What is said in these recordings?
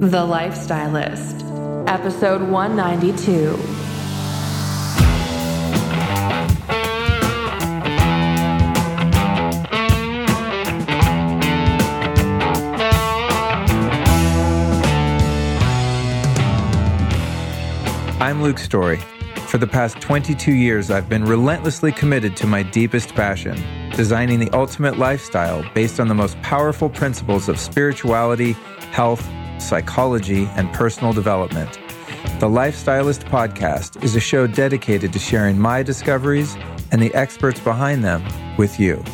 The Lifestylist, episode 192. I'm Luke Storey. For the past 22 years, I've been relentlessly committed to my deepest passion designing the ultimate lifestyle based on the most powerful principles of spirituality, health, psychology, and personal development. The Lifestylist Podcast is a show dedicated to sharing my discoveries and the experts behind them with you.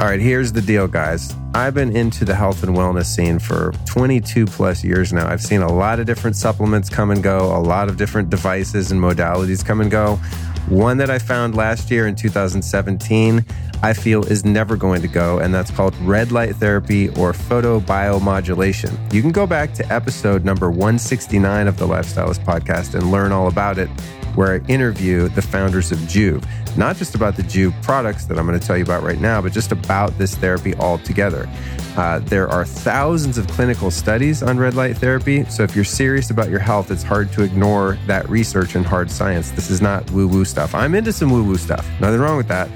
All right, here's the deal, guys. I've been into the health and wellness scene for 22 plus years now. I've seen a lot of different supplements come and go, a lot of different devices and modalities come and go. One that I found last year in 2017, I feel is never going to go, and that's called red light therapy or photobiomodulation. You can go back to episode number 169 of the Lifestylist podcast and learn all about it where I interview the founders of Joovv, not just about the Joovv products that I'm going to tell you about right now, but just about this therapy altogether. Uh, there are thousands of clinical studies on red light therapy. So if you're serious about your health, it's hard to ignore that research and hard science. This is not woo woo stuff. I'm into some woo woo stuff. Nothing wrong with that.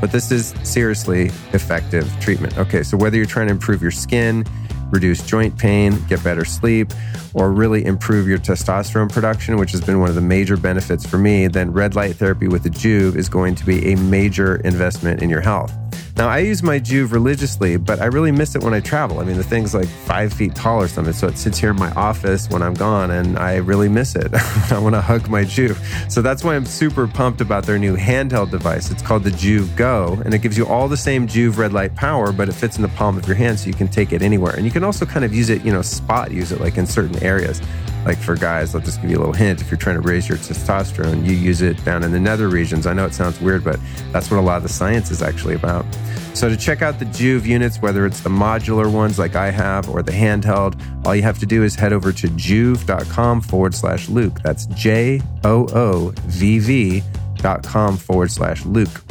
But this is seriously effective treatment. Okay, so whether you're trying to improve your skin, reduce joint pain, get better sleep, or really improve your testosterone production, which has been one of the major benefits for me, then red light therapy with the Joovv is going to be a major investment in your health. Now, I use my Joovv religiously, but I really miss it when I travel. I mean, the thing's like five feet tall or something. So it sits here in my office when I'm gone, and I really miss it. I want to hug my Joovv. So that's why I'm super pumped about their new handheld device. It's called the Joovv Go, and it gives you all the same Joovv red light power, but it fits in the palm of your hand so you can take it anywhere. And you can also kind of use it, you know, spot use it like in certain areas. Like for guys, I'll just give you a little hint. If you're trying to raise your testosterone, you use it down in the nether regions. I know it sounds weird, but that's what a lot of the science is actually about. So to check out the Joovv units, whether it's the modular ones like I have or the handheld, all you have to do is head over to joovv.com forward slash Luke. That's J O O V V dot com forward slash Luke.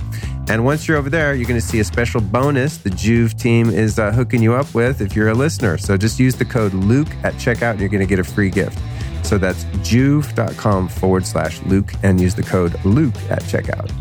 And once you're over there, you're going to see a special bonus the Joovv team is uh, hooking you up with if you're a listener. So just use the code Luke at checkout and you're going to get a free gift. So that's joovv.com forward slash Luke and use the code Luke at checkout.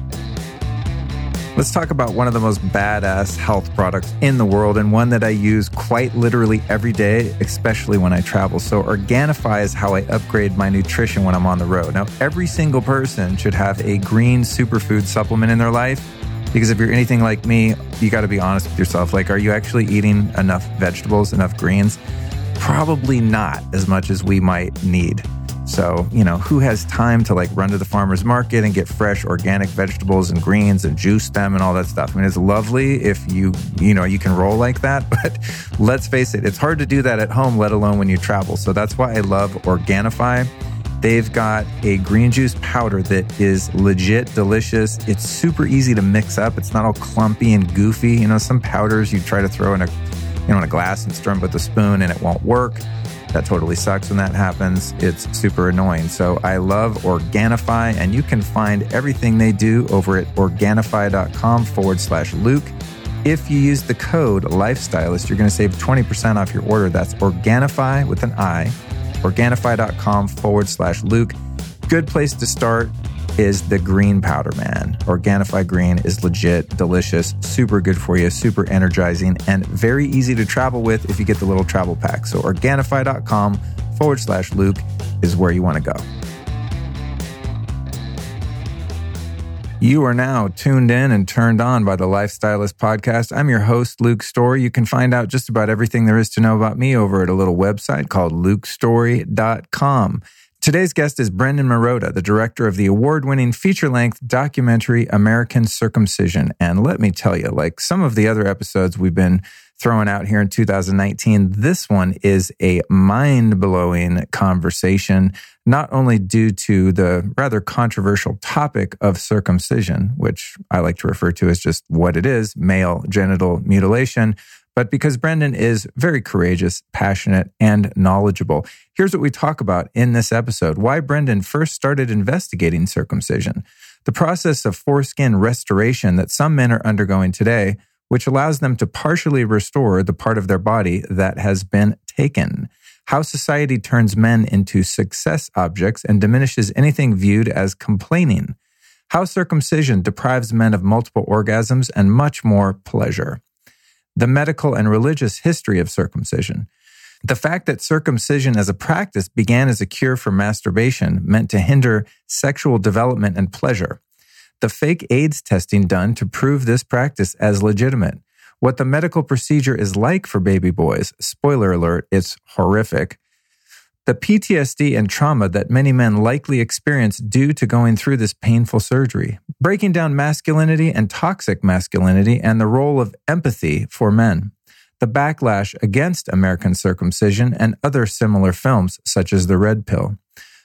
Let's talk about one of the most badass health products in the world and one that I use quite literally every day, especially when I travel. So, Organifi is how I upgrade my nutrition when I'm on the road. Now, every single person should have a green superfood supplement in their life because if you're anything like me, you got to be honest with yourself. Like, are you actually eating enough vegetables, enough greens? Probably not as much as we might need. So, you know, who has time to like run to the farmer's market and get fresh organic vegetables and greens and juice them and all that stuff? I mean, it's lovely if you, you know, you can roll like that, but let's face it, it's hard to do that at home, let alone when you travel. So that's why I love Organifi. They've got a green juice powder that is legit delicious. It's super easy to mix up. It's not all clumpy and goofy. You know, some powders you try to throw in a, you know, in a glass and stir them with a spoon and it won't work. That totally sucks when that happens. It's super annoying. So I love Organifi, and you can find everything they do over at Organifi.com forward slash Luke. If you use the code Lifestylist, you're going to save 20% off your order. That's Organifi with an I, Organifi.com forward slash Luke. Good place to start is the green powder, man. Organifi green is legit, delicious, super good for you, super energizing, and very easy to travel with if you get the little travel pack. So, Organifi.com forward slash Luke is where you want to go. You are now tuned in and turned on by the Lifestylist podcast. I'm your host, Luke Storey. You can find out just about everything there is to know about me over at a little website called lukestorey.com. Today's guest is Brendon Marotta, the director of the award winning feature length documentary American Circumcision. And let me tell you, like some of the other episodes we've been throwing out here in 2019, this one is a mind blowing conversation, not only due to the rather controversial topic of circumcision, which I like to refer to as just what it is male genital mutilation but because Brendon is very courageous, passionate, and knowledgeable. Here's what we talk about in this episode why Brendon first started investigating circumcision, the process of foreskin restoration that some men are undergoing today, which allows them to partially restore the part of their body that has been taken. How society turns men into success objects and diminishes anything viewed as complaining. How circumcision deprives men of multiple orgasms and much more pleasure. The medical and religious history of circumcision. The fact that circumcision as a practice began as a cure for masturbation meant to hinder sexual development and pleasure. The fake AIDS testing done to prove this practice as legitimate. What the medical procedure is like for baby boys. Spoiler alert, it's horrific. The PTSD and trauma that many men likely experience due to going through this painful surgery. Breaking down masculinity and toxic masculinity and the role of empathy for men the backlash against American circumcision, and other similar films, such as The Red Pill.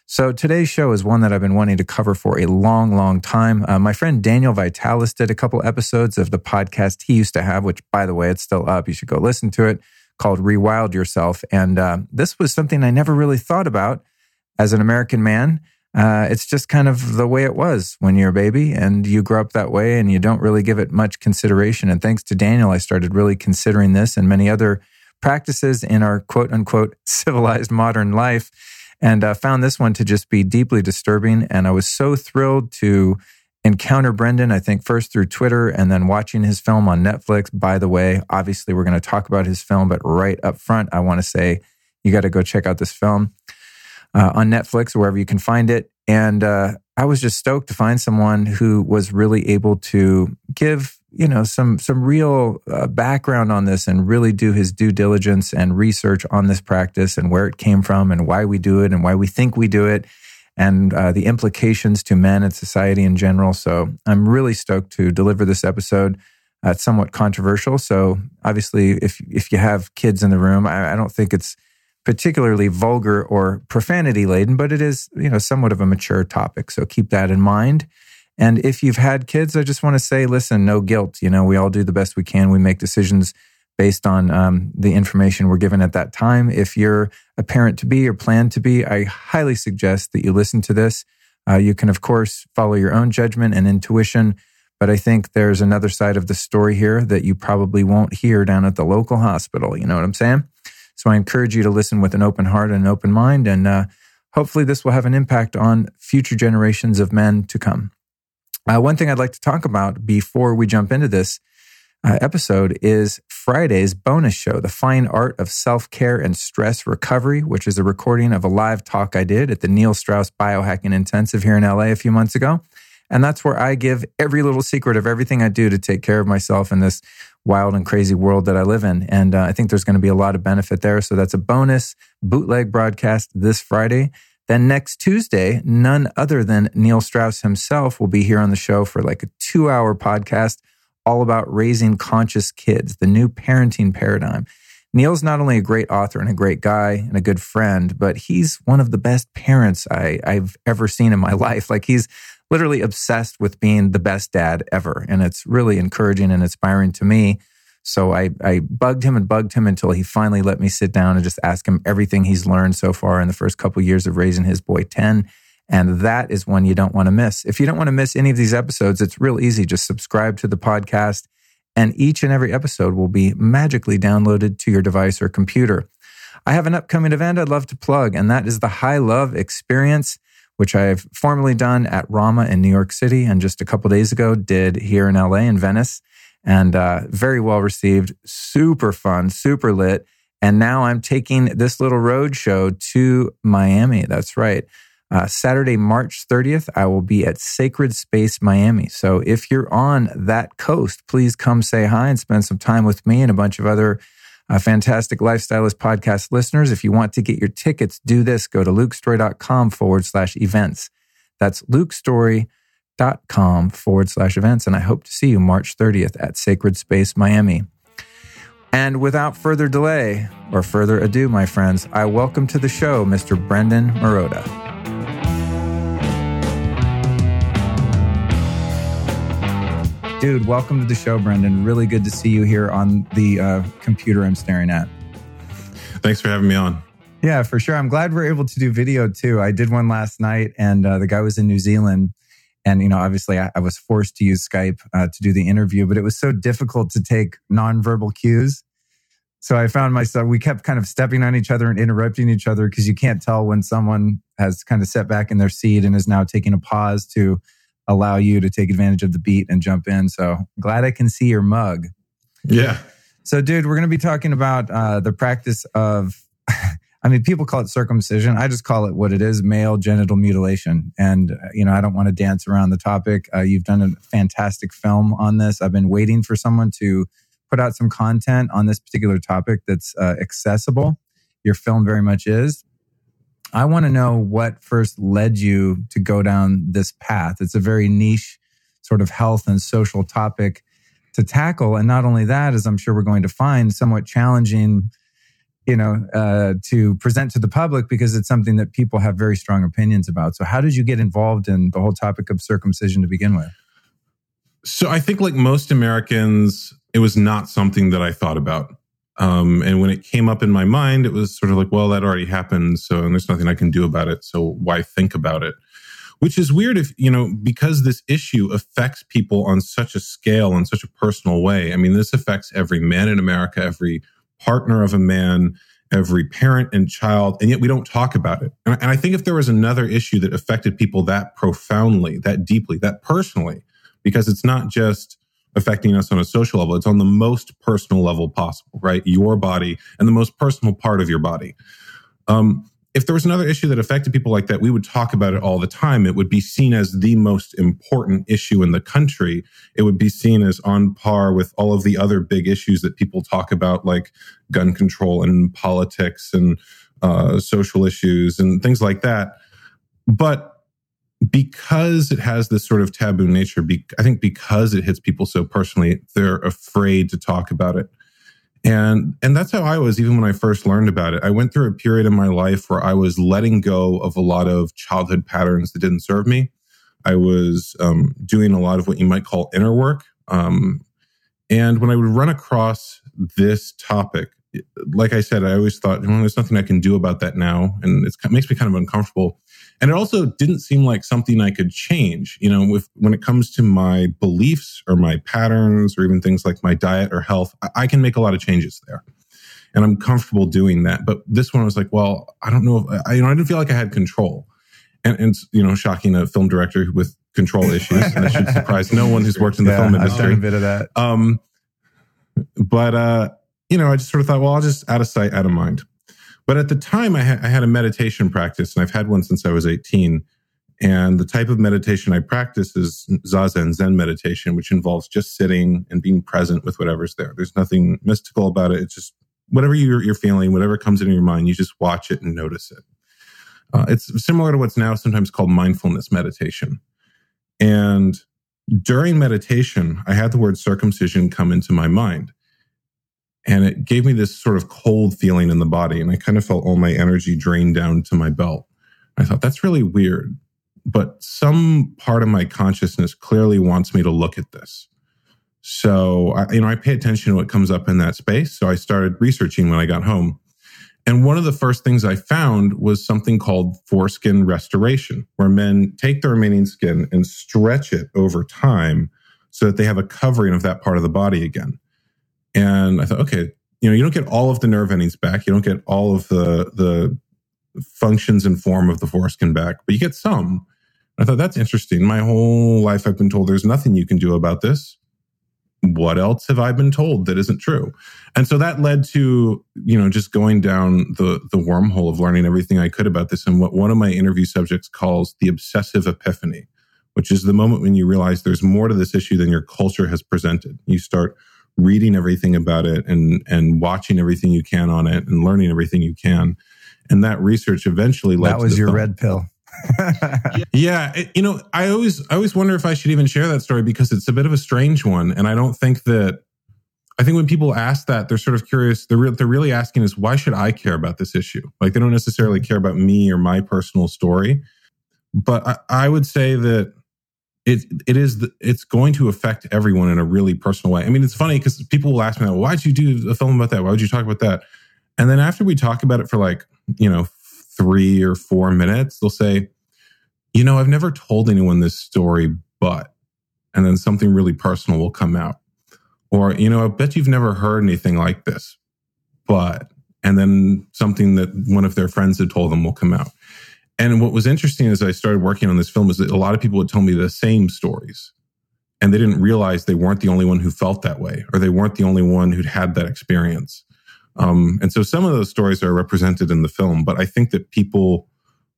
So today's show is one that I've been wanting to cover for a long, long time. Uh, my friend Daniel Vitalis did a couple episodes of the podcast he used to have, which, by the way, it's still up. You should go listen to it, called Rewild Yourself. And uh, this was something I never really thought about as an American man uh, it's just kind of the way it was when you're a baby and you grow up that way and you don't really give it much consideration. And thanks to Daniel, I started really considering this and many other practices in our quote unquote civilized modern life and uh, found this one to just be deeply disturbing. And I was so thrilled to encounter Brendon, I think first through Twitter and then watching his film on Netflix. By the way, obviously, we're going to talk about his film, but right up front, I want to say you got to go check out this film uh, on Netflix wherever you can find it. And uh, I was just stoked to find someone who was really able to give you know some some real uh, background on this and really do his due diligence and research on this practice and where it came from and why we do it and why we think we do it and uh, the implications to men and society in general. So I'm really stoked to deliver this episode. Uh, it's somewhat controversial, so obviously, if if you have kids in the room, I, I don't think it's particularly vulgar or profanity laden, but it is, you know, somewhat of a mature topic. So keep that in mind. And if you've had kids, I just want to say, listen, no guilt. You know, we all do the best we can. We make decisions based on um, the information we're given at that time. If you're a parent to be or plan to be, I highly suggest that you listen to this. Uh, you can, of course, follow your own judgment and intuition. But I think there's another side of the story here that you probably won't hear down at the local hospital. You know what I'm saying? So I encourage you to listen with an open heart and an open mind. And uh, hopefully, this will have an impact on future generations of men to come. Uh, one thing I'd like to talk about before we jump into this uh, episode is Friday's bonus show, The Fine Art of Self Care and Stress Recovery, which is a recording of a live talk I did at the Neil Strauss Biohacking Intensive here in LA a few months ago. And that's where I give every little secret of everything I do to take care of myself in this wild and crazy world that I live in. And uh, I think there's going to be a lot of benefit there. So that's a bonus bootleg broadcast this Friday. Then next Tuesday, none other than Neil Strauss himself will be here on the show for like a two hour podcast all about raising conscious kids, the new parenting paradigm. Neil's not only a great author and a great guy and a good friend, but he's one of the best parents I, I've ever seen in my life. Like he's literally obsessed with being the best dad ever. And it's really encouraging and inspiring to me. So I, I bugged him and bugged him until he finally let me sit down and just ask him everything he's learned so far in the first couple of years of raising his boy Tenn. And that is one you don't want to miss. If you don't want to miss any of these episodes, it's real easy. Just subscribe to the podcast, and each and every episode will be magically downloaded to your device or computer. I have an upcoming event I'd love to plug, and that is the High Love Experience which I've formerly done at Rama in New York City and just a couple days ago did here in LA in Venice. And uh, very well received, super fun, super lit. And now I'm taking this little road show to Miami. That's right. Uh, Saturday, March 30th, I will be at Sacred Space Miami. So if you're on that coast, please come say hi and spend some time with me and a bunch of other uh, fantastic lifestylist podcast listeners. If you want to get your tickets, do this. Go to lukestorey.com forward slash events. That's lukestorey.com forward slash events. And I hope to see you March 30th at Sacred Space Miami. And without further delay or further ado, my friends, I welcome to the show Mr. Brendon Marotta. Dude, welcome to the show, Brendon. Really good to see you here on the uh, computer I'm staring at. Thanks for having me on. Yeah, for sure. I'm glad we're able to do video too. I did one last night and uh, the guy was in New Zealand And, you know, obviously I, I was forced to use Skype uh, to do the interview, but it was so difficult to take nonverbal cues. So I found myself, we kept kind of stepping on each other and interrupting each other because you can't tell when someone has kind of set back in their seat and is now taking a pause to allow you to take advantage of the beat and jump in. So glad I can see your mug. Yeah. So, dude, we're going to be talking about uh, the practice of I mean, people call it circumcision. I just call it what it is male genital mutilation. And, uh, you know, I don't want to dance around the topic. Uh, you've done a fantastic film on this. I've been waiting for someone to put out some content on this particular topic that's uh, accessible. Your film very much is. I want to know what first led you to go down this path. It's a very niche sort of health and social topic to tackle. And not only that, as I'm sure we're going to find, somewhat challenging you know, uh, to present to the public because it's something that people have very strong opinions about. So, how did you get involved in the whole topic of circumcision to begin with? So, I think like most Americans, it was not something that I thought about. Um, and when it came up in my mind, it was sort of like, well, that already happened. So, and there's nothing I can do about it. So, why think about it? Which is weird if, you know, because this issue affects people on such a scale in such a personal way. I mean, this affects every man in America, every partner of a man, every parent and child, and yet we don't talk about it. And, I think if there was another issue that affected people that profoundly, that deeply, that personally, because it's not just affecting us on a social level, it's on the most personal level possible, right? Your body and the most personal part of your body. Um, if there was another issue that affected people like that, we would talk about it all the time. It would be seen as the most important issue in the country. It would be seen as on par with all of the other big issues that people talk about, like gun control and politics and uh, social issues and things like that. But because it has this sort of taboo nature, be, I think because it hits people so personally, they're afraid to talk about it. And, and that's how I was even when I first learned about it. I went through a period in my life where I was letting go of a lot of childhood patterns that didn't serve me. I was um, doing a lot of what you might call inner work. Um, and when I would run across this topic, like I said, I always thought, well, there's nothing I can do about that now. And it makes me kind of uncomfortable. And it also didn't seem like something I could change. You know, with when it comes to my beliefs or my patterns or even things like my diet or health, I, I can make a lot of changes there. And I'm comfortable doing that. But this one was like, well, I don't know if I, you know, I didn't feel like I had control. And, and you know, shocking a film director with control issues. and that should surprise no one who's worked in the yeah, film industry. a bit of that. Um, but, uh, you know, I just sort of thought, well, I'll just out of sight, out of mind. But at the time, I, ha- I had a meditation practice, and I've had one since I was 18. And the type of meditation I practice is Zazen Zen meditation, which involves just sitting and being present with whatever's there. There's nothing mystical about it. It's just whatever you're, you're feeling, whatever comes into your mind, you just watch it and notice it. Uh, it's similar to what's now sometimes called mindfulness meditation. And during meditation, I had the word circumcision come into my mind. And it gave me this sort of cold feeling in the body. And I kind of felt all my energy drain down to my belt. I thought, that's really weird. But some part of my consciousness clearly wants me to look at this. So, I, you know, I pay attention to what comes up in that space. So I started researching when I got home. And one of the first things I found was something called foreskin restoration, where men take the remaining skin and stretch it over time so that they have a covering of that part of the body again. And I thought, okay, you know, you don't get all of the nerve endings back. You don't get all of the the functions and form of the foreskin back, but you get some. I thought that's interesting. My whole life I've been told there's nothing you can do about this. What else have I been told that isn't true? And so that led to, you know, just going down the the wormhole of learning everything I could about this and what one of my interview subjects calls the obsessive epiphany, which is the moment when you realize there's more to this issue than your culture has presented. You start reading everything about it and and watching everything you can on it and learning everything you can. And that research eventually led. That was your film. red pill. yeah, it, you know, I always I always wonder if I should even share that story because it's a bit of a strange one, and I don't think that. I think when people ask that, they're sort of curious. They're re- they're really asking is why should I care about this issue? Like they don't necessarily care about me or my personal story. But I, I would say that it it is the, it's going to affect everyone in a really personal way. I mean, it's funny because people will ask me, well, "Why'd you do a film about that? Why would you talk about that?" And then after we talk about it for like you know three or four minutes, they'll say, you know, I've never told anyone this story, but, and then something really personal will come out. Or, you know, I bet you've never heard anything like this, but, and then something that one of their friends had told them will come out. And what was interesting as I started working on this film is that a lot of people would tell me the same stories. And they didn't realize they weren't the only one who felt that way, or they weren't the only one who'd had that experience. Um, and so some of those stories are represented in the film, but I think that people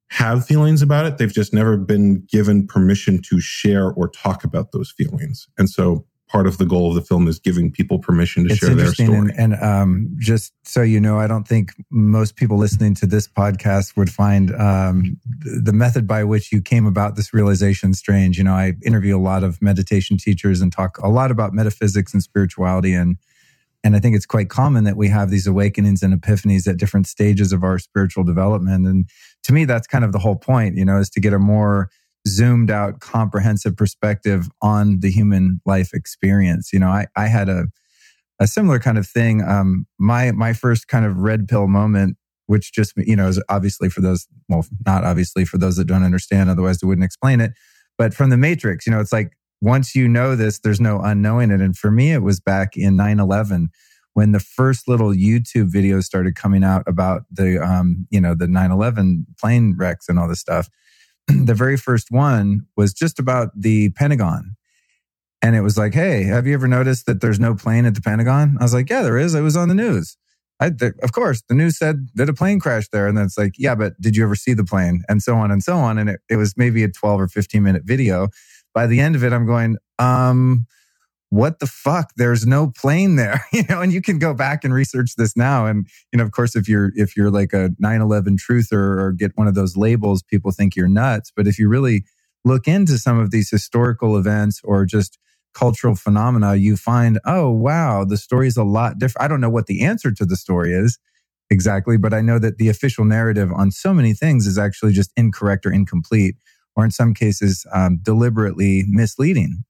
have feelings about it. They've just never been given permission to share or talk about those feelings. And so part of the goal of the film is giving people permission to it's share their story. And, and um, just so you know, I don't think most people listening to this podcast would find um, the method by which you came about this realization strange. You know, I interview a lot of meditation teachers and talk a lot about metaphysics and spirituality and and I think it's quite common that we have these awakenings and epiphanies at different stages of our spiritual development. And to me, that's kind of the whole point, you know, is to get a more zoomed out, comprehensive perspective on the human life experience. You know, I, I had a, a similar kind of thing. Um, my, my first kind of red pill moment, which just, you know, is obviously for those, well, not obviously for those that don't understand, otherwise they wouldn't explain it. But from the Matrix, you know, it's like once you know this, there's no unknowing it. And for me, it was back in 9 11 when the first little YouTube videos started coming out about the, um, you know, the 9 11 plane wrecks and all this stuff the very first one was just about the Pentagon. And it was like, hey, have you ever noticed that there's no plane at the Pentagon? I was like, yeah, there is. It was on the news. I, th- of course, the news said that a plane crashed there. And then it's like, yeah, but did you ever see the plane? And so on and so on. And it, it was maybe a 12 or 15 minute video. By the end of it, I'm going, um, what the fuck? There's no plane there you know and you can go back and research this now. And you know of course if you're if you're like a 9-11 truther or get one of those labels people think you're nuts. But if you really look into some of these historical events or just cultural phenomena you find oh wow the story is a lot different. I don't know what the answer to the story is exactly but i know that the official narrative on so many things is actually just incorrect or incomplete or in some cases um, deliberately misleading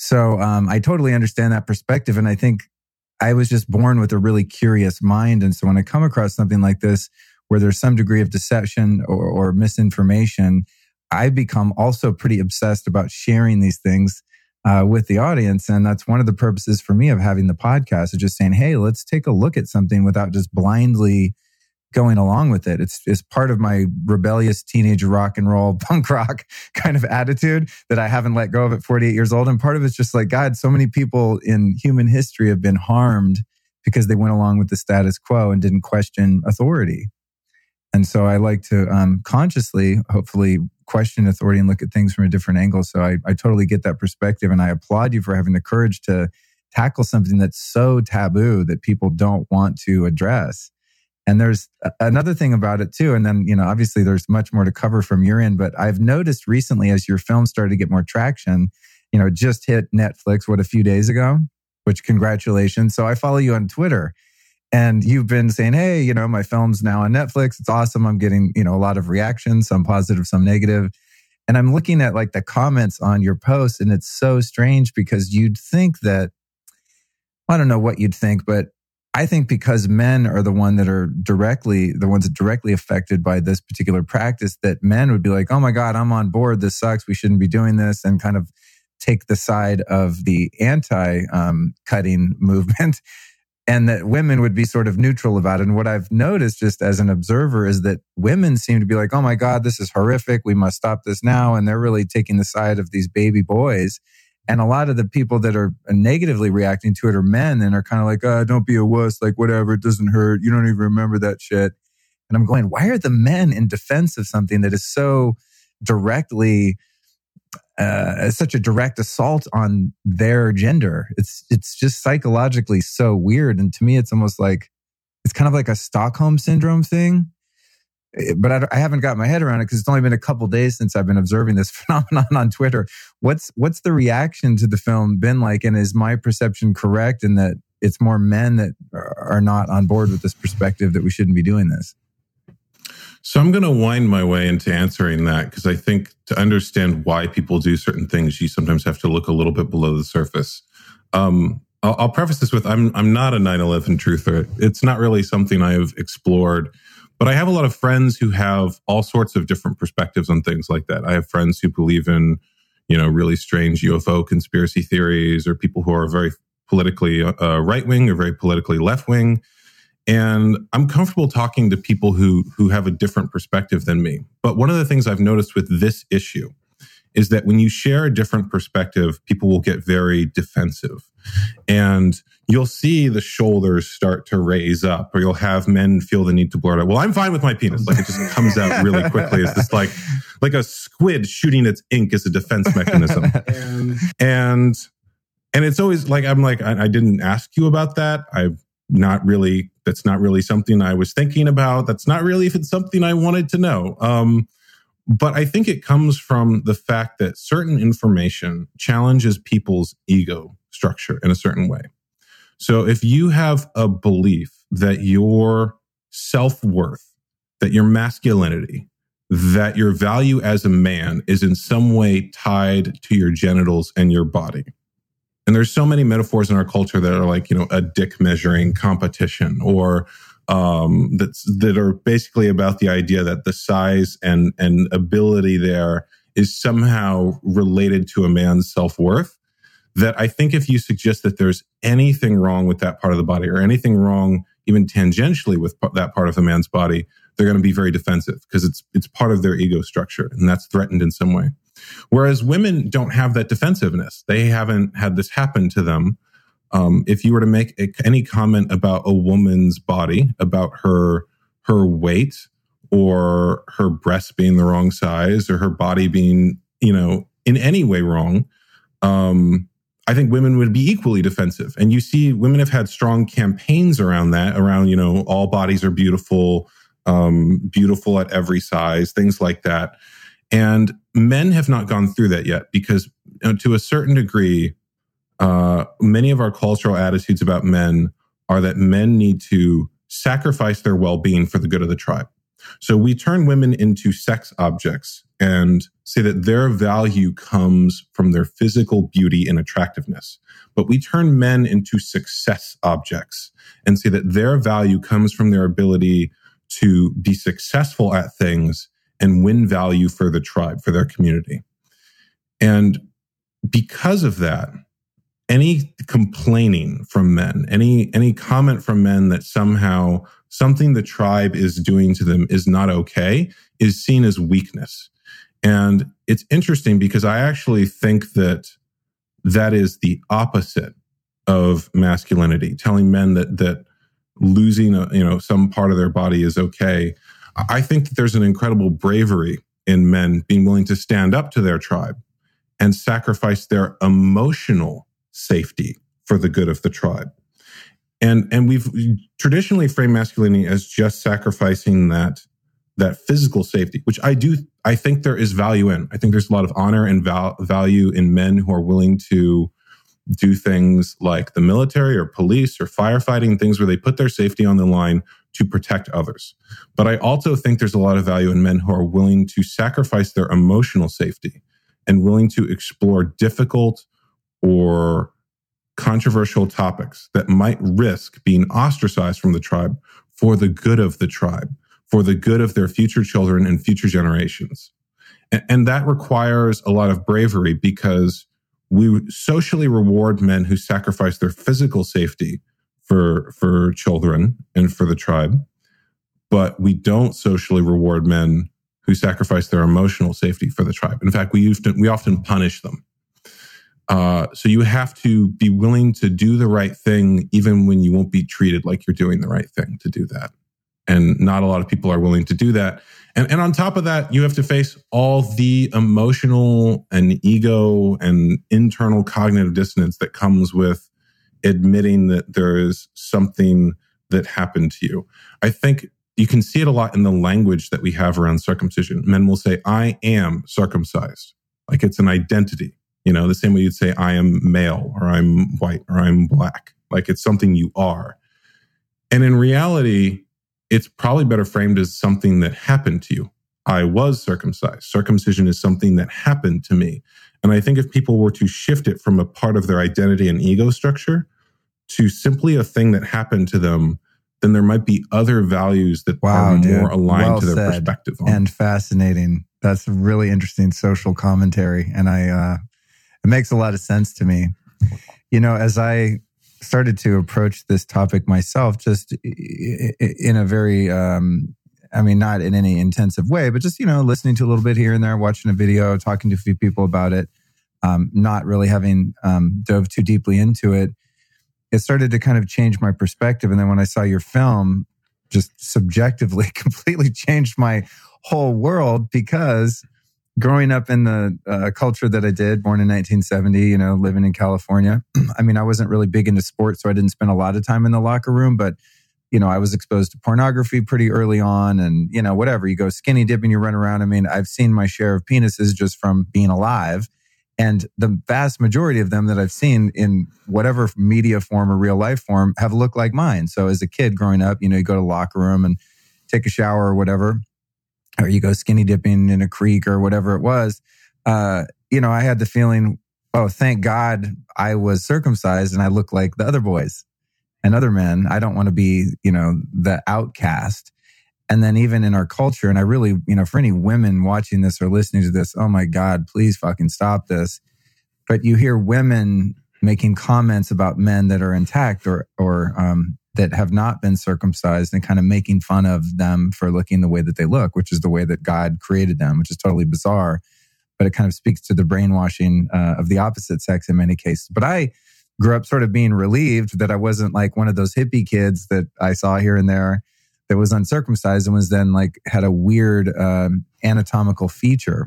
so um, I totally understand that perspective. And I think I was just born with a really curious mind. And so when I come across something like this, where there's some degree of deception or, or misinformation, I become also pretty obsessed about sharing these things uh, with the audience. And that's one of the purposes for me of having the podcast is just saying, hey, let's take a look at something without just blindly going along with it. It's, it's part of my rebellious teenage rock and roll punk rock kind of attitude that I haven't let go of at 48 years old. And part of it's just like, God, so many people in human history have been harmed because they went along with the status quo and didn't question authority. And so I like to um, consciously, hopefully, question authority and look at things from a different angle. So I, I totally get that perspective. And I applaud you for having the courage to tackle something that's so taboo that people don't want to address and there's another thing about it too. And then, you know, obviously there's much more to cover from your end, but I've noticed recently as your film started to get more traction, you know, just hit Netflix, what, a few days ago, which congratulations. So I follow you on Twitter and you've been saying, Hey, you know, my film's now on Netflix. It's awesome. I'm getting, you know, a lot of reactions, some positive, some negative. And I'm looking at like the comments on your posts and it's so strange because you'd think that, I don't know what you'd think, but I think because men are the one that are directly the ones that directly affected by this particular practice, that men would be like, "Oh my God, I'm on board. This sucks. We shouldn't be doing this," and kind of take the side of the anti-cutting um, movement, and that women would be sort of neutral about it. And what I've noticed, just as an observer, is that women seem to be like, "Oh my God, this is horrific. We must stop this now," and they're really taking the side of these baby boys and a lot of the people that are negatively reacting to it are men and are kind of like, oh, don't be a wuss, like whatever, it doesn't hurt. You don't even remember that shit. And I'm going, why are the men in defense of something that is so directly, uh, such a direct assault on their gender? It's, it's just psychologically so weird. And to me, it's almost like, it's kind of like a Stockholm syndrome thing but I, I, haven't got my head around it because it's only been a couple days since I've been observing this phenomenon on Twitter. What's what's the reaction to the film been like, and is my perception correct in that it's more men that are not on board with this perspective that we shouldn't be doing this? So I'm going to wind my way into answering that because I think to understand why people do certain things, you sometimes have to look a little bit below the surface. Um, I'll, I'll preface this with I'm I'm not a 9/11 truther. It's not really something I've explored But I have a lot of friends who have all sorts of different perspectives on things like that. I have friends who believe in, you know, really strange UFO conspiracy theories or people who are very politically uh, right wing or very politically left wing. And I'm comfortable talking to people who who have a different perspective than me. But one of the things I've noticed with this issue is that when you share a different perspective, people will get very defensive. And you'll see the shoulders start to raise up, or you'll have men feel the need to blurt out, Well, I'm fine with my penis. Like it just comes out really quickly. It's just like like a squid shooting its ink as a defense mechanism. and, and it's always like I'm like, I, I didn't ask you about that. I've not really that's not really something I was thinking about. That's not really if it's something I wanted to know. Um, but I think it comes from the fact that certain information challenges people's ego structure in a certain way. So if you have a belief that your self worth, that your masculinity, that your value as a man is in some way tied to your genitals and your body. And there's so many metaphors in our culture that are like, you know, a dick measuring competition or um, that's that are basically about the idea that the size and and ability there is somehow related to a man's self worth. That I think if you suggest that there's anything wrong with that part of the body or anything wrong even tangentially with that part of the man's body, they're going to be very defensive because it's it's part of their ego structure and that's threatened in some way. Whereas women don't have that defensiveness. They haven't had this happen to them. Um, if you were to make a, any comment about a woman's body, about her her weight or her breasts being the wrong size or her body being, you know, in any way wrong, um, I think women would be equally defensive. And you see, women have had strong campaigns around that, around, you know, all bodies are beautiful, um, beautiful at every size, things like that. And men have not gone through that yet because, you know, to a certain degree, uh, many of our cultural attitudes about men are that men need to sacrifice their well-being for the good of the tribe. So we turn women into sex objects and say that their value comes from their physical beauty and attractiveness. But we turn men into success objects and say that their value comes from their ability to be successful at things and win value for the tribe, for their community. And because of that, any complaining from men, any any comment from men that somehow something the tribe is doing to them is not okay is seen as weakness. And it's interesting because I actually think that that is the opposite of masculinity, telling men that that losing a, you know some part of their body is okay. I think that there's an incredible bravery in men being willing to stand up to their tribe and sacrifice their emotional safety for the good of the tribe. And and we've traditionally framed masculinity as just sacrificing that that physical safety, which I do I think there is value in. I think there's a lot of honor and val- value in men who are willing to do things like the military or police or firefighting, things where they put their safety on the line to protect others. But I also think there's a lot of value in men who are willing to sacrifice their emotional safety and willing to explore difficult or controversial topics that might risk being ostracized from the tribe for the good of the tribe, for the good of their future children and future generations. And, and that requires a lot of bravery because we socially reward men who sacrifice their physical safety for, for children and for the tribe. But we don't socially reward men who sacrifice their emotional safety for the tribe. In fact, we often, we often punish them uh, so you have to be willing to do the right thing, even when you won't be treated like you're doing the right thing to do that. And not a lot of people are willing to do that. And, and on top of that, you have to face all the emotional and ego and internal cognitive dissonance that comes with admitting that there is something that happened to you. I think you can see it a lot in the language that we have around circumcision. Men will say, I am circumcised. Like it's an identity. You know, the same way you'd say, I am male or I'm white or I'm black. Like it's something you are. And in reality, it's probably better framed as something that happened to you. I was circumcised. Circumcision is something that happened to me. And I think if people were to shift it from a part of their identity and ego structure to simply a thing that happened to them then there might be other values that Wow, are more dude. aligned Well to their perspective. On. and fascinating. That's really interesting social commentary, and I uh, it makes a lot of sense to me. You know, as I started to approach this topic myself, just in a very, um, I mean, not in any intensive way, but just you know, listening to a little bit here and there, watching a video, talking to a few people about it, um, not really having um, dove too deeply into it. It started to kind of change my perspective, and then when I saw your film, just subjectively completely changed my whole world because growing up in the uh, culture that I did, born in 1970, you know, living in California, I mean, I wasn't really big into sports, so I didn't spend a lot of time in the locker room, but you know, I was exposed to pornography pretty early on and, you know, whatever. You go skinny dipping, you run around. I mean, I've seen my share of penises just from being alive. And the vast majority of them that I've seen in whatever media form or real life form have looked like mine. So as a kid growing up, you know, you go to locker room and take a shower or whatever, or you go skinny dipping in a creek or whatever it was. Uh, you know, I had the feeling, oh, thank God I was circumcised and I look like the other boys and other men. I don't want to be, you know, the outcast. And then even in our culture, and I really, you know, for any women watching this or listening to this, oh my God, please fucking stop this. But you hear women making comments about men that are intact or or um, that have not been circumcised and kind of making fun of them for looking the way that they look, which is the way that God created them, which is totally bizarre. But it kind of speaks to the brainwashing uh, of the opposite sex in many cases. But I grew up sort of being relieved that I wasn't like one of those hippie kids that I saw here and there that was uncircumcised and was then like had a weird um, anatomical feature.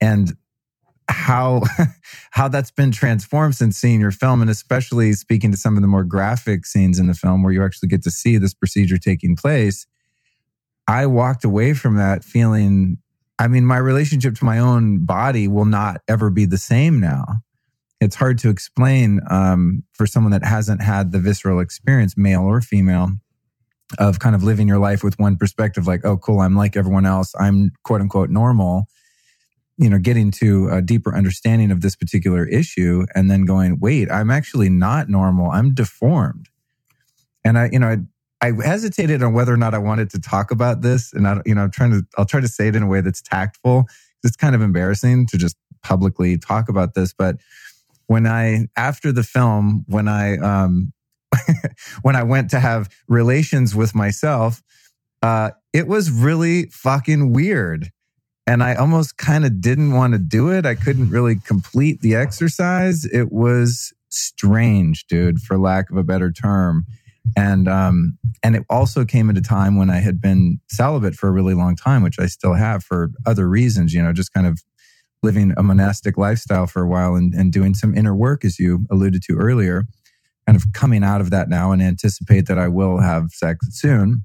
And how how that's been transformed since seeing your film and especially speaking to some of the more graphic scenes in the film where you actually get to see this procedure taking place i walked away from that feeling i mean my relationship to my own body will not ever be the same now. It's hard to explain um, for someone that hasn't had the visceral experience male or female of kind of living your life with one perspective like oh cool i'm like everyone else. I'm quote unquote normal you know, getting to a deeper understanding of this particular issue and then going, wait, I'm actually not normal. I'm deformed. And I, you know, I, I hesitated on whether or not I wanted to talk about this. And I, you know, I'm trying to, I'll try to say it in a way that's tactful. It's kind of embarrassing to just publicly talk about this. But when I, after the film, when I, um, when I went to have relations with myself, uh, it was really fucking weird and I almost kind of didn't want to do it. I couldn't really complete the exercise. It was strange, dude, for lack of a better term. And um, and it also came at a time when I had been celibate for a really long time, which I still have for other reasons. You know, just kind of living a monastic lifestyle for a while and, and doing some inner work, as you alluded to earlier. Kind of coming out of that now and anticipate that I will have sex soon.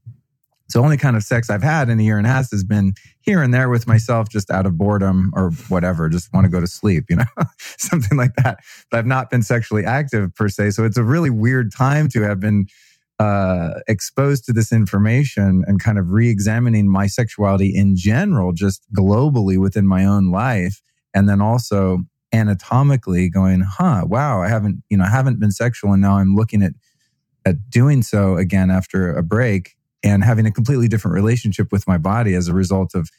So only kind of sex I've had in a year and a half has been here and there with myself, just out of boredom or whatever, just want to go to sleep, you know, something like that. But I've not been sexually active per se. So it's a really weird time to have been uh, exposed to this information and kind of re-examining my sexuality in general, just globally within my own life, and then also anatomically going, huh, wow, I haven't, you know, I haven't been sexual, and now I'm looking at at doing so again after a break and having a completely different relationship with my body as a result of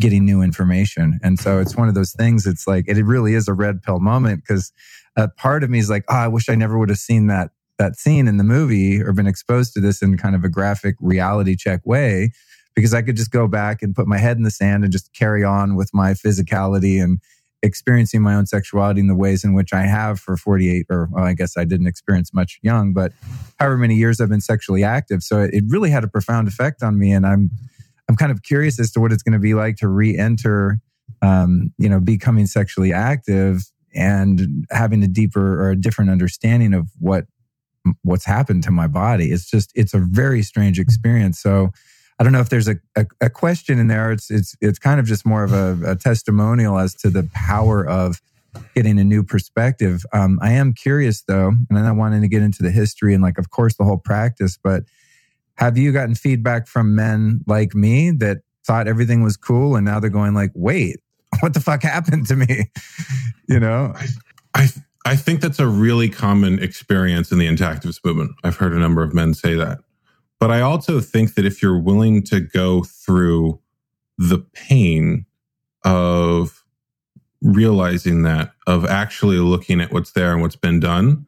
getting new information. And so it's one of those things. It's like it really is a red pill moment because a part of me is like, oh, I wish I never would have seen that that scene in the movie or been exposed to this in kind of a graphic reality check way because I could just go back and put my head in the sand and just carry on with my physicality and experiencing my own sexuality in the ways in which I have for 48 or well, I guess I didn't experience much young, but however many years I've been sexually active. So it really had a profound effect on me. And I'm, I'm kind of curious as to what it's going to be like to re-enter, um, you know, becoming sexually active and having a deeper or a different understanding of what, what's happened to my body. It's just, it's a very strange experience. So, I don't know if there's a, a, a, question in there. It's it's it's kind of just more of a, a testimonial as to the power of getting a new perspective. Um, I am curious though, and I'm not wanting to get into the history and like, of course, the whole practice. But have you gotten feedback from men like me that thought everything was cool, and now they're going like, "Wait, what the fuck happened to me?" you know, I, I I think that's a really common experience in the intactivist movement. I've heard a number of men say that. But I also think that if you're willing to go through the pain of realizing that, of actually looking at what's there and what's been done,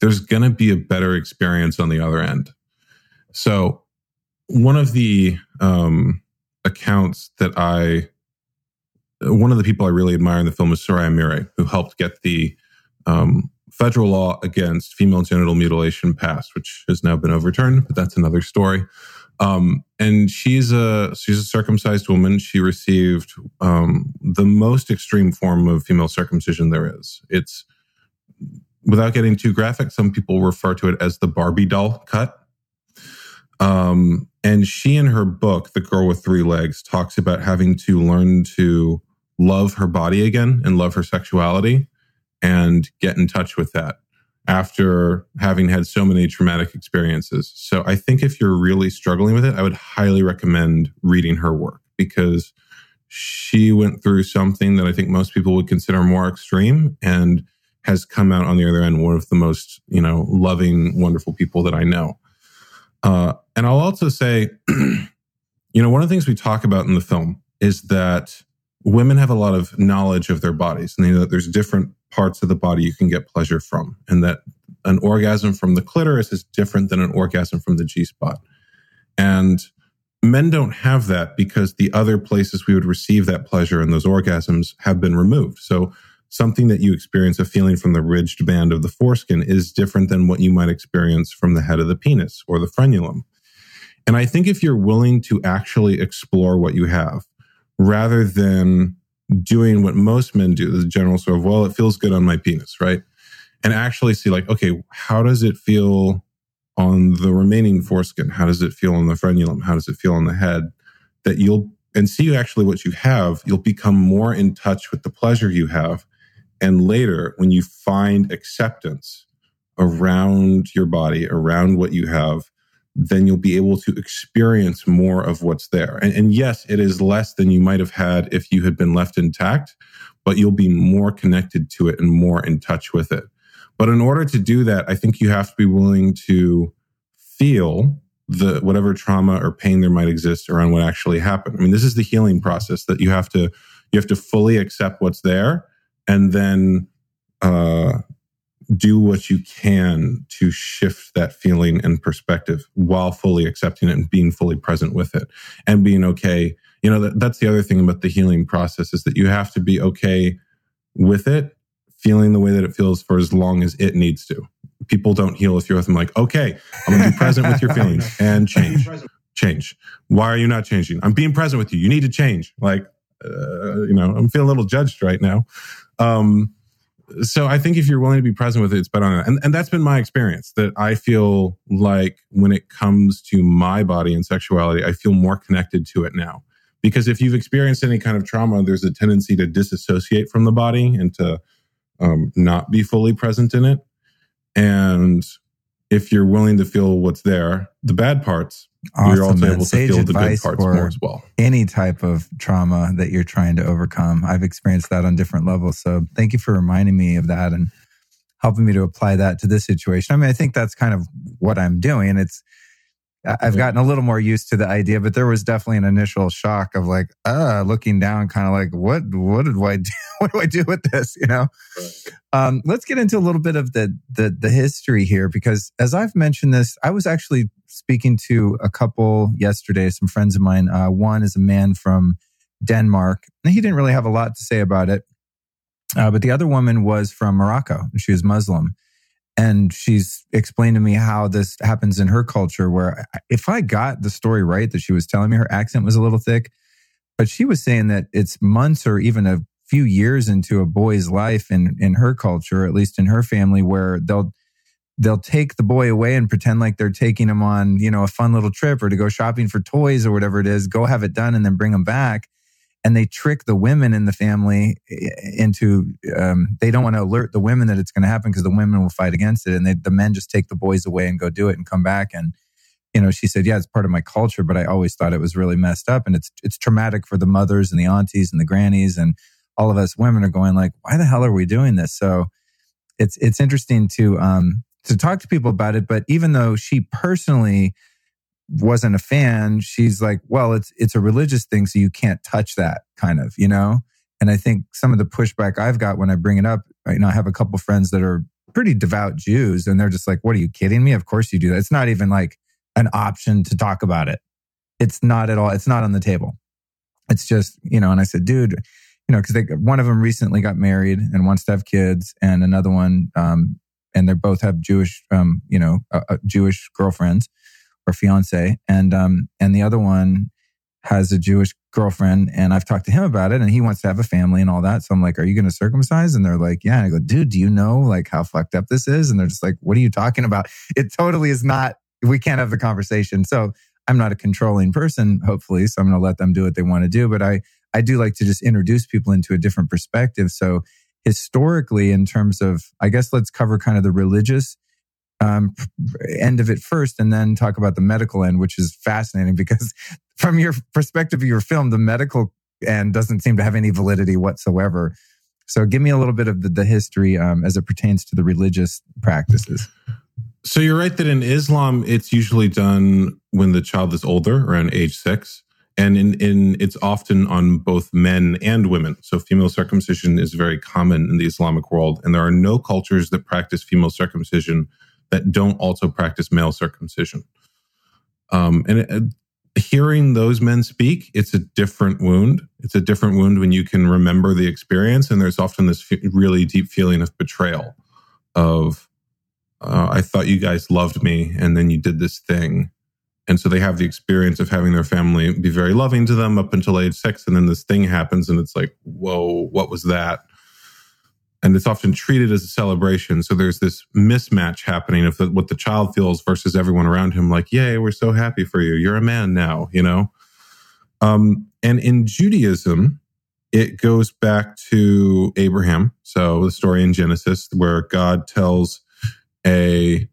there's going to be a better experience on the other end. So, one of the um, accounts that I, one of the people I really admire in the film is Soraya Mire, who helped get the um, federal law against female genital mutilation passed, which has now been overturned, but that's another story. Um, and she's a she's a circumcised woman. She received um, the most extreme form of female circumcision there is. It's without getting too graphic. Some people refer to it as the Barbie doll cut. Um, and she, in her book, The Girl with Three Legs, talks about having to learn to love her body again and love her sexuality and get in touch with that after having had so many traumatic experiences. So I think if you're really struggling with it, I would highly recommend reading her work because she went through something that I think most people would consider more extreme and has come out on the other end one of the most, you know, loving, wonderful people that I know. Uh, and I'll also say, you know, one of the things we talk about in the film is that women have a lot of knowledge of their bodies and they know that there's different parts of the body you can get pleasure from and that an orgasm from the clitoris is different than an orgasm from the G spot. And men don't have that because the other places we would receive that pleasure and those orgasms have been removed. So something that you experience a feeling from the ridged band of the foreskin is different than what you might experience from the head of the penis or the frenulum. And I think if you're willing to actually explore what you have rather than doing what most men do, the general sort of, well, it feels good on my penis, right? And actually see, like, okay, how does it feel on the remaining foreskin? How does it feel on the frenulum? How does it feel on the head? That you'll, and see actually what you have, you'll become more in touch with the pleasure you have. And later, when you find acceptance around your body, around what you have, then you'll be able to experience more of what's there. And, and, yes, it is less than you might have had if you had been left intact, but you'll be more connected to it and more in touch with it. But in order to do that, I think you have to be willing to feel the whatever trauma or pain there might exist around what actually happened. I mean, this is the healing process that you have to you have to fully accept what's there and then uh, do what you can to shift that feeling and perspective while fully accepting it and being fully present with it and being okay. You know, that, that's the other thing about the healing process is that you have to be okay with it, feeling the way that it feels for as long as it needs to. People don't heal if you're with them like, okay, I'm going to be present with your feelings and change. Change. Why are you not changing? I'm being present with you. You need to change. Like, uh, you know, I'm feeling a little judged right now. Um, so I think if you're willing to be present with it, it's better. And, and that's been my experience that I feel like when it comes to my body and sexuality, I feel more connected to it now. Because if you've experienced any kind of trauma, there's a tendency to disassociate from the body and to um, not be fully present in it. And if you're willing to feel what's there, the bad parts, awesome, you're also able to feel the good parts more as well. Any type of trauma that you're trying to overcome. I've experienced that on different levels. So thank you for reminding me of that and helping me to apply that to this situation. I mean, I think that's kind of what I'm doing. It's I've gotten a little more used to the idea, but there was definitely an initial shock of like, uh, looking down, kind of like, what, what did I do? what do I do with this? You know? Um, let's get into a little bit of the, the, the history here, because as I've mentioned this, I was actually speaking to a couple yesterday, some friends of mine. Uh, one is a man from Denmark, and he didn't really have a lot to say about it. Uh, but the other woman was from Morocco, and she was Muslim and she's explained to me how this happens in her culture where if i got the story right that she was telling me her accent was a little thick but she was saying that it's months or even a few years into a boy's life in in her culture at least in her family where they'll they'll take the boy away and pretend like they're taking him on you know a fun little trip or to go shopping for toys or whatever it is go have it done and then bring him back. And they trick the women in the family into um, they don't want to alert the women that it's going to happen because the women will fight against it. And they, the men just take the boys away and go do it and come back. And you know she said yeah it's part of my culture but i always thought it was really messed up. And it's it's traumatic for the mothers and the aunties and the grannies and all of us women are going like why the hell are we doing this? So it's it's interesting to um to talk to people about it but even though she personally wasn't a fan. She's like, well, it's it's a religious thing, so you can't touch that kind of, you know. And I think some of the pushback I've got when I bring it up, right now, I have a couple friends that are pretty devout Jews, and they're just like, "What are you kidding me? Of course you do that. It's not even like an option to talk about it. It's not at all. It's not on the table. It's just you know." And I said, "Dude." You know, because one of them recently got married and wants to have kids, and another one, um, and they both have Jewish, um, you know, uh, uh, Jewish girlfriends or fiance, and um, and the other one has a Jewish girlfriend and I've talked to him about it and he wants to have a family and all that. So I'm like, are you going to circumcise? And they're like, yeah. And I go, dude, do you know like how fucked up this is? And they're just like, what are you talking about? It totally is not, we can't have the conversation. So I'm not a controlling person, hopefully. So I'm going to let them do what they want to do. But I, I do like to just introduce people into a different perspective. So historically, in terms of, I guess let's cover kind of the religious um, end of it first and then talk about the medical end, which is fascinating because from your perspective of your film, the medical end doesn't seem to have any validity whatsoever. So give me a little bit of the, the history um, as it pertains to the religious practices. So you're right that in Islam, it's usually done when the child is older, around age six. And in, in it's often on both men and women. So female circumcision is very common in the Islamic world. And there are no cultures that practice female circumcision that don't also practice male circumcision. Um, and it, hearing those men speak, it's a different wound. It's a different wound when you can remember the experience. And there's often this f- really deep feeling of betrayal of, uh, I thought you guys loved me and then you did this thing. And so they have the experience of having their family be very loving to them up until age six. And then this thing happens and it's like, whoa, what was that? and it's often treated as a celebration. So there's this mismatch happening of the, what the child feels versus everyone around him. Like, yay, we're so happy for you. You're a man now, you know? Um, and in Judaism, it goes back to Abraham. So the story in Genesis where God tells a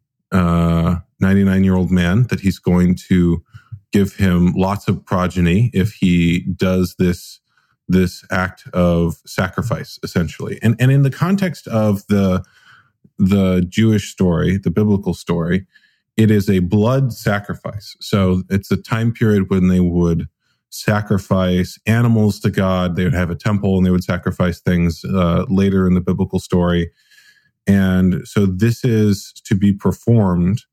99 uh, year old man that he's going to give him lots of progeny if he does this this act of sacrifice essentially. And and in the context of the the jewish story the biblical story it is a blood sacrifice. So it's a time period when they would sacrifice animals to god. They would have a temple and they would sacrifice things uh, later in the biblical story. And so this is to be performed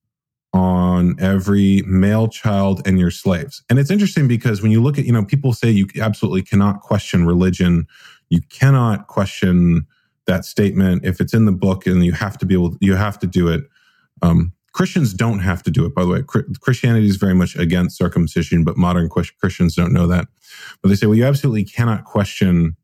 on every male child and your slaves. And it's interesting because when you look at, you know, people say you absolutely cannot question religion. You cannot question that statement if it's in the book and you have to be able, you have to do it. Um, Christians don't have to do it, by the way. Christianity is very much against circumcision, but modern Christians don't know that. But they say, well, you absolutely cannot question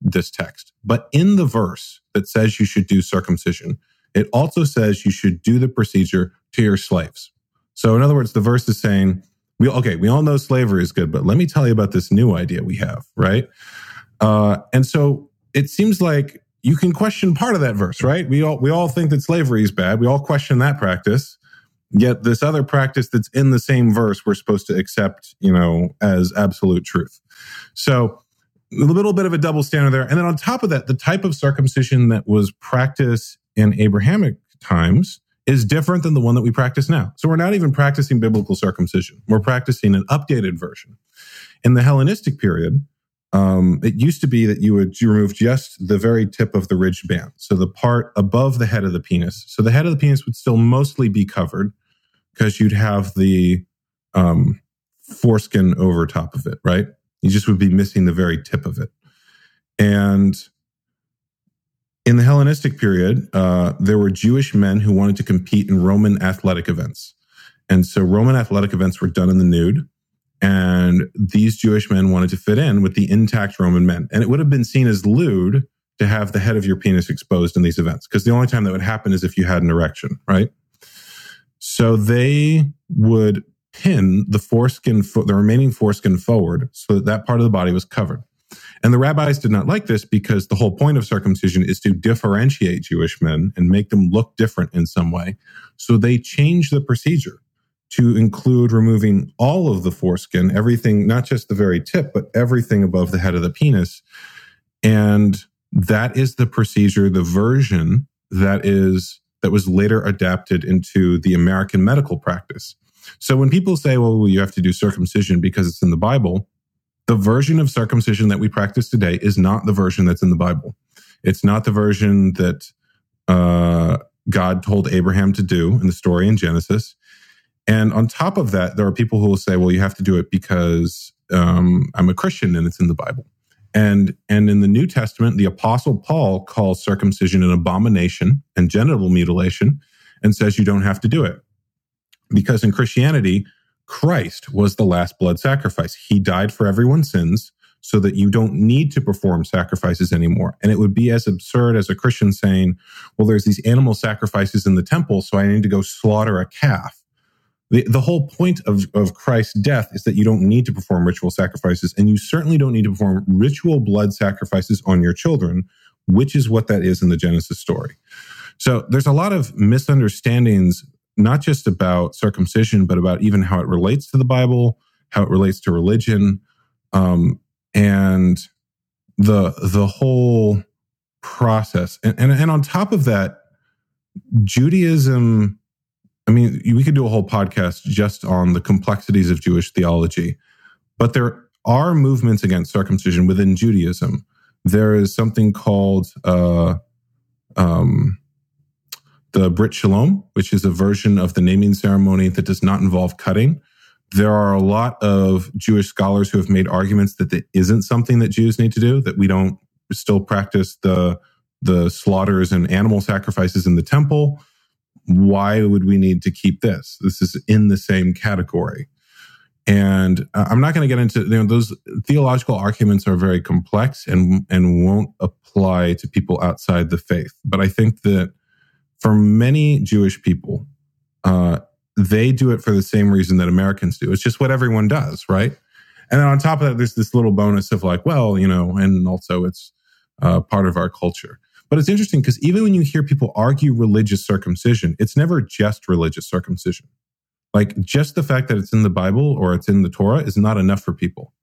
this text. But in the verse that says you should do circumcision, it also says you should do the procedure to your slaves. So, in other words, the verse is saying, we, okay, we all know slavery is good, but let me tell you about this new idea we have, right? Uh, and so it seems like you can question part of that verse, right? We all, we all think that slavery is bad. We all question that practice. Yet this other practice that's in the same verse, we're supposed to accept, you know, as absolute truth. So a little bit of a double standard there. And then on top of that, the type of circumcision that was practiced in Abrahamic times is different than the one that we practice now. So we're not even practicing biblical circumcision. We're practicing an updated version. In the Hellenistic period, um, it used to be that you would you remove just the very tip of the ridged band, so the part above the head of the penis. So the head of the penis would still mostly be covered because you'd have the um, foreskin over top of it, right? You just would be missing the very tip of it. And in the Hellenistic period, uh, there were Jewish men who wanted to compete in Roman athletic events. And so Roman athletic events were done in the nude. And these Jewish men wanted to fit in with the intact Roman men. And it would have been seen as lewd to have the head of your penis exposed in these events because the only time that would happen is if you had an erection, right? So they would pin the foreskin, the remaining foreskin forward so that that part of the body was covered. And the rabbis did not like this because the whole point of circumcision is to differentiate Jewish men and make them look different in some way. So they changed the procedure to include removing all of the foreskin, everything, not just the very tip, but everything above the head of the penis. And that is the procedure, the version that is, that was later adapted into the American medical practice. So when people say, well, you have to do circumcision because it's in the Bible, the version of circumcision that we practice today is not the version that's in the Bible. It's not the version that uh, God told Abraham to do in the story in Genesis. And on top of that, there are people who will say, well, you have to do it because um, I'm a Christian and it's in the Bible. And, and in the New Testament, the apostle Paul calls circumcision an abomination and genital mutilation and says you don't have to do it. Because in Christianity, Christ was the last blood sacrifice. He died for everyone's sins so that you don't need to perform sacrifices anymore. And it would be as absurd as a Christian saying, well, there's these animal sacrifices in the temple, so I need to go slaughter a calf. The, the whole point of, of Christ's death is that you don't need to perform ritual sacrifices, and you certainly don't need to perform ritual blood sacrifices on your children, which is what that is in the Genesis story. So there's a lot of misunderstandings, not just about circumcision, but about even how it relates to the Bible, how it relates to religion. Um, and the the whole process and, and and on top of that judaism i mean we could do a whole podcast just on the complexities of jewish theology but there are movements against circumcision within judaism there is something called uh, um, the brit shalom which is a version of the naming ceremony that does not involve cutting there are a lot of Jewish scholars who have made arguments that it isn't something that Jews need to do, that we don't still practice the, the slaughters and animal sacrifices in the temple. Why would we need to keep this? This is in the same category. And I'm not going to get into you know those theological arguments are very complex and and won't apply to people outside the faith. But I think that for many Jewish people, uh, they do it for the same reason that Americans do. It's just what everyone does, right? And then on top of that, there's this little bonus of like, well, you know, and also it's uh, part of our culture. But it's interesting because even when you hear people argue religious circumcision, it's never just religious circumcision. Like just the fact that it's in the Bible or it's in the Torah is not enough for people.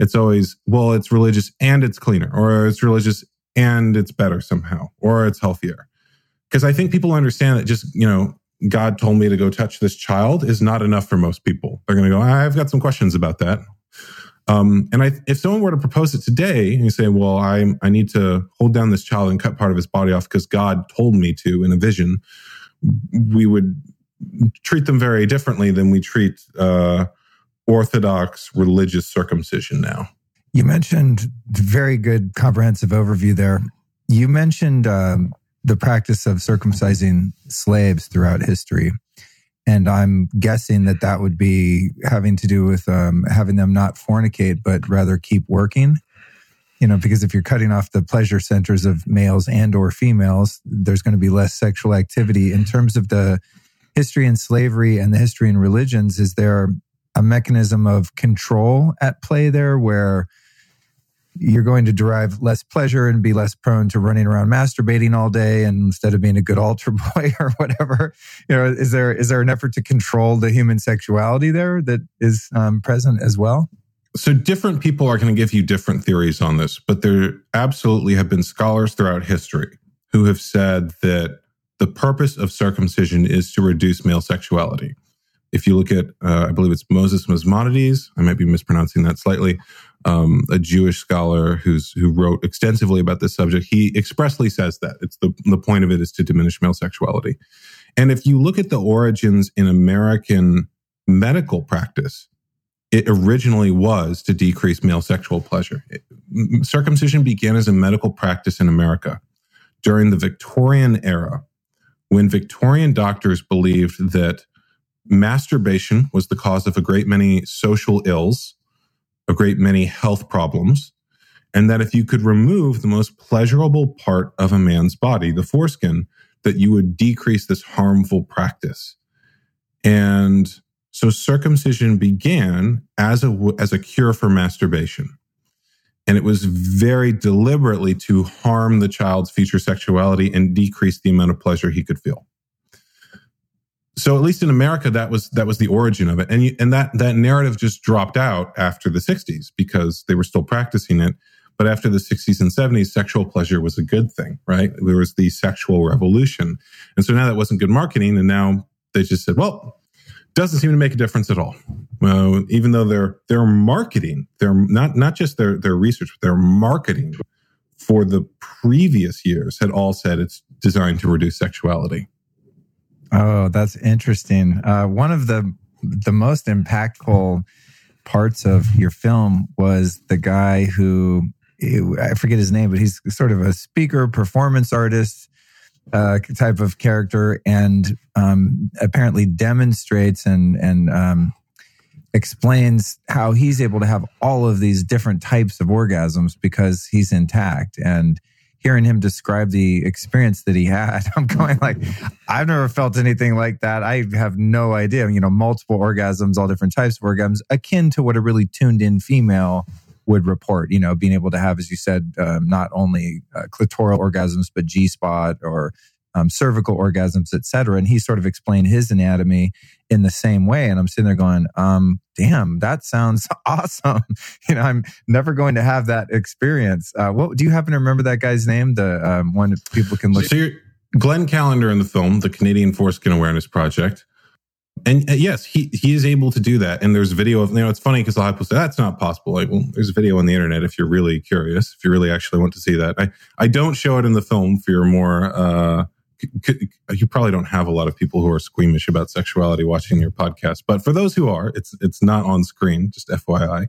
It's always, well, it's religious and it's cleaner, or it's religious and it's better somehow, or it's healthier. Because I think people understand that just, you know, God told me to go touch this child is not enough for most people. They're going to go, I've got some questions about that. Um, and I, if someone were to propose it today and you say, well, I, I need to hold down this child and cut part of his body off because God told me to in a vision, we would treat them very differently than we treat uh, Orthodox religious circumcision now. You mentioned very good comprehensive overview there. You mentioned um, the practice of circumcising slaves throughout history. And I'm guessing that that would be having to do with um, having them not fornicate, but rather keep working. You know, because if you're cutting off the pleasure centers of males and or females, there's going to be less sexual activity. In terms of the history in slavery and the history in religions, is there a mechanism of control at play there where you're going to derive less pleasure and be less prone to running around masturbating all day and instead of being a good altar boy or whatever. You know is there is there an effort to control the human sexuality there that is um, present as well? So different people are going to give you different theories on this but there absolutely have been scholars throughout history who have said that the purpose of circumcision is to reduce male sexuality. If you look at, uh, I believe it's Moses Maimonides, I might be mispronouncing that slightly, um, a Jewish scholar who's who wrote extensively about this subject. He expressly says that it's the the point of it is to diminish male sexuality. And if you look at the origins in American medical practice, it originally was to decrease male sexual pleasure. It, circumcision began as a medical practice in America during the Victorian era, when Victorian doctors believed that masturbation was the cause of a great many social ills, a great many health problems, and that if you could remove the most pleasurable part of a man's body, the foreskin, that you would decrease this harmful practice. And so circumcision began as a, as a cure for masturbation. And it was very deliberately to harm the child's future sexuality and decrease the amount of pleasure he could feel so at least in America, that was that was the origin of it, and you, and that that narrative just dropped out after the '60s because they were still practicing it. But after the 60s and 70s, sexual pleasure was a good thing, right? There was the sexual revolution, and so now that wasn't good marketing, and now they just said, well, doesn't seem to make a difference at all. Uh, even though they're they're marketing, they're not not just their their research, but their marketing for the previous years had all said it's designed to reduce sexuality. Oh, that's interesting. Uh, one of the the most impactful parts of your film was the guy who I forget his name, but he's sort of a speaker, performance artist uh, type of character, and um, apparently demonstrates and and um, explains how he's able to have all of these different types of orgasms because he's intact and hearing him describe the experience that he had, I'm going like, I've never felt anything like that. I have no idea. You know, multiple orgasms, all different types of orgasms, akin to what a really tuned in female would report. You know, being able to have, as you said, um, not only uh, clitoral orgasms but G spot or um, cervical orgasms, etc. And he sort of explained his anatomy in the same way. And I'm sitting there going, um, damn, that sounds awesome. you know, I'm never going to have that experience. Uh, what do you happen to remember that guy's name? The um, one people can look. So you're Glenn Callender in the film, the Canadian Foreskin Awareness Project. And uh, yes, he he is able to do that. And there's video of you know it's funny because a lot of people say that's not possible. Like, well, there's a video on the internet if you're really curious, if you really actually want to see that. I I don't show it in the film for your more uh, you probably don't have a lot of people who are squeamish about sexuality watching your podcast, but for those who are, it's it's not on screen. Just FYI.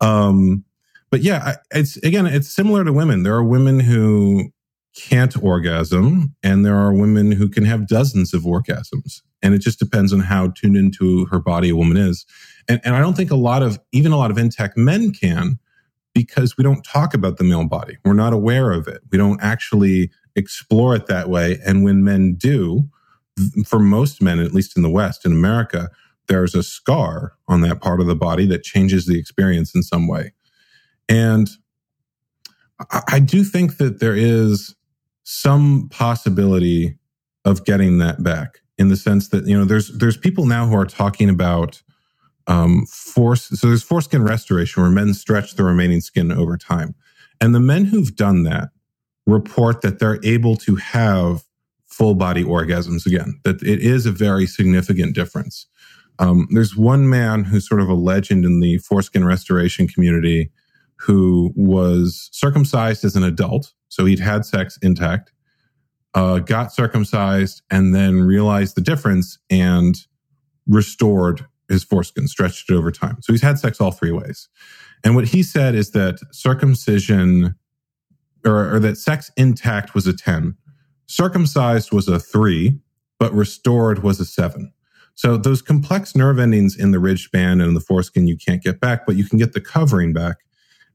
Um, but yeah, it's again, it's similar to women. There are women who can't orgasm, and there are women who can have dozens of orgasms, and it just depends on how tuned into her body a woman is. And, and I don't think a lot of even a lot of intact men can because we don't talk about the male body. We're not aware of it. We don't actually explore it that way. And when men do, for most men, at least in the West, in America, there's a scar on that part of the body that changes the experience in some way. And I, do think that there is some possibility of getting that back in the sense that, you know, there's, there's people now who are talking about, um, force. So there's foreskin restoration where men stretch the remaining skin over time. And the men who've done that report that they're able to have full body orgasms again, that it is a very significant difference. Um, there's one man who's sort of a legend in the foreskin restoration community who was circumcised as an adult. So he'd had sex intact, uh, got circumcised, and then realized the difference and restored his foreskin, stretched it over time. So he's had sex all three ways. And what he said is that circumcision or, or that sex intact was a 10, circumcised was a three, but restored was a seven. So those complex nerve endings in the ridge band and the foreskin you can't get back, but you can get the covering back.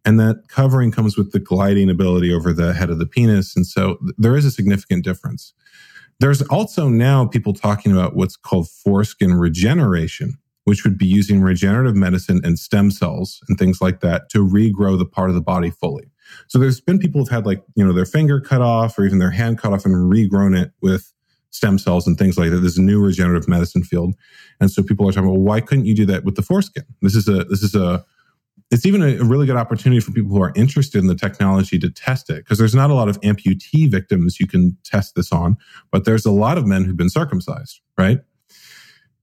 And that covering comes with the gliding ability over the head of the penis. And so there is a significant difference. There's also now people talking about what's called foreskin regeneration, which would be using regenerative medicine and stem cells and things like that to regrow the part of the body fully. So there's been people who've had like, you know, their finger cut off or even their hand cut off and regrown it with stem cells and things like that. There's a new regenerative medicine field. And so people are talking well, why couldn't you do that with the foreskin? This is a, this is a, it's even a, really good opportunity for people who are interested in the technology to test it because there's not a lot of amputee victims you can test this on, but there's a lot of men who've been circumcised, right?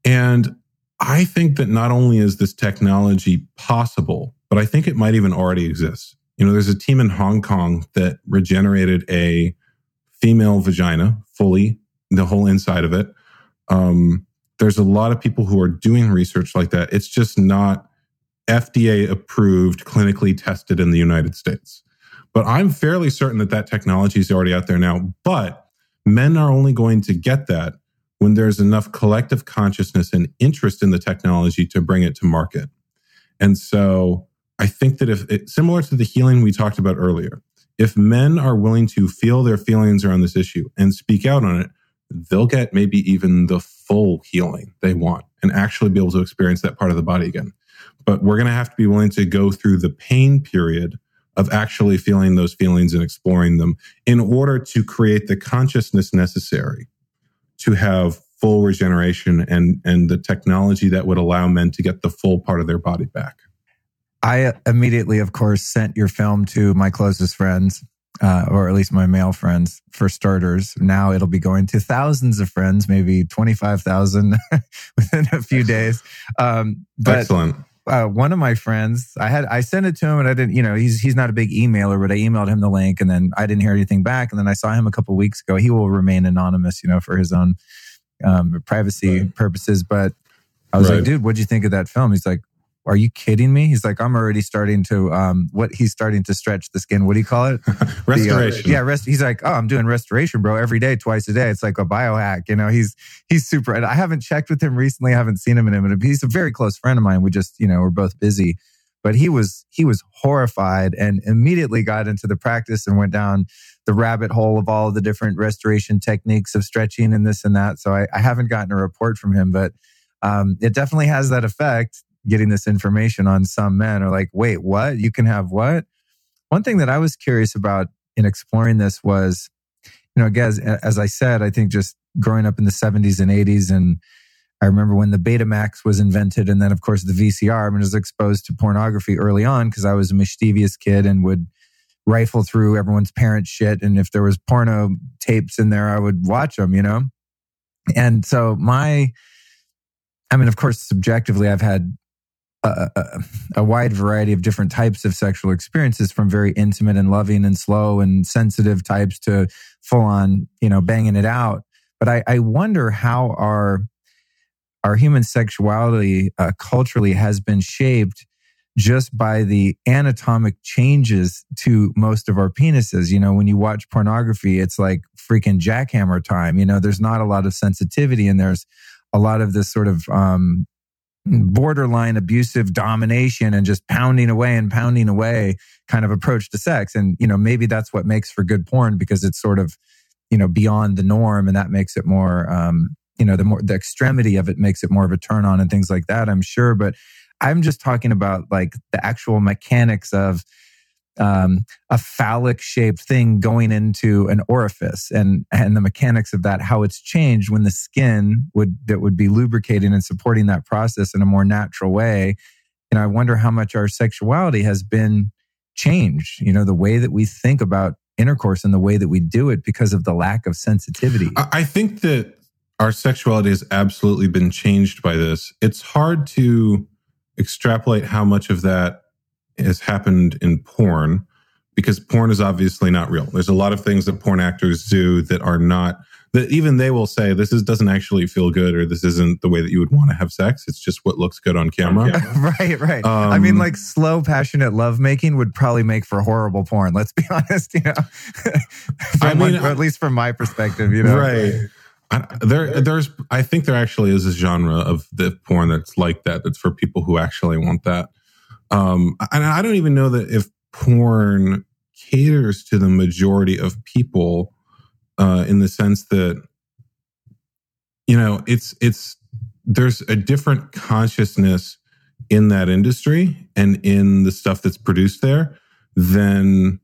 And I think that not only is this technology possible, but I think it might even already exist. You know, there's a team in Hong Kong that regenerated a female vagina fully, the whole inside of it. Um, there's a lot of people who are doing research like that. It's just not FDA approved, clinically tested in the United States. But I'm fairly certain that that technology is already out there now. But men are only going to get that when there's enough collective consciousness and interest in the technology to bring it to market. And so I think that if it, similar to the healing we talked about earlier, if men are willing to feel their feelings around this issue and speak out on it, they'll get maybe even the full healing they want and actually be able to experience that part of the body again. But we're going to have to be willing to go through the pain period of actually feeling those feelings and exploring them in order to create the consciousness necessary to have full regeneration and, and the technology that would allow men to get the full part of their body back. I immediately, of course, sent your film to my closest friends. uh, or at least my male friends for starters. Now it'll be going to thousands of friends, maybe 25,000 within a few days. Um, but Excellent. Uh, one of my friends, I had, I sent it to him and I didn't, you know, he's, he's not a big emailer, but I emailed him the link and then I didn't hear anything back. And then I saw him a couple weeks ago. He will remain anonymous, you know, for his own, um, privacy Right. purposes. But I was Right. like, dude, what'd you think of that film? He's like, are you kidding me? He's like, I'm already starting to, um, what he's starting to stretch the skin. What do you call it? The, uh, Restoration. yeah, rest. He's like, oh, I'm doing restoration, bro, every day, twice a day. It's like a biohack. You know, he's he's super. And I haven't checked with him recently. I haven't seen him in him. And he's a very close friend of mine. We just, you know, we're both busy. But he was he was horrified and immediately got into the practice and went down the rabbit hole of all the different restoration techniques of stretching and this and that. So I, I haven't gotten a report from him, but um, it definitely has that effect. Getting this information on some men are like, wait, what? You can have what? One thing that I was curious about in exploring this was, you know, again, as, I said, I think just growing up in the 70s and 80s, and I remember when the Betamax was invented, and then of course the VCR. I I was exposed to pornography early on because I was a mischievous kid and would rifle through everyone's parents' shit, and if there was porno tapes in there, I would watch them. You know, and so my, I mean, of course, subjectively, I've had a, a, wide variety of different types of sexual experiences from very intimate and loving and slow and sensitive types to full on, you know, banging it out. But I, I wonder how our, our human sexuality uh, culturally has been shaped just by the anatomic changes to most of our penises. You know, when you watch pornography, it's like freaking jackhammer time. You know, there's not a lot of sensitivity and there's a lot of this sort of um, borderline abusive domination and just pounding away and pounding away kind of approach to sex. And, you know, maybe that's what makes for good porn because it's sort of, you know, beyond the norm and that makes it more, um, you know, the more, the extremity of it makes it more of a turn on and things like that, I'm sure. But I'm just talking about like the actual mechanics of, um, a phallic shaped thing going into an orifice. And and the mechanics of that how it's changed when the skin would that would be lubricating and supporting that process in a more natural way. And i wonder how much our sexuality has been changed you know the way that we think about intercourse and the way that we do it because of the lack of sensitivity. I think that our sexuality has absolutely been changed by this. It's hard to extrapolate how much of that has happened in porn because porn is obviously not real. There's a lot of things that porn actors do that are not that even they will say this is doesn't actually feel good or this isn't the way that you would want to have sex. It's just what looks good on camera. right right i mean Um, like slow passionate lovemaking would probably make for horrible porn let's be honest you know from I mean, one- at least from my perspective you know Right. I, there, there's. I think there actually is a genre of the porn that's like that. That's for people who actually want that. Um, and I don't even know that if porn caters to the majority of people, uh, in the sense that, you know, it's it's there's a different consciousness in that industry and in the stuff that's produced there than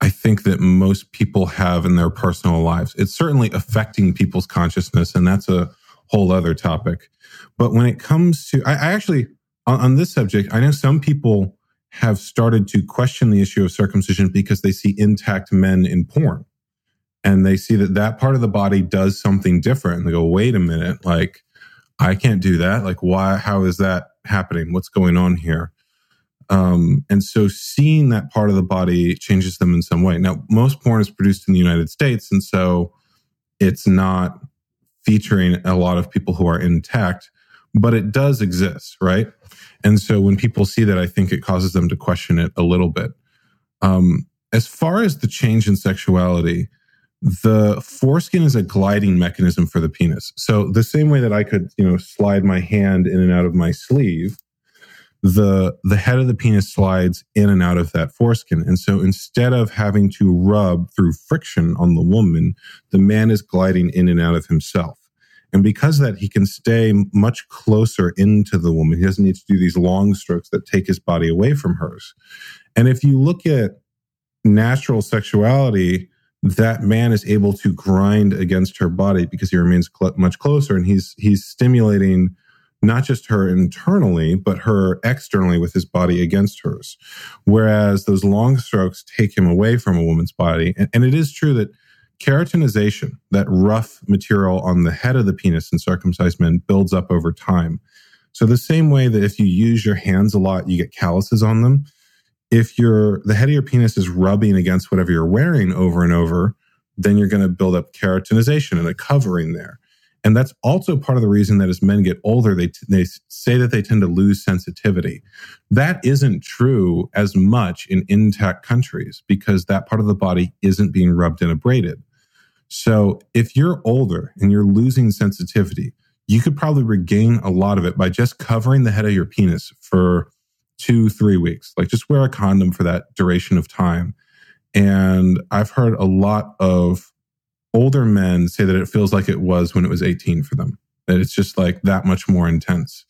I think that most people have in their personal lives. It's certainly affecting people's consciousness, and that's a whole other topic. But when it comes to, I, I actually, on, on this subject, I know some people have started to question the issue of circumcision because they see intact men in porn. And they see that that part of the body does something different. And they go, wait a minute, like, I can't do that. Like, why? How is that happening? What's going on here? Um, and so seeing that part of the body changes them in some way. Now, most porn is produced in the United States, and so it's not featuring a lot of people who are intact, but it does exist, right? And so when people see that, I think it causes them to question it a little bit. Um, as far as the change in sexuality, the foreskin is a gliding mechanism for the penis. So the same way that I could, you know, slide my hand in and out of my sleeve, the the head of the penis slides in and out of that foreskin. And so instead of having to rub through friction on the woman, the man is gliding in and out of himself. And because of that, he can stay much closer into the woman. He doesn't need to do these long strokes that take his body away from hers. And if you look at natural sexuality, that man is able to grind against her body because he remains cl- much closer and he's he's stimulating not just her internally, but her externally with his body against hers. Whereas those long strokes take him away from a woman's body. And, and, it is true that keratinization, that rough material on the head of the penis in circumcised men, builds up over time. So the same way that if you use your hands a lot, you get calluses on them. If your the head of your penis is rubbing against whatever you're wearing over and over, then you're going to build up keratinization and a covering there. And that's also part of the reason that as men get older, they, they say that they tend to lose sensitivity. That isn't true as much in intact countries because that part of the body isn't being rubbed and abraded. So if you're older and you're losing sensitivity, you could probably regain a lot of it by just covering the head of your penis for two, three weeks. Like just wear a condom for that duration of time. And I've heard a lot of older men say that it feels like it was when it was 18 for them, that it's just like that much more intense.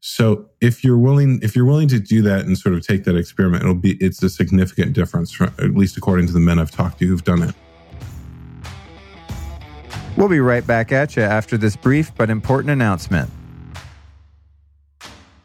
So if you're willing, if you're willing to do that and sort of take that experiment, it'll be, it's a significant difference, at least according to the men I've talked to who've done it. We'll be right back at you after this brief but important announcement.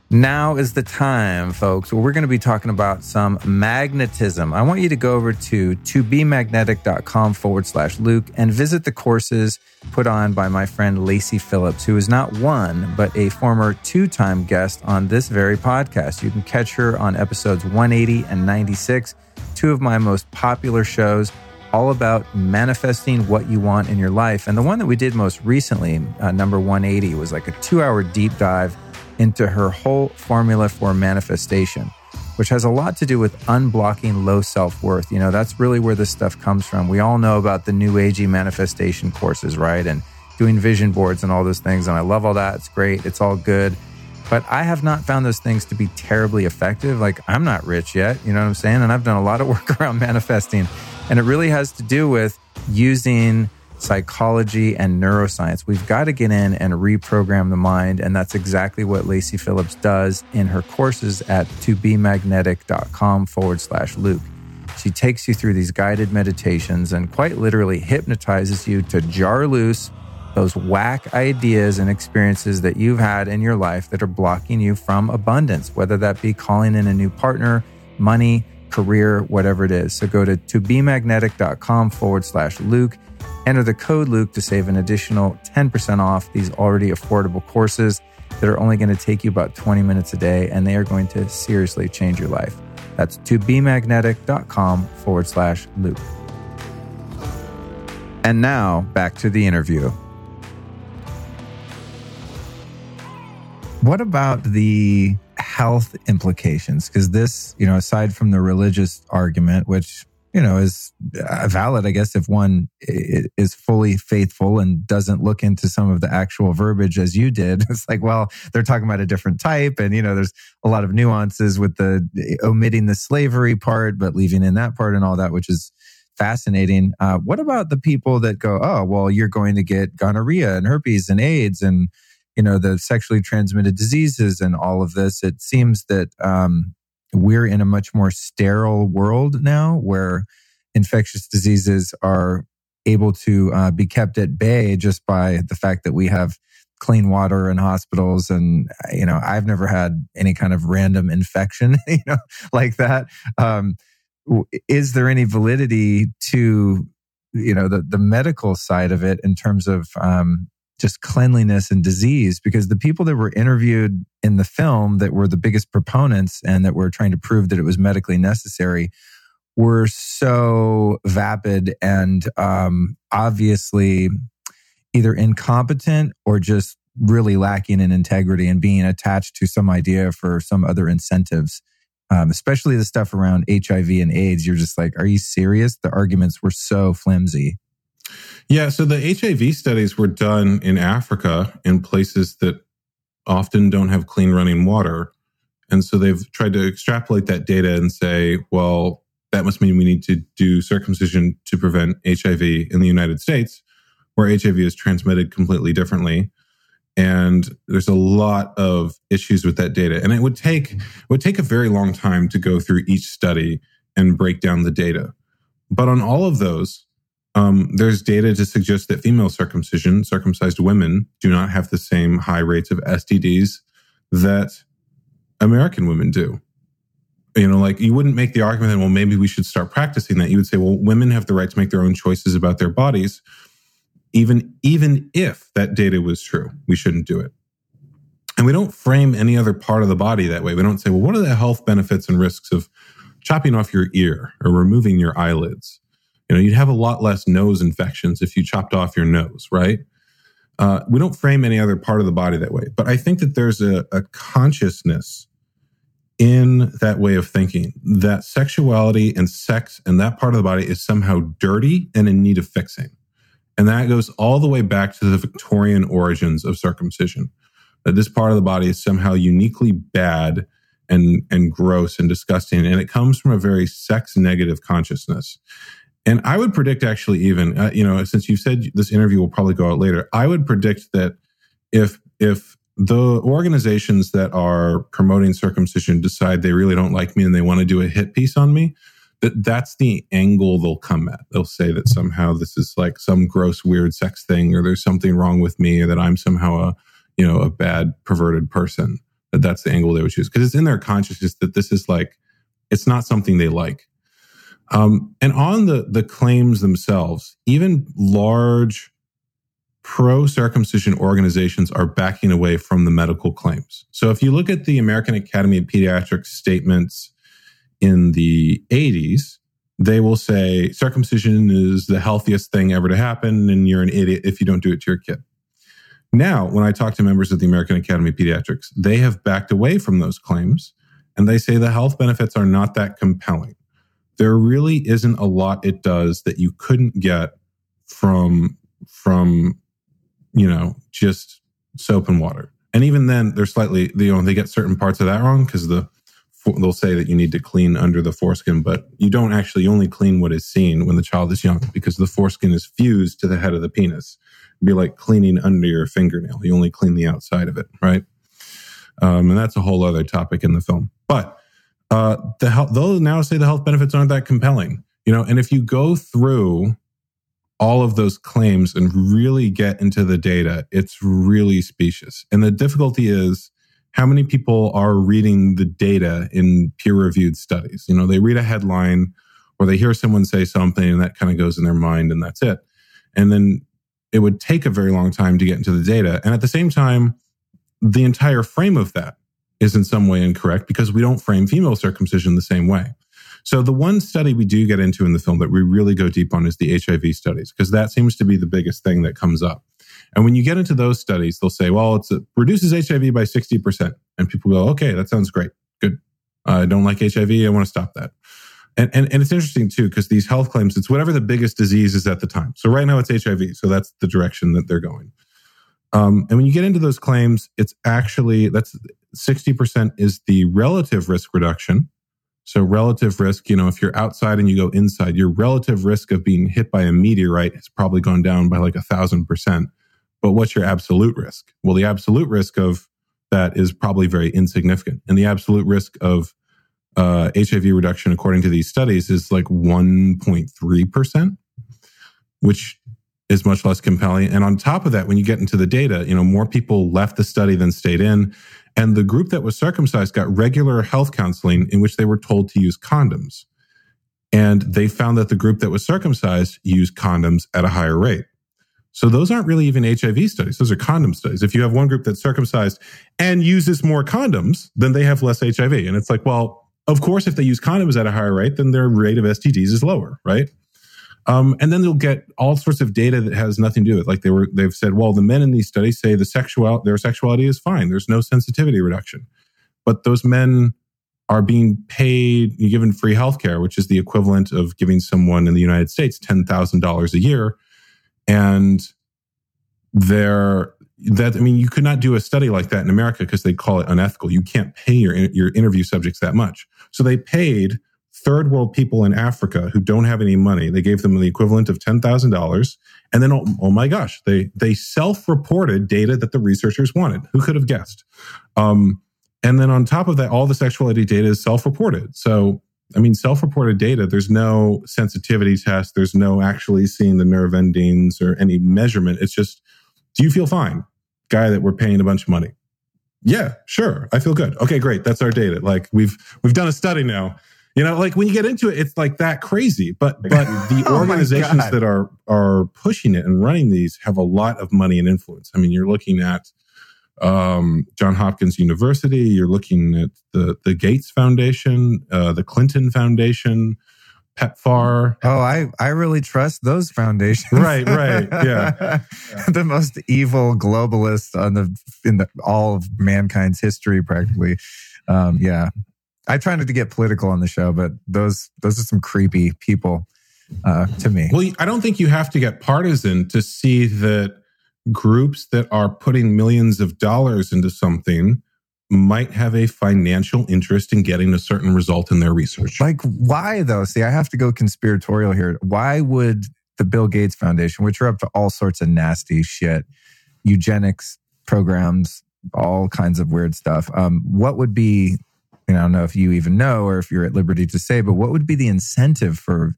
Now is the time, folks, where we're going to be talking about some magnetism. I want you to go over to tobemagnetic.com forward slash Luke and visit the courses put on by my friend Lacy Phillips, who is not one, but a former two time guest on this very podcast. You can catch her on episodes 180 and 96, two of my most popular shows, all about manifesting what you want in your life. And the one that we did most recently, uh, number 180, was like a two hour deep dive into her whole formula for manifestation, which has a lot to do with unblocking low self worth. You know, that's really where this stuff comes from. We all know about the new agey manifestation courses, right? And doing vision boards and all those things. And I love all that. It's great. It's all good. But I have not found those things to be terribly effective. Like, I'm not rich yet. You know what I'm saying? And I've done a lot of work around manifesting. And it really has to do with using psychology, and neuroscience. We've got to get in and reprogram the mind. And that's exactly what Lacy Phillips does in her courses at tobemagnetic.com forward slash Luke. She takes you through these guided meditations and quite literally hypnotizes you to jar loose those whack ideas and experiences that you've had in your life that are blocking you from abundance, whether that be calling in a new partner, money, career, whatever it is. So go to tobemagnetic.com forward slash Luke Enter the code Luke to save an additional 10% off these already affordable courses that are only going to take you about 20 minutes a day, and they are going to seriously change your life. That's tobemagnetic.com forward slash Luke. And now back to the interview. What about the health implications? Because this, you know, aside from the religious argument, which you know, is uh, valid, I guess, if one is fully faithful and doesn't look into some of the actual verbiage as you did. It's like, well, they're talking about a different type. And, you know, there's a lot of nuances with the omitting the slavery part, but leaving in that part and all that, which is fascinating. Uh, what about the people that go, oh, well, you're going to get gonorrhea and herpes and AIDS and, you know, the sexually transmitted diseases and all of this? It seems that, um, we're in a much more sterile world now where infectious diseases are able to uh, be kept at bay just by the fact that we have clean water in hospitals and you know i've never had any kind of random infection you know like that um, is there any validity to you know the the medical side of it in terms of um, just cleanliness and disease because the people that were interviewed in the film that were the biggest proponents and that were trying to prove that it was medically necessary were so vapid and um, obviously either incompetent or just really lacking in integrity and being attached to some idea for some other incentives. Um, especially the stuff around HIV and AIDS, you're just like, are you serious? The arguments were so flimsy. Yeah, so the HIV studies were done in Africa in places that often don't have clean running water. And so they've tried to extrapolate that data and say, well, that must mean we need to do circumcision to prevent HIV in the United States, where HIV is transmitted completely differently. And there's a lot of issues with that data. And it would take it would take a very long time to go through each study and break down the data. But on all of those, Um, there's data to suggest that female circumcision, circumcised women, do not have the same high rates of STDs that American women do. You know, like you wouldn't make the argument that, well, maybe we should start practicing that. You would say, well, women have the right to make their own choices about their bodies. Even, even if that data was true, we shouldn't do it. And we don't frame any other part of the body that way. We don't say, well, what are the health benefits and risks of chopping off your ear or removing your eyelids? You know, you'd have a lot less nose infections if you chopped off your nose, right? Uh, we don't frame any other part of the body that way. But I think that there's a, a consciousness in that way of thinking that sexuality and sex and that part of the body is somehow dirty and in need of fixing. And that goes all the way back to the Victorian origins of circumcision. That this part of the body is somehow uniquely bad and, and gross and disgusting. And it comes from a very sex negative consciousness. And I would predict, actually, even uh, you know, since you said this interview will probably go out later, I would predict that if if the organizations that are promoting circumcision decide they really don't like me and they want to do a hit piece on me, that that's the angle they'll come at. They'll say that somehow this is like some gross, weird sex thing, or there's something wrong with me, or that I'm somehow a you know a bad, perverted person. That that's the angle they would choose because it's in their consciousness that this is like it's not something they like. Um, and on the, the claims themselves, even large pro circumcision organizations are backing away from the medical claims. So if you look at the American Academy of Pediatrics statements in the 80s, they will say circumcision is the healthiest thing ever to happen, and you're an idiot if you don't do it to your kid. Now, when I talk to members of the American Academy of Pediatrics, they have backed away from those claims and they say the health benefits are not that compelling there really isn't a lot it does that you couldn't get from from you know just soap and water. And even then they're slightly you know they get certain parts of that wrong because the they'll say that you need to clean under the foreskin but you don't actually only clean what is seen when the child is young because the foreskin is fused to the head of the penis. It'd be like cleaning under your fingernail. You only clean the outside of it right? Um, and that's a whole other topic in the film. But uh, the health, they'll now say the health benefits aren't that compelling, you know. And if you go through all of those claims and really get into the data, it's really specious. And the difficulty is how many people are reading the data in peer reviewed studies. You know, they read a headline or they hear someone say something and that kind of goes in their mind and that's it. And then it would take a very long time to get into the data. And at the same time, the entire frame of that is in some way incorrect because we don't frame female circumcision the same way. So the one study we do get into in the film that we really go deep on is the HIV studies because that seems to be the biggest thing that comes up. And when you get into those studies, they'll say, well, it reduces HIV by 60%. And people go, okay, that sounds great. Good. I don't like HIV. I want to stop that. And, and, and it's interesting too, because these health claims, it's whatever the biggest disease is at the time. So right now it's HIV. So that's the direction that they're going. Um, and when you get into those claims, it's actually that's 60% is the relative risk reduction. So relative risk, you know, if you're outside and you go inside, your relative risk of being hit by a meteorite has probably gone down by like a thousand percent. But what's your absolute risk? Well, the absolute risk of that is probably very insignificant. And the absolute risk of uh, HIV reduction, according to these studies, is like 1.3%, which is much less compelling. And on top of that, when you get into the data, you know, more people left the study than stayed in. And the group that was circumcised got regular health counseling in which they were told to use condoms. And they found that the group that was circumcised used condoms at a higher rate. So those aren't really even HIV studies. Those are condom studies. If you have one group that's circumcised and uses more condoms, then they have less HIV. And it's like, well, of course, if they use condoms at a higher rate, then their rate of STDs is lower, right? Um, and then they'll get all sorts of data that has nothing to do with it. Like they were, they've said, well, the men in these studies say the sexual, their sexuality is fine. There's no sensitivity reduction, but those men are being paid, given free healthcare, which is the equivalent of giving someone in the United States ten thousand dollars a year, and they're that I mean, you could not do a study like that in America because they call it unethical. You can't pay your your interview subjects that much, so they paid third world people in Africa who don't have any money. They gave them the equivalent of $10,000. And then, oh, oh, my gosh, they, they self reported data that the researchers wanted. Who could have guessed? Um, and then on top of that, all the sexuality data is self reported. So I mean, self reported data, there's no sensitivity test, there's no actually seeing the nerve endings or any measurement. It's just, do you feel fine? Guy that we're paying a bunch of money. Yeah, sure. I feel good. Okay, great. That's our data. Like we've we've done a study now. You know, like when you get into it, it's like that crazy. But but the Oh organizations that are are pushing it and running these have a lot of money and influence. I mean, you're looking at um, John Hopkins University. You're looking at the the Gates Foundation, uh, the Clinton Foundation, PEPFAR. Oh, I, I really trust those foundations. Right, right, yeah. the most evil globalists on the in the all of mankind's history, practically. Um, yeah, I try not to get political on the show, but those those are some creepy people uh, to me. Well, I don't think you have to get partisan to see that groups that are putting millions of dollars into something might have a financial interest in getting a certain result in their research. Like, why though? See, I have to go conspiratorial here. Why would the Bill Gates Foundation, which are up to all sorts of nasty shit, eugenics programs, all kinds of weird stuff, um, what would be, I don't know if you even know or if you're at liberty to say, but what would be the incentive for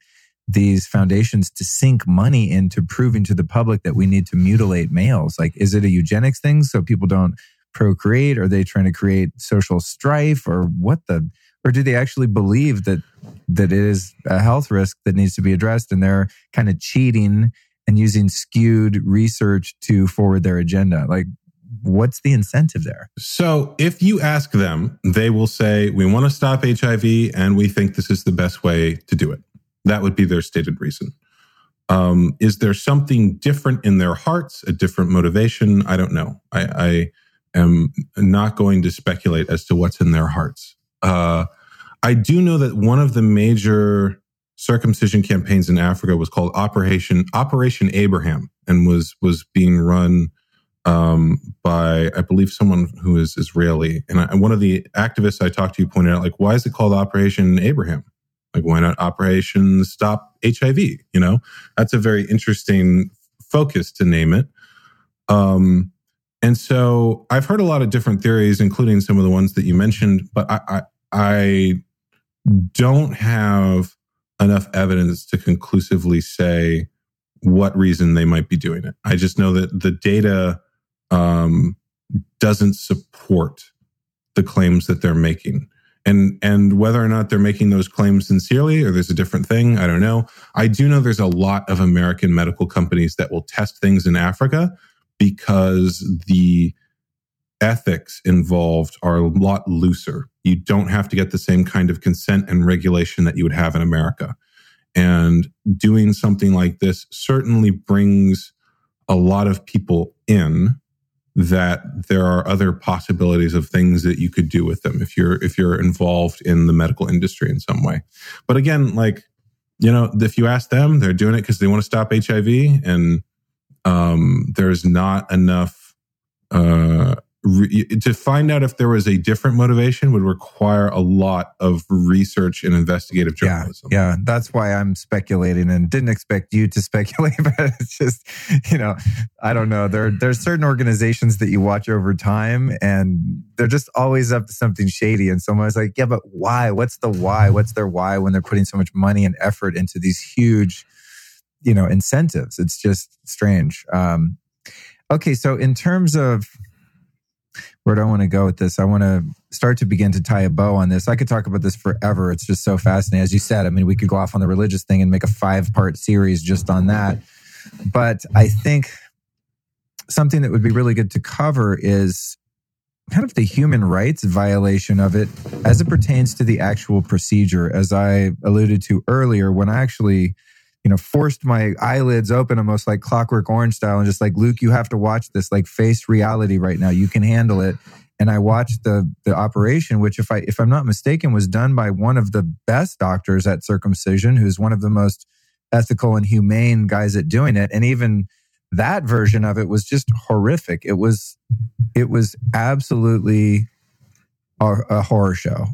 these foundations to sink money into proving to the public that we need to mutilate males? Like, is it a eugenics thing so people don't procreate? Are they trying to create social strife or what the? or do they actually believe that that it is a health risk that needs to be addressed and they're kind of cheating and using skewed research to forward their agenda like what's the incentive there So if you ask them, they will say, We want to stop HIV and we think this is the best way to do it. That would be their stated reason. Um, is there something different in their hearts, a different motivation? I don't know. I, I am not going to speculate as to what's in their hearts. Uh, I do know that one of the major circumcision campaigns in Africa was called Operation Operation Abraham and was was being run um, by I believe someone who is Israeli. And, I, one of the activists I talked to pointed out, like, why is it called Operation Abraham? Like, why not Operation Stop HIV? You know, that's a very interesting focus to name it. Um, and so I've heard a lot of different theories, including some of the ones that you mentioned, but I, I, I don't have enough evidence to conclusively say what reason they might be doing it. I just know that the data um, doesn't support the claims that they're making. And and whether or not they're making those claims sincerely or there's a different thing, I don't know. I do know there's a lot of American medical companies that will test things in Africa because the ethics involved are a lot looser. You don't have to get the same kind of consent and regulation that you would have in America. And doing something like this certainly brings a lot of people in that there are other possibilities of things that you could do with them if you're if you're involved in the medical industry in some way. But again, like you know, if you ask them, they're doing it because they want to stop HIV, and um, there's not enough uh, re- to find out if there was a different motivation would require a lot of research and investigative journalism. yeah that's why i'm speculating and didn't expect you to speculate but it's just you know i don't know. There there's certain organizations that you watch over time and they're just always up to something shady. And someone's like yeah but why? What's the why? What's their why when they're putting so much money and effort into these huge you know incentives? It's just strange. Um okay so in terms of where do I want to go with this? I want to start to begin to tie a bow on this. I could talk about this forever. It's just so fascinating. As you said, I mean, we could go off on the religious thing and make a five part series just on that. But I think something that would be really good to cover is kind of the human rights violation of it as it pertains to the actual procedure. As I alluded to earlier, when I actually you know, forced my eyelids open almost like clockwork orange style and just like, Luke, you have to watch this, like face reality right now. You can handle it. And I watched the the operation, which if I if I'm not mistaken, was done by one of the best doctors at circumcision, who's one of the most ethical and humane guys at doing it. And even that version of it was just horrific. It was it was absolutely a, a horror show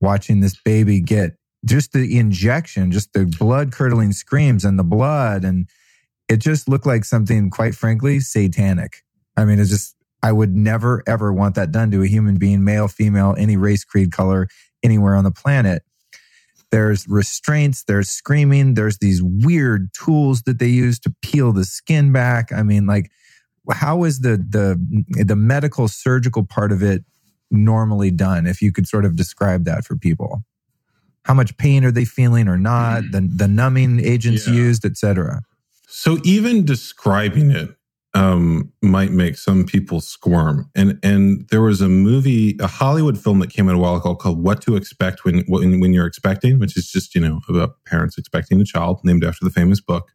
watching this baby get just the injection, just the blood curdling screams and the blood. And it just looked like something, quite frankly, satanic. I mean, it's just, I would never, ever want that done to a human being, male, female, any race, creed, color, anywhere on the planet. There's restraints, there's screaming, there's these weird tools that they use to peel the skin back. I mean, like, how is the the the medical surgical part of it normally done? If you could sort of describe that for people, how much pain are they feeling or not? The the numbing agents Yeah. used, etc. So even describing it um, might make some people squirm. And and there was a movie, a Hollywood film that came out a while ago called "What to Expect When When, when You're Expecting," which is just you know about parents expecting a child, named after the famous book.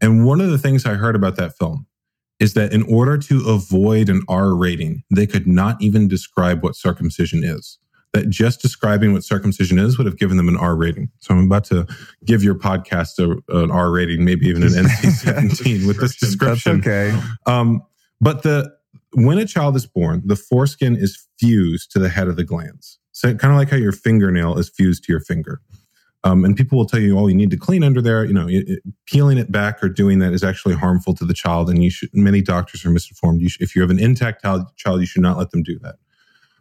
And one of the things I heard about that film is that in order to avoid an R rating, they could not even describe what circumcision is. That just describing what circumcision is would have given them an R rating. So I'm about to give your podcast a, an R rating, maybe even an NC-17 with this That's description. okay. Um, but the when a child is born, the foreskin is fused to the head of the glands. So kind of like how your fingernail is fused to your finger. Um, and people will tell you, oh, you need to clean under there. You know, it, it- peeling it back or doing that is actually harmful to the child. And you should, many doctors are misinformed. You should, if you have an intact child, you should not let them do that.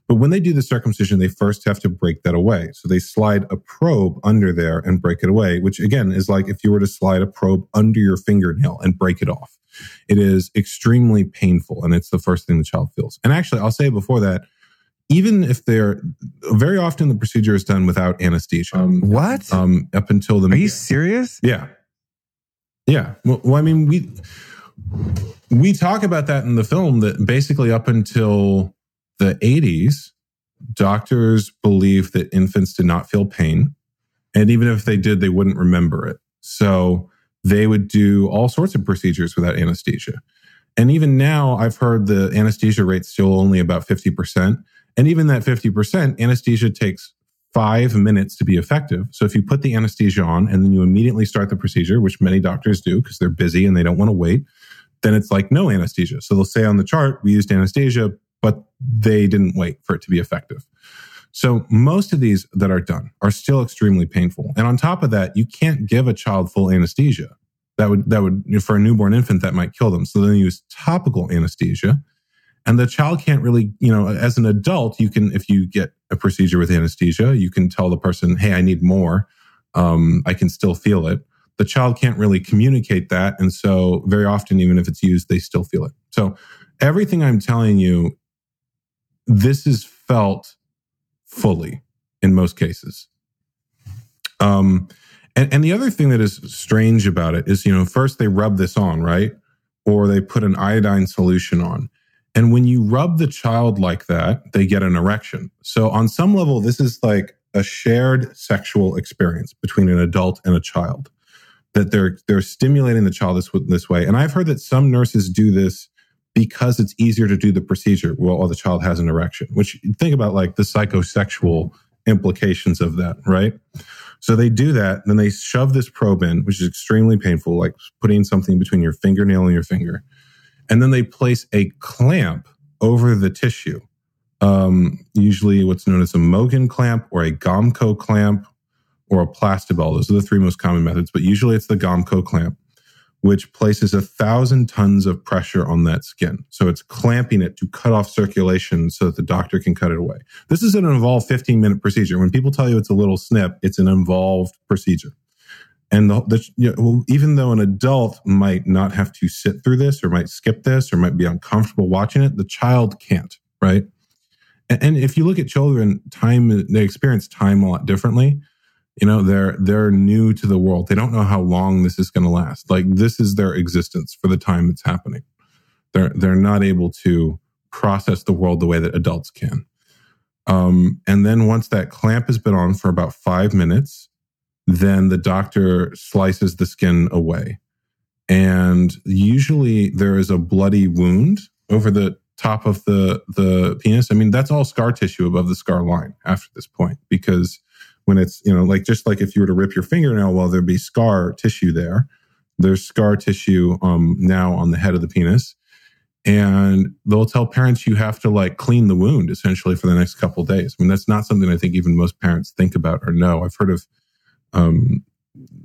But when they do the circumcision, they first have to break that away. So they slide a probe under there and break it away, which again is like if you were to slide a probe under your fingernail and break it off. It is extremely painful and it's the first thing the child feels. And actually, I'll say before that, even if they're very often the procedure is done without anesthesia. What? Um, up until the Are you serious? yeah. Yeah. Well, well, I mean, we we talk about that in the film that basically up until the 80s, doctors believed that infants did not feel pain. And even if they did, they wouldn't remember it. So they would do all sorts of procedures without anesthesia. And even now, I've heard the anesthesia rate's still only about 50%. And even that 50%, anesthesia takes five minutes to be effective. So if you put the anesthesia on and then you immediately start the procedure, which many doctors do because they're busy and they don't want to wait, then it's like no anesthesia. So they'll say on the chart, we used anesthesia, they didn't wait for it to be effective. So most of these that are done are still extremely painful. And on top of that, you can't give a child full anesthesia. That would, that would, for a newborn infant, that might kill them. So then you use topical anesthesia. And the child can't really, you know, as an adult, you can, if you get a procedure with anesthesia, you can tell the person, hey, I need more. Um, I can still feel it. The child can't really communicate that. And so very often, even if it's used, they still feel it. So everything I'm telling you, this is felt fully in most cases. Um, and, and the other thing that is strange about it is, you know, first they rub this on, right? Or they put an iodine solution on. And when you rub the child like that, they get an erection. So on some level, this is like a shared sexual experience between an adult and a child. That they're they're stimulating the child this this way. And I've heard that some nurses do this because it's easier to do the procedure while the child has an erection. Which think about like the psychosexual implications of that, right? So they do that, then they shove this probe in, which is extremely painful, like putting something between your fingernail and your finger. And then they place a clamp over the tissue. Um, usually what's known as a Mogen clamp or a Gomco clamp or a Plastibell. Those are the three most common methods, but usually it's the Gomco clamp, which places a thousand tons of pressure on that skin. So it's clamping it to cut off circulation so that the doctor can cut it away. This is an involved 15 minute procedure. When people tell you it's a little snip, it's an involved procedure. And the, the you know, even though an adult might not have to sit through this or might skip this or might be uncomfortable watching it, the child can't, right? And, and if you look at children, time they experience time a lot differently. You know, they're they're new to the world. They don't know how long this is going to last. Like this is their existence for the time it's happening. They're they're not able to process the world the way that adults can. Um, and then once that clamp has been on for about five minutes, then the doctor slices the skin away. And usually there is a bloody wound over the top of the, the penis. I mean, that's all scar tissue above the scar line after this point, because when it's, you know, like just like if you were to rip your fingernail, well, there'd be scar tissue there. There's scar tissue um, now on the head of the penis. And they'll tell parents you have to like clean the wound essentially for the next couple of days. I mean, that's not something I think even most parents think about or know. I've heard of um,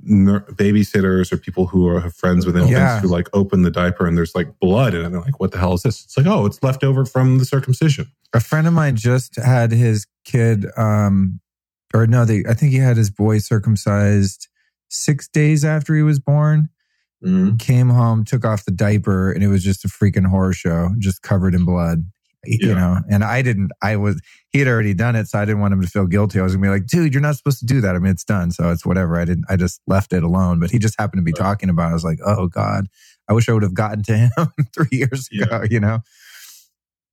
babysitters or people who are have friends with infants Yeah. who like open the diaper and there's like blood and they're like, what the hell is this? It's like, oh, it's left over from the circumcision. A friend of mine just had his kid, um, or no, they, I think he had his boy circumcised six days after he was born. Mhm. Came home, took off the diaper, and it was just a freaking horror show, just covered in blood. You know, and I didn't, I was, he had already done it. So I didn't want him to feel guilty. I was gonna be like, dude, you're not supposed to do that. I mean, it's done. So it's whatever. I didn't, I just left it alone. But he just happened to be Right. talking about it. I was like, oh God, I wish I would have gotten to him three years ago, you know?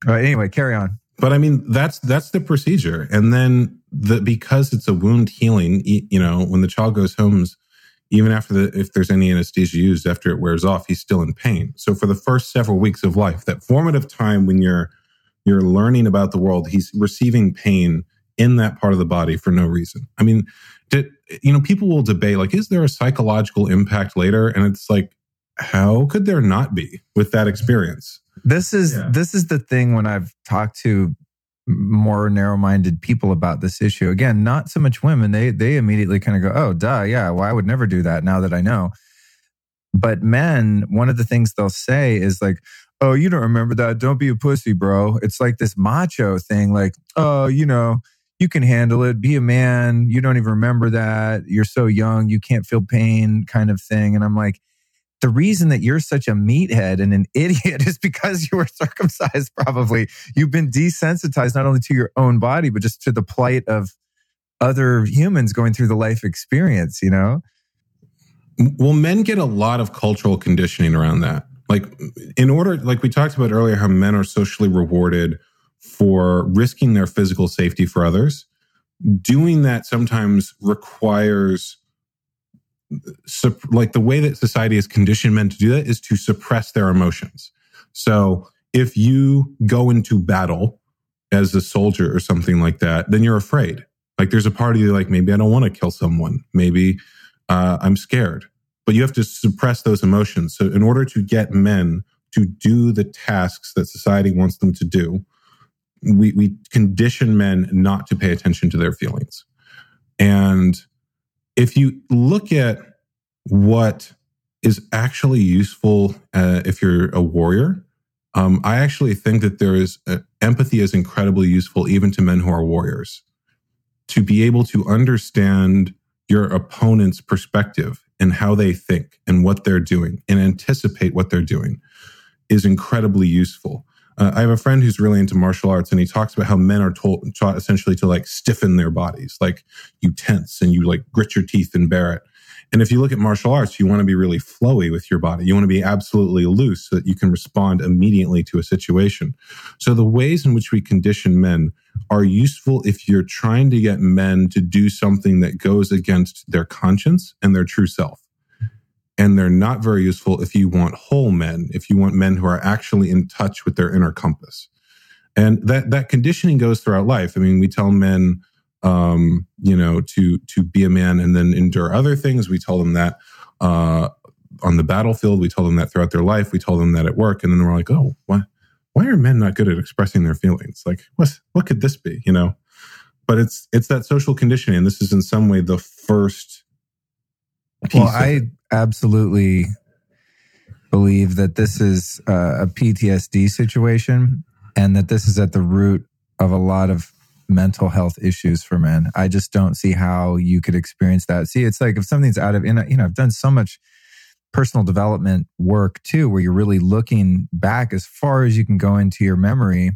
But anyway, carry on. But I mean, that's that's the procedure, and then the because it's a wound healing. You know, when the child goes home, even after the if there's any anesthesia used after it wears off, he's still in pain. So for the first several weeks of life, that formative time when you're you're learning about the world, he's receiving pain in that part of the body for no reason. I mean, did, you know, people will debate like, is there a psychological impact later? And it's like, how could there not be with that experience? This is Yeah. this is the thing when I've talked to more narrow-minded people about this issue. Again, not so much women. They they immediately kind of go, "Oh, duh, yeah, well, I would never do that now that I know." But men, one of the things they'll say is like, "Oh, you don't remember that? Don't be a pussy, bro." It's like this macho thing like, "Oh, you know, you can handle it. Be a man. You don't even remember that. You're so young, you can't feel pain," kind of thing. And I'm like, the reason that you're such a meathead and an idiot is because you were circumcised, probably. You've been desensitized not only to your own body, but just to the plight of other humans going through the life experience, you know? Well, men get a lot of cultural conditioning around that. Like, in order, like we talked about earlier, how men are socially rewarded for risking their physical safety for others. Doing that sometimes requires, like, the way that society has conditioned men to do that is to suppress their emotions. So, if you go into battle as a soldier or something like that, then you're afraid. Like, there's a part of you like, maybe I don't want to kill someone. Maybe uh, I'm scared. But you have to suppress those emotions. So, in order to get men to do the tasks that society wants them to do, we, we condition men not to pay attention to their feelings. And if you look at what is actually useful uh, if you're a warrior, um, I actually think that there is uh, empathy is incredibly useful even to men who are warriors to be able to understand your opponent's perspective and how they think and what they're doing and anticipate what they're doing is incredibly useful. Uh, I have a friend who's really into martial arts and he talks about how men are told, taught essentially to like stiffen their bodies, like you tense and you like grit your teeth and bear it. And if you look at martial arts, you want to be really flowy with your body. You want to be absolutely loose so that you can respond immediately to a situation. So the ways in which we condition men are useful if you're trying to get men to do something that goes against their conscience and their true self. And they're not very useful if you want whole men, if you want men who are actually in touch with their inner compass. And that, that conditioning goes throughout life. I mean, we tell men, um, you know, to, to be a man and then endure other things. We tell them that, uh, on the battlefield. We tell them that throughout their life. We tell them that at work. And then we're like, oh, why, why are men not good at expressing their feelings? Like, what, what could this be? You know, but it's, it's that social conditioning. And this is in some way the first. Well, I absolutely believe that this is uh, a PTSD situation and that this is at the root of a lot of mental health issues for men. I just don't see how you could experience that. See, it's like if something's out of, you know, I've done so much personal development work too, where you're really looking back as far as you can go into your memory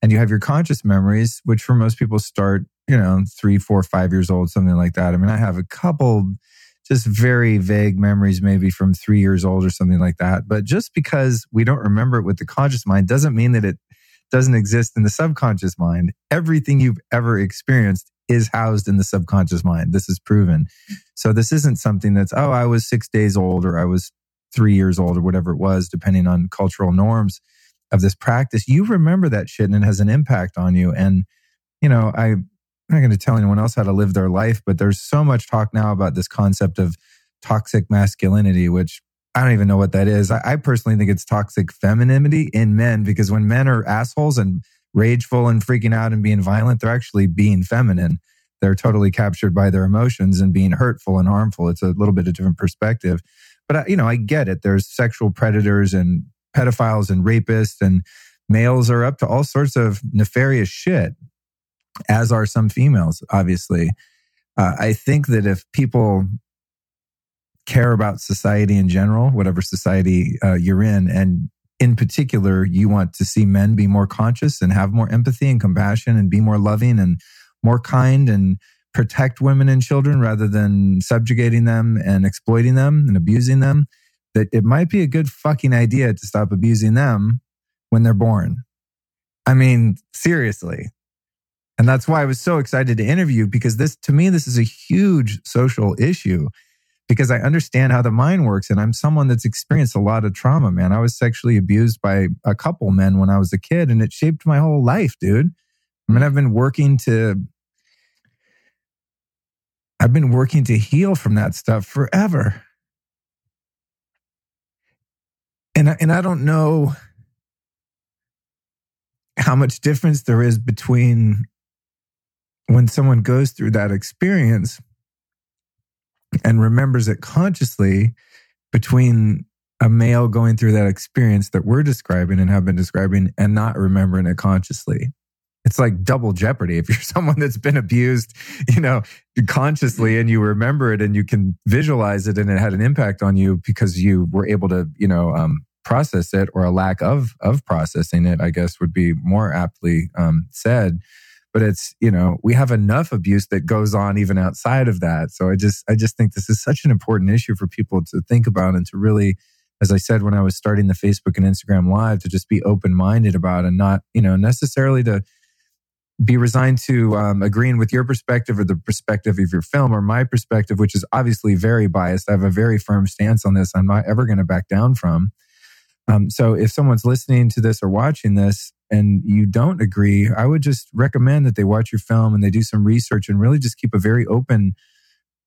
and you have your conscious memories, which for most people start, you know, three, four, five years old, something like that. I mean, I have a couple just very vague memories, maybe from three years old or something like that. But just because we don't remember it with the conscious mind doesn't mean that it doesn't exist in the subconscious mind. Everything you've ever experienced is housed in the subconscious mind. This is proven. So this isn't something that's, oh, I was six days old or I was three years old or whatever it was, depending on cultural norms of this practice. You remember that shit and it has an impact on you. And, you know, I, I'm not going to tell anyone else how to live their life, but there's so much talk now about this concept of toxic masculinity, which I don't even know what that is. I, I personally think it's toxic femininity in men because when men are assholes and rageful and freaking out and being violent, they're actually being feminine. They're totally captured by their emotions and being hurtful and harmful. It's a little bit of different perspective. But, I, you know, I get it. There's sexual predators and pedophiles and rapists, and males are up to all sorts of nefarious shit, as are some females, obviously. Uh, I think that if people care about society in general, whatever society uh, you're in, and in particular, you want to see men be more conscious and have more empathy and compassion and be more loving and more kind and protect women and children rather than subjugating them and exploiting them and abusing them, that it might be a good fucking idea to stop abusing them when they're born. I mean, seriously. And that's why I was so excited to interview because this, to me, this is a huge social issue because I understand how the mind works. And I'm someone that's experienced a lot of trauma, man. I was sexually abused by a couple men when I was a kid and it shaped my whole life, dude. I mean, I've been working to, I've been working to heal from that stuff forever. And and I don't know how much difference there is between when someone goes through that experience and remembers it consciously between a male going through that experience that we're describing and have been describing and not remembering it consciously. It's like double jeopardy. If you're someone that's been abused, you know, consciously and you remember it and you can visualize it and it had an impact on you because you were able to, you know, um, process it or a lack of, of processing it, I guess would be more aptly um, said but it's you know we have enough abuse that goes on even outside of that. So i just i just think this is such an important issue for people to think about and to really as i said when i was starting the facebook and instagram live to just be open minded about and not you know necessarily to be resigned to um, agreeing with your perspective or the perspective of your film or my perspective which is obviously very biased. I have a very firm stance on this i'm not ever going to back down from. Um, so if someone's listening to this or watching this and you don't agree, I would just recommend that they watch your film and they do some research and really just keep a very open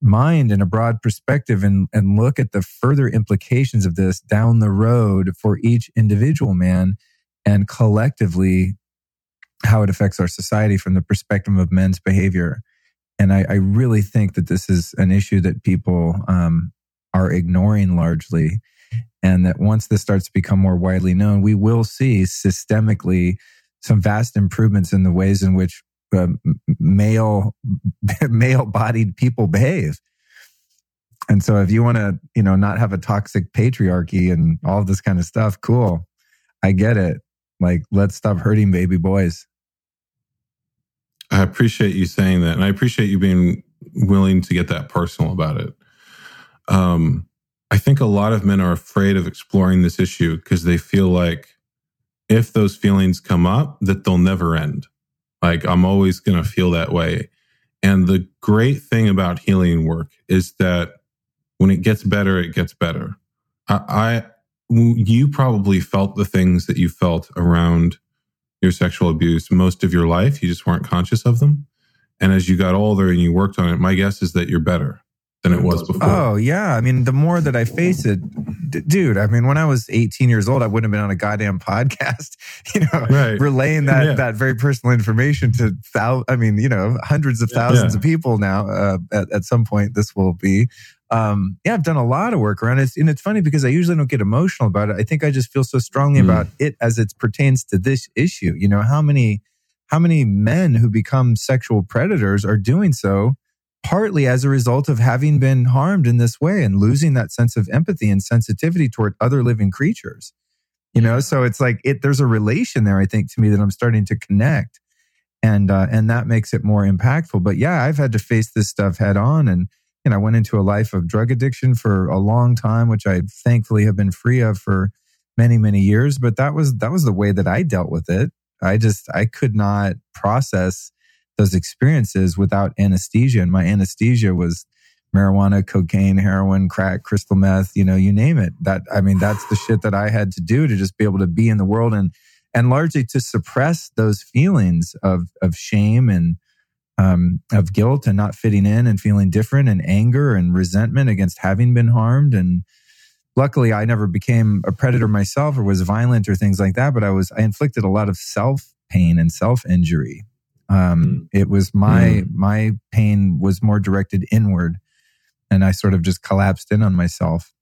mind and a broad perspective and, and look at the further implications of this down the road for each individual man and collectively how it affects our society from the perspective of men's behavior. And I, I really think that this is an issue that people um, are ignoring largely and that once this starts to become more widely known, we will see systemically some vast improvements in the ways in which uh, male male bodied people behave. And so, if you want to, you know, not have a toxic patriarchy and all this kind of stuff, cool. I get it. Like, let's stop hurting baby boys. I appreciate you saying that, and I appreciate you being willing to get that personal about it. Um, I think a lot of men are afraid of exploring this issue because they feel like if those feelings come up, that they'll never end. Like I'm always going to feel that way. And the great thing about healing work is that when it gets better, it gets better. I, I you probably felt the things that you felt around your sexual abuse most of your life. You just weren't conscious of them. And as you got older and you worked on it, my guess is that you're better than it was before. Oh yeah, I mean, the more that I face it, d- dude. I mean, when I was 18 years old, I wouldn't have been on a goddamn podcast, you know, right. relaying that yeah. that very personal information to thou. I mean, you know, hundreds of thousands yeah. of people now. Uh, at, at some point, this will be. Um, yeah, I've done a lot of work around it, and it's funny because I usually don't get emotional about it. I think I just feel so strongly mm. about it as it pertains to this issue. You know, how many how many men who become sexual predators are doing so partly as a result of having been harmed in this way and losing that sense of empathy and sensitivity toward other living creatures. You know, so it's like it there's a relation there, I think, to me that I'm starting to connect. And uh, and that makes it more impactful. But yeah, I've had to face this stuff head on and you know, I went into a life of drug addiction for a long time, which I thankfully have been free of for many, many years. But that was that was the way that I dealt with it. I just I could not process those experiences without anesthesia. And my anesthesia was marijuana, cocaine, heroin, crack, crystal meth, you know, you name it. That, I mean, that's the shit that I had to do to just be able to be in the world and, and largely to suppress those feelings of, of shame and, um, of guilt and not fitting in and feeling different and anger and resentment against having been harmed. And luckily I never became a predator myself or was violent or things like that, but I was, I inflicted a lot of self pain and self injury um, mm. It was my mm. my pain was more directed inward, and I sort of just collapsed in on myself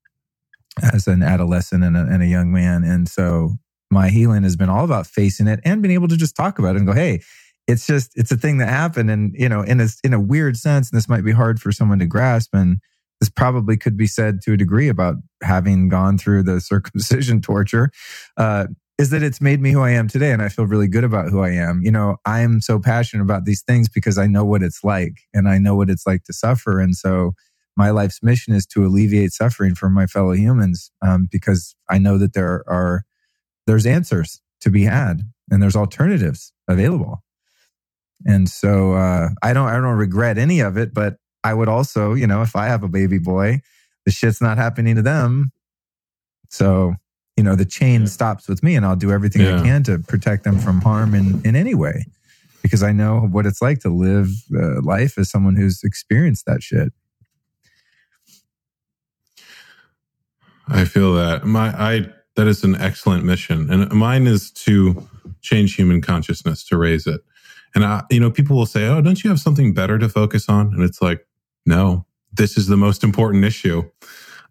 as an adolescent and a, and a young man. And so my healing has been all about facing it and being able to just talk about it and go, hey, it's just it's a thing that happened and you know in a in a weird sense and this might be hard for someone to grasp and this probably could be said to a degree about having gone through the circumcision torture uh, is that it's made me who I am today and I feel really good about who I am. You know, I'm so passionate about these things because I know what it's like and I know what it's like to suffer. And so my life's mission is to alleviate suffering for my fellow humans um, because I know that there are there's answers to be had and there's alternatives available. And so uh, I don't I don't regret any of it, but I would also, you know, if I have a baby boy, the shit's not happening to them. So, you know, the chain yeah. stops with me and I'll do everything yeah. I can to protect them from harm in, in any way because I know what it's like to live uh, life as someone who's experienced that shit. I feel that my I that is an excellent mission, and mine is to change human consciousness to raise it. And I, you know, people will say, "Oh, don't you have something better to focus on?" And it's like, no, this is the most important issue.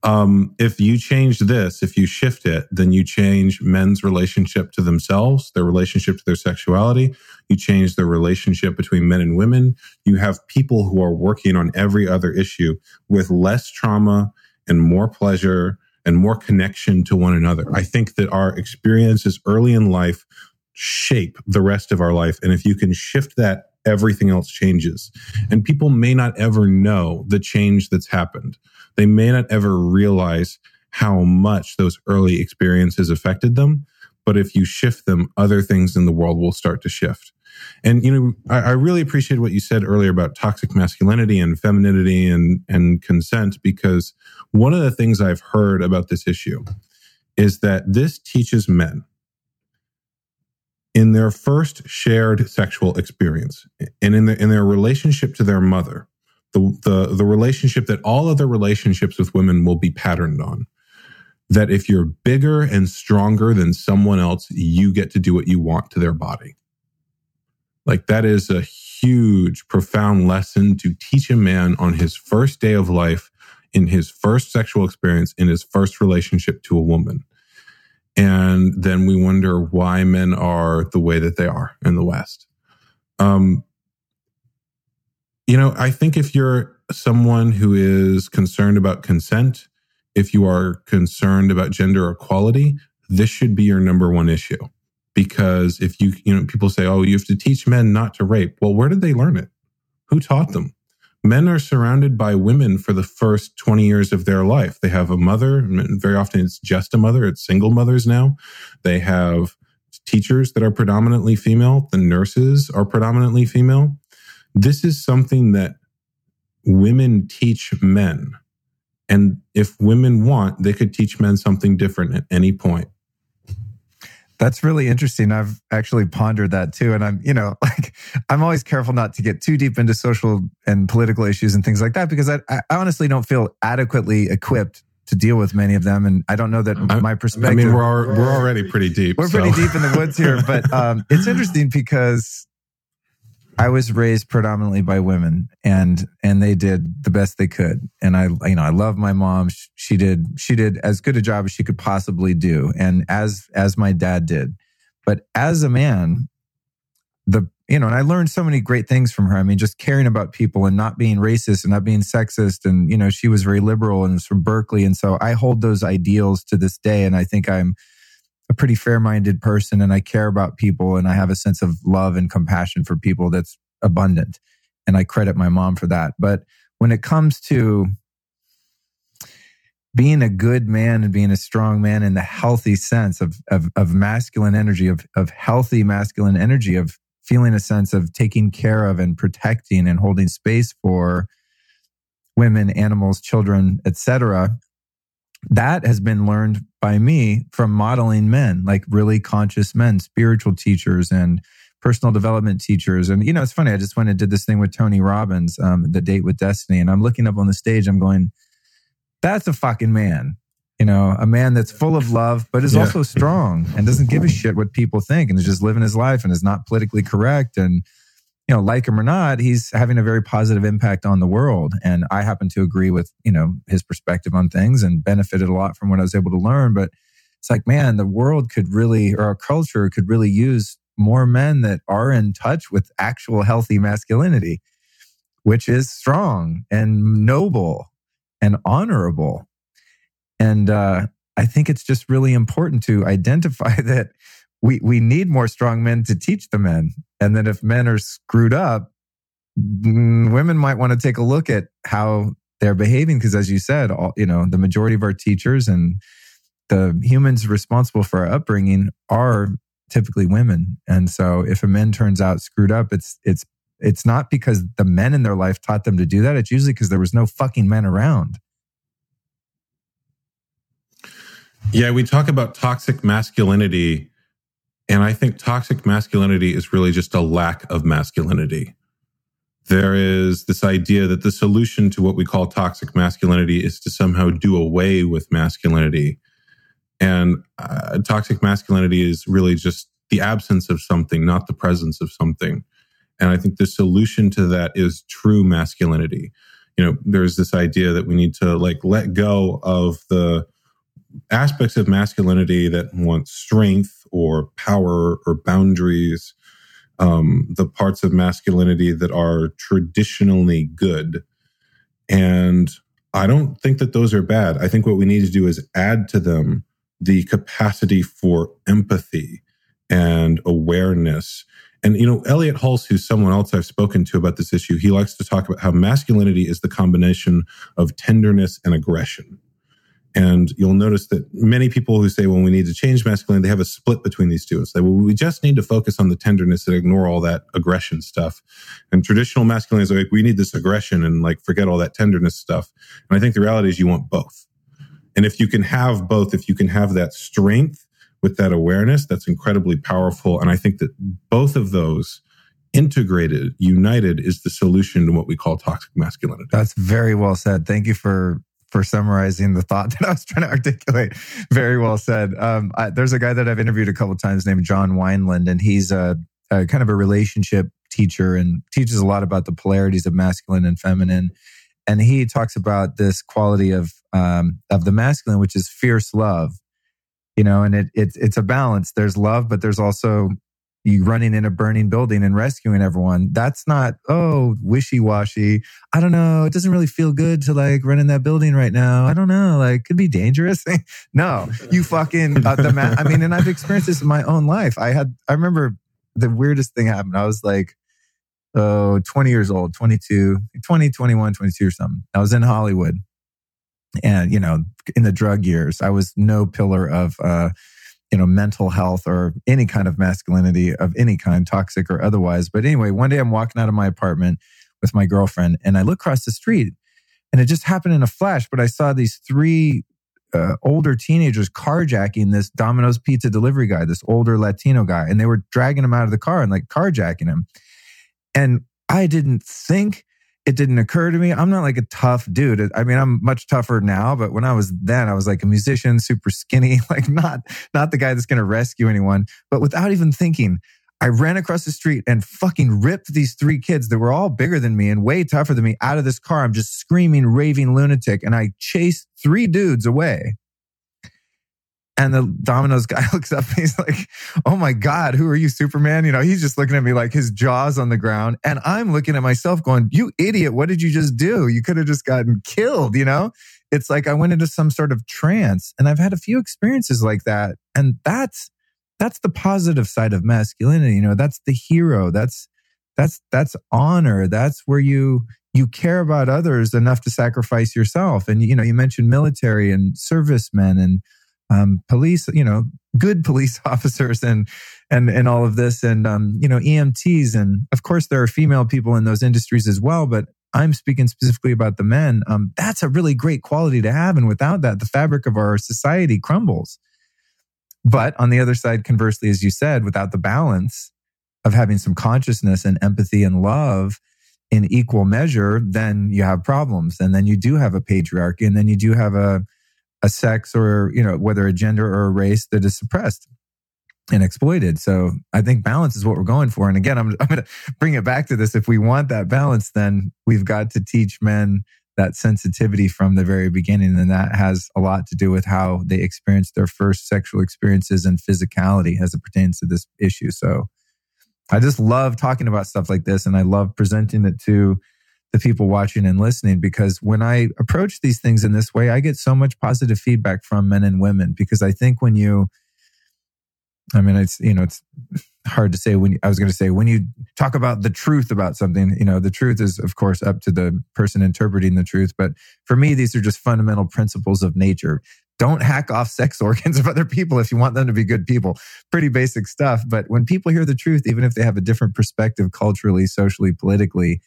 Um, if you change this, if you shift it, then you change men's relationship to themselves, their relationship to their sexuality. You change the relationship between men and women. You have people who are working on every other issue with less trauma and more pleasure and more connection to one another. I think that our experiences early in life shape the rest of our life. And if you can shift that, everything else changes. And people may not ever know the change that's happened. They may not ever realize how much those early experiences affected them. But if you shift them, other things in the world will start to shift. And you know, I, I, really appreciate what you said earlier about toxic masculinity and femininity and and consent because one of the things I've heard about this issue is that this teaches men in their first shared sexual experience and in, the, in their relationship to their mother, the, the, the relationship that all other relationships with women will be patterned on, that if you're bigger and stronger than someone else, you get to do what you want to their body. Like that is a huge, profound lesson to teach a man on his first day of life, in his first sexual experience, in his first relationship to a woman. And then we wonder why men are the way that they are in the West. Um, you know, I think if you're someone who is concerned about consent, if you are concerned about gender equality, this should be your number one issue. Because if you, you know, people say, oh, you have to teach men not to rape. Well, where did they learn it? Who taught them? men are surrounded by women for the first 20 years of their life. They have a mother. Very often it's just a mother. It's single mothers now. They have teachers that are predominantly female. The nurses are predominantly female. This is something that women teach men. And if women want, they could teach men something different at any point. That's really interesting. I've actually pondered that too. And I'm, you know, like, I'm always careful not to get too deep into social and political issues and things like that because I, I honestly don't feel adequately equipped to deal with many of them. And I don't know that my perspective. I mean, we're, we're already pretty deep. We're so. pretty deep in the woods here, but um, it's interesting because I was raised predominantly by women and and they did the best they could. And I you know, I love my mom. She did she did as good a job as she could possibly do and as as my dad did. But as a man, the you know, and I learned so many great things from her. I mean, just caring about people and not being racist and not being sexist. And, you know, she was very liberal and was from Berkeley. And so I hold those ideals to this day. And I think I'm a pretty fair minded person and I care about people and I have a sense of love and compassion for people that's abundant. And I credit my mom for that. But when it comes to being a good man and being a strong man in the healthy sense of, of, of masculine energy, of, of healthy masculine energy, of feeling a sense of taking care of and protecting and holding space for women, animals, children, etc that has been learned by me from modeling men, like really conscious men, spiritual teachers and personal development teachers. And, you know, it's funny. I just went and did this thing with Tony Robbins, um, the date with destiny. And I'm looking up on the stage, I'm going, that's a fucking man. You know, a man that's full of love, but is yeah. also strong and doesn't give a shit what people think and is just living his life and is not politically correct. And, you know, like him or not, he's having a very positive impact on the world. And I happen to agree with, you know, his perspective on things and benefited a lot from what I was able to learn. But it's like, man, the world could really, or our culture could really use more men that are in touch with actual healthy masculinity, which is strong and noble and honorable. And uh, I think it's just really important to identify that we we need more strong men to teach the men, and then if men are screwed up, mm, women might want to take a look at how they're behaving because, as you said, all, you know, the majority of our teachers and the humans responsible for our upbringing are typically women, and so if a man turns out screwed up, it's it's it's not because the men in their life taught them to do that. It's usually because there was no fucking men around. Yeah, we talk about toxic masculinity, and I think toxic masculinity is really just a lack of masculinity. There is this idea that the solution to what we call toxic masculinity is to somehow do away with masculinity. And uh, toxic masculinity is really just the absence of something, not the presence of something. And I think the solution to that is true masculinity. You know, there's this idea that we need to like let go of the aspects of masculinity that want strength or power or boundaries, um, the parts of masculinity that are traditionally good. And I don't think that those are bad. I think what we need to do is add to them the capacity for empathy and awareness. And, you know, Elliot Hulse, who's someone else I've spoken to about this issue, he likes to talk about how masculinity is the combination of tenderness and aggression. And you'll notice that many people who say, well, we need to change masculinity, they have a split between these two. It's like, well, we just need to focus on the tenderness and ignore all that aggression stuff. And traditional masculinity is like, we need this aggression and like forget all that tenderness stuff. And I think the reality is you want both. And if you can have both, if you can have that strength with that awareness, that's incredibly powerful. And I think that both of those integrated, united is the solution to what we call toxic masculinity. That's very well said. Thank you for for summarizing the thought that I was trying to articulate. Very well said. Um, I, there's a guy that I've interviewed a couple times named John Wineland, and he's a, a, kind of a relationship teacher and teaches a lot about the polarities of masculine and feminine. And he talks about this quality of um, of the masculine, which is fierce love. You know, and it, it it's a balance. There's love, but there's also you running in a burning building and rescuing everyone. That's not, oh, wishy washy. I don't know. It doesn't really feel good to like run in that building right now. I don't know. Like, could be dangerous. no, you fucking, uh, the ma- I mean, and I've experienced this in my own life. I had, I remember the weirdest thing happened. I was like, oh, 20 years old, 22, 20, 21, 22 or something. I was in Hollywood and, you know, in the drug years, I was no pillar of, uh, you know, mental health or any kind of masculinity of any kind, toxic or otherwise. But anyway, one day I'm walking out of my apartment with my girlfriend and I look across the street and it just happened in a flash, but I saw these three uh, older teenagers carjacking this Domino's pizza delivery guy, this older Latino guy, and they were dragging him out of the car and like carjacking him. And I didn't think it didn't occur to me. I'm not like a tough dude. I mean, I'm much tougher now, but when I was then, I was like a musician, super skinny, like not, not the guy that's going to rescue anyone. But without even thinking, I ran across the street and fucking ripped these three kids that were all bigger than me and way tougher than me out of this car. I'm just screaming, raving lunatic. And I chased three dudes away. And the Domino's guy looks up and he's like, Oh my God, who are you, Superman? You know, he's just looking at me like his jaw's on the ground. And I'm looking at myself going, You idiot, what did you just do? You could have just gotten killed, you know? It's like I went into some sort of trance. And I've had a few experiences like that. And that's that's the positive side of masculinity. You know, that's the hero. That's that's that's honor. That's where you you care about others enough to sacrifice yourself. And you know, you mentioned military and servicemen and um, police, you know, good police officers and and and all of this, and um, you know, EMTs, and of course there are female people in those industries as well. But I'm speaking specifically about the men. Um, that's a really great quality to have, and without that, the fabric of our society crumbles. But on the other side, conversely, as you said, without the balance of having some consciousness and empathy and love in equal measure, then you have problems, and then you do have a patriarchy, and then you do have a a sex or, you know, whether a gender or a race that is suppressed and exploited. So I think balance is what we're going for. And again, I'm, I'm going to bring it back to this. If we want that balance, then we've got to teach men that sensitivity from the very beginning. And that has a lot to do with how they experience their first sexual experiences and physicality as it pertains to this issue. So I just love talking about stuff like this and I love presenting it to the people watching and listening because when I approach these things in this way, I get so much positive feedback from men and women because I think when you, I mean, it's, you know, it's hard to say when I was going to say when you talk about the truth about something, you know, the truth is of course up to the person interpreting the truth. But for me, these are just fundamental principles of nature. Don't hack off sex organs of other people if you want them to be good people. Pretty basic stuff. But when people hear the truth, even if they have a different perspective culturally, socially, politically,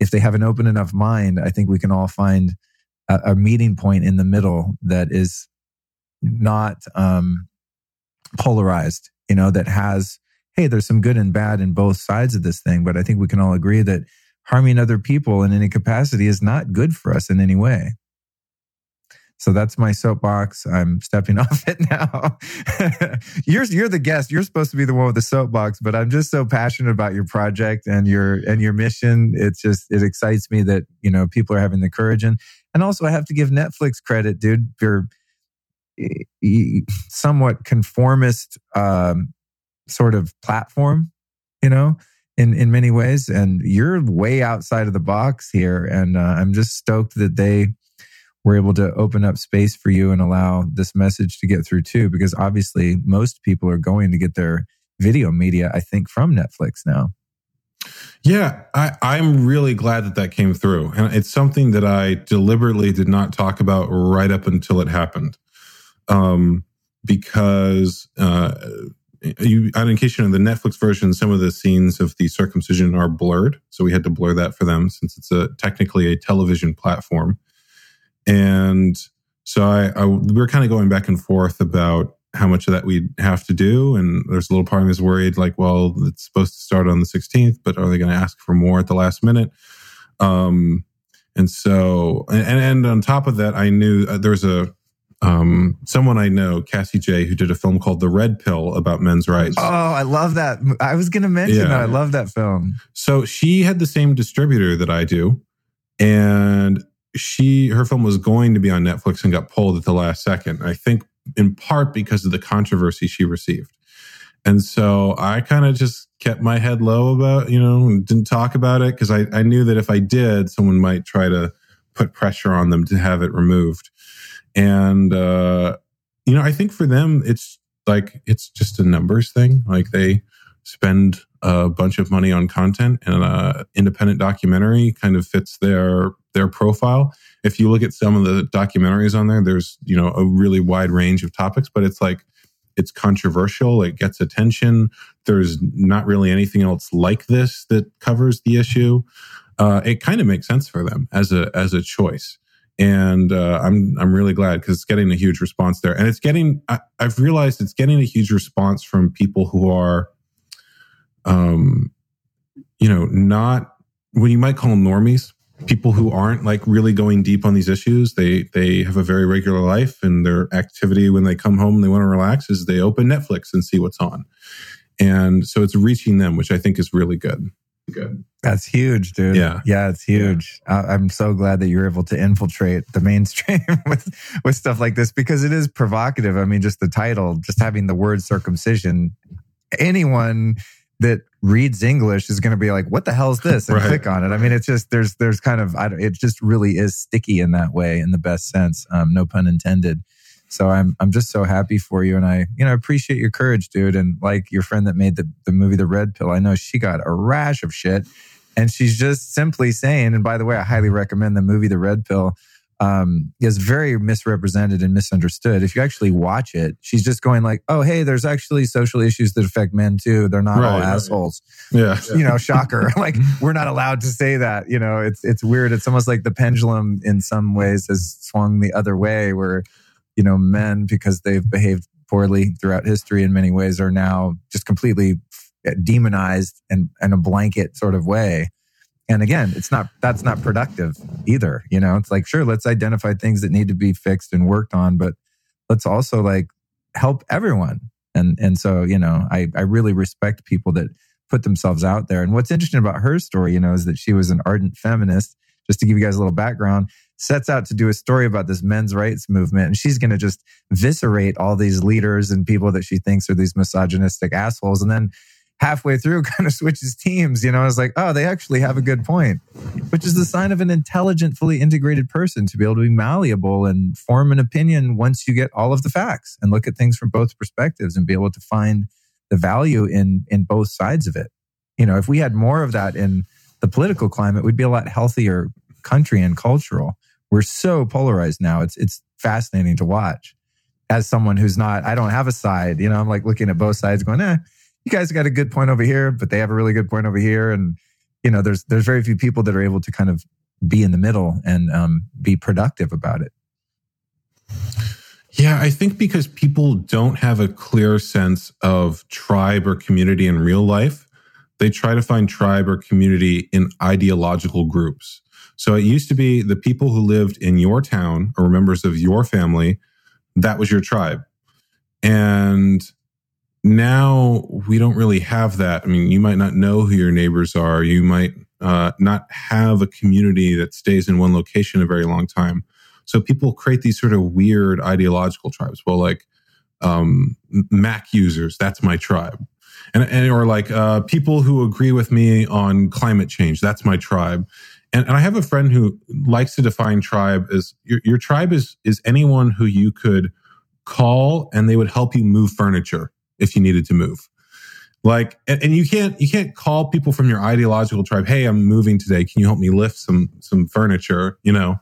if they have an open enough mind, I think we can all find a, a meeting point in the middle that is not um, polarized, you know, that has, hey, there's some good and bad in both sides of this thing. But I think we can all agree that harming other people in any capacity is not good for us in any way. So that's my soapbox. I'm stepping off it now. you're you're the guest. You're supposed to be the one with the soapbox, but I'm just so passionate about your project and your and your mission. It's just it excites me that you know people are having the courage and and also I have to give Netflix credit, dude. Your somewhat conformist um, sort of platform, you know, in in many ways, and you're way outside of the box here. And uh, I'm just stoked that they we're able to open up space for you and allow this message to get through too, because obviously most people are going to get their video media, I think, from Netflix now. Yeah, I, I'm really glad that that came through. And it's something that I deliberately did not talk about right up until it happened. Um, because, uh, you, in case you know, the Netflix version, some of the scenes of the circumcision are blurred. So we had to blur that for them since it's a technically a television platform. And so I, I we were kind of going back and forth about how much of that we'd have to do. And there's a little part of me is worried, like, well, it's supposed to start on the 16th, but are they going to ask for more at the last minute? Um, and so, and, and on top of that, I knew uh, there was a, um, someone I know, Cassie Jaye, who did a film called The Red Pill about men's rights. Oh, I love that. I was going to mention yeah. that. I love that film. So she had the same distributor that I do. And she her film was going to be on Netflix and got pulled at the last second. I think in part because of the controversy she received. And so I kind of just kept my head low about, you know, didn't talk about it because I, I knew that if I did, someone might try to put pressure on them to have it removed. And, uh, you know, I think for them, it's like, it's just a numbers thing. Like they spend a bunch of money on content and an independent documentary kind of fits their their profile. If you look at some of the documentaries on there, there's you know a really wide range of topics, but it's like it's controversial. It gets attention. There's not really anything else like this that covers the issue. Uh, it kind of makes sense for them as a as a choice, and uh, I'm I'm really glad because it's getting a huge response there, and it's getting. I, I've realized it's getting a huge response from people who are, um, you know, not what you might call normies people who aren't like really going deep on these issues. They they have a very regular life and their activity when they come home and they want to relax is they open netflix and see what's on. And so it's reaching them which i think is really good. Good. That's huge dude. Yeah. Yeah it's huge. Yeah. i'm so glad that you're able to infiltrate the mainstream with with stuff like this because it is provocative. I mean just the title just having the word circumcision anyone that reads English is going to be like, what the hell is this? And right. click on it. I mean, it's just, there's, there's kind of, it just really is sticky in that way, in the best sense. Um, no pun intended. So I'm, I'm just so happy for you. And I, you know, appreciate your courage, dude. And like your friend that made the, the movie, The Red Pill, I know she got a rash of shit and she's just simply saying, and by the way, I highly recommend the movie, The Red Pill um, is very misrepresented and misunderstood. If you actually watch it, she's just going like, "Oh, hey, there's actually social issues that affect men too. They're not right, all right. assholes." Yeah, you know, shocker. like we're not allowed to say that. You know, it's it's weird. It's almost like the pendulum in some ways has swung the other way, where you know men because they've behaved poorly throughout history in many ways are now just completely demonized and in a blanket sort of way and again, it's not, that's not productive either. You know, it's like, sure, let's identify things that need to be fixed and worked on, but let's also like help everyone. And, and so, you know, I, I really respect people that put themselves out there. And what's interesting about her story, you know, is that she was an ardent feminist. Just to give you guys a little background, sets out to do a story about this men's rights movement. And she's going to just viscerate all these leaders and people that she thinks are these misogynistic assholes. And then halfway through kind of switches teams. You know, I was like, oh, they actually have a good point, which is the sign of an intelligent, fully integrated person to be able to be malleable and form an opinion once you get all of the facts and look at things from both perspectives and be able to find the value in in both sides of it. You know, if we had more of that in the political climate, we'd be a lot healthier country and cultural. We're so polarized now. It's it's fascinating to watch. As someone who's not, I don't have a side. You know, I'm like looking at both sides, going, eh, you guys got a good point over here, but they have a really good point over here. And, you know, there's, there's very few people that are able to kind of be in the middle and um, be productive about it. Yeah, I think because people don't have a clear sense of tribe or community in real life, they try to find tribe or community in ideological groups. So it used to be the people who lived in your town or members of your family, that was your tribe. And now we don't really have that. I mean, you might not know who your neighbors are. You might uh, not have a community that stays in one location a very long time. So people create these sort of weird ideological tribes. Well, like um, Mac users, that's my tribe. And, and or like uh, people who agree with me on climate change, that's my tribe. And, and I have a friend who likes to define tribe as your, your tribe is is anyone who you could call and they would help you move furniture if you needed to move. Like, and, and, you can't, you can't call people from your ideological tribe. Hey, I'm moving today. Can you help me lift some, some furniture? You know?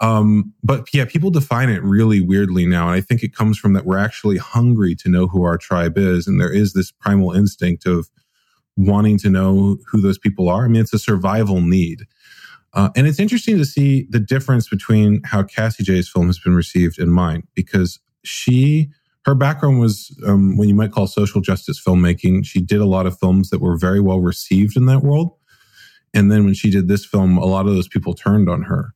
Um, but yeah, people define it really weirdly now. And I think it comes from that we're actually hungry to know who our tribe is. And there is this primal instinct of wanting to know who those people are. I mean, it's a survival need. Uh, and it's interesting to see the difference between how Cassie Jaye's film has been received and mine, because she her background was um, what you might call social justice filmmaking. She did a lot of films that were very well received in that world. And then when she did this film, a lot of those people turned on her.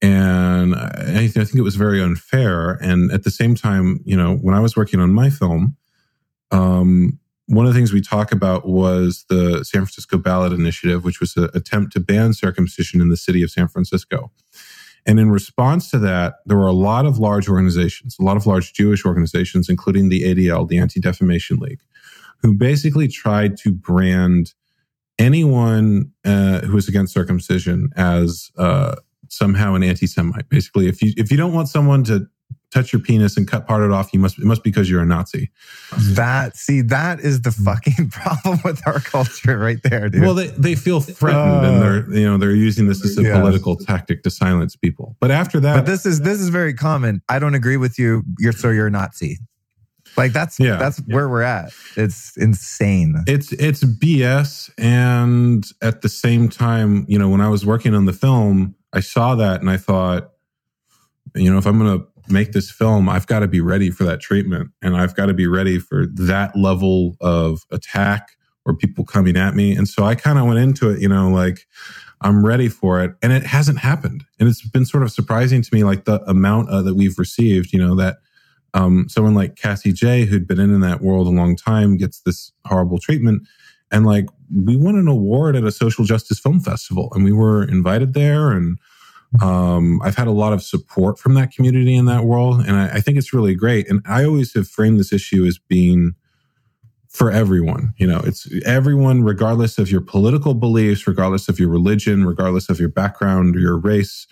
And I, I think it was very unfair. And at the same time, you know, when I was working on my film, um, one of the things we talk about was the San Francisco Ballot Initiative, which was an attempt to ban circumcision in the city of San Francisco. And in response to that, there were a lot of large organizations, a lot of large Jewish organizations, including the ADL, the Anti Defamation League, who basically tried to brand anyone uh, who is against circumcision as uh, somehow an anti-Semite. Basically, if you if you don't want someone to touch your penis and cut part of it off, you must it must be because you're a Nazi. That see, that is the fucking problem with our culture right there, dude. Well, they, they feel threatened uh, and they're you know they're using this as a yes. political tactic to silence people. But after that, but this is this is very common. I don't agree with you. You're so you're a Nazi. Like that's yeah, that's yeah. where we're at. It's insane. It's it's BS. And at the same time, you know, when I was working on the film, I saw that and I thought, you know, if I'm gonna make this film, I've got to be ready for that treatment and I've got to be ready for that level of attack or people coming at me. And so I kind of went into it, you know, like I'm ready for it. And it hasn't happened. And it's been sort of surprising to me, like the amount uh, that we've received, you know, that um, someone like Cassie Jaye, who'd been in, in that world a long time, gets this horrible treatment. And like we won an award at a social justice film festival and we were invited there and um, I've had a lot of support from that community in that world, and I, I, think it's really great. And I always have framed this issue as being for everyone. You know, it's everyone, regardless of your political beliefs, regardless of your religion, regardless of your background or your race.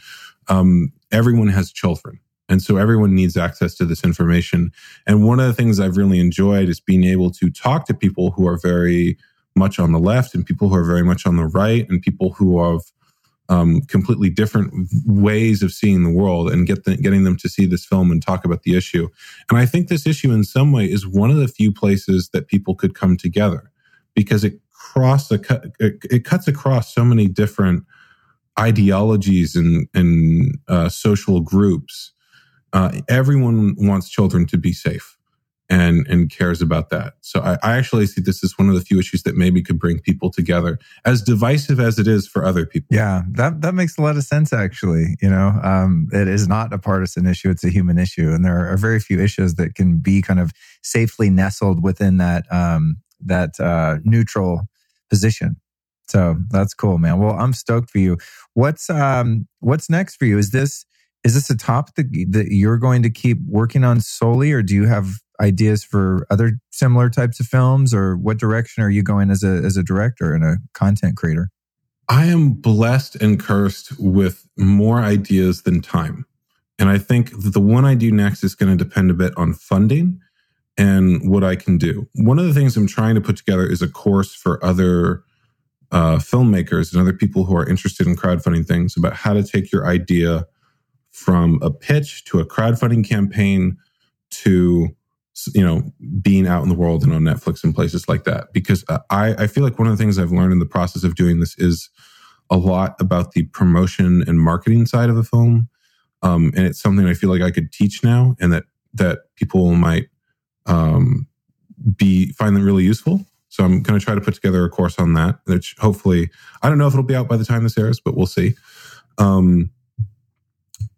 Um, everyone has children. And so everyone needs access to this information. And one of the things I've really enjoyed is being able to talk to people who are very much on the left and people who are very much on the right and people who have um, completely different ways of seeing the world and get the, getting them to see this film and talk about the issue. And I think this issue, in some way, is one of the few places that people could come together because it cross it, it cuts across so many different ideologies and and uh, social groups. Uh, everyone wants children to be safe and and cares about that. So I, I, actually see this as one of the few issues that maybe could bring people together, as divisive as it is for other people. Yeah, that that makes a lot of sense. Actually, you know, um, it is not a partisan issue; it's a human issue, and there are very few issues that can be kind of safely nestled within that um, that uh, neutral position. So that's cool, man. Well, I'm stoked for you. What's um, what's next for you? Is this is this a topic that, that you're going to keep working on solely, or do you have ideas for other similar types of films, or what direction are you going as a as a director and a content creator? I am blessed and cursed with more ideas than time. And I think that the one I do next is going to depend a bit on funding and what I can do. One of the things I'm trying to put together is a course for other uh, filmmakers and other people who are interested in crowdfunding things about how to take your idea from a pitch to a crowdfunding campaign to you know being out in the world and on Netflix and places like that. Because I, I feel like one of the things I've learned in the process of doing this is a lot about the promotion and marketing side of a film um, and it's something I feel like I could teach now, and that that people might um, be find them really useful. So I'm going to try to put together a course on that, which hopefully I don't know if it'll be out by the time this airs, but we'll see. Um,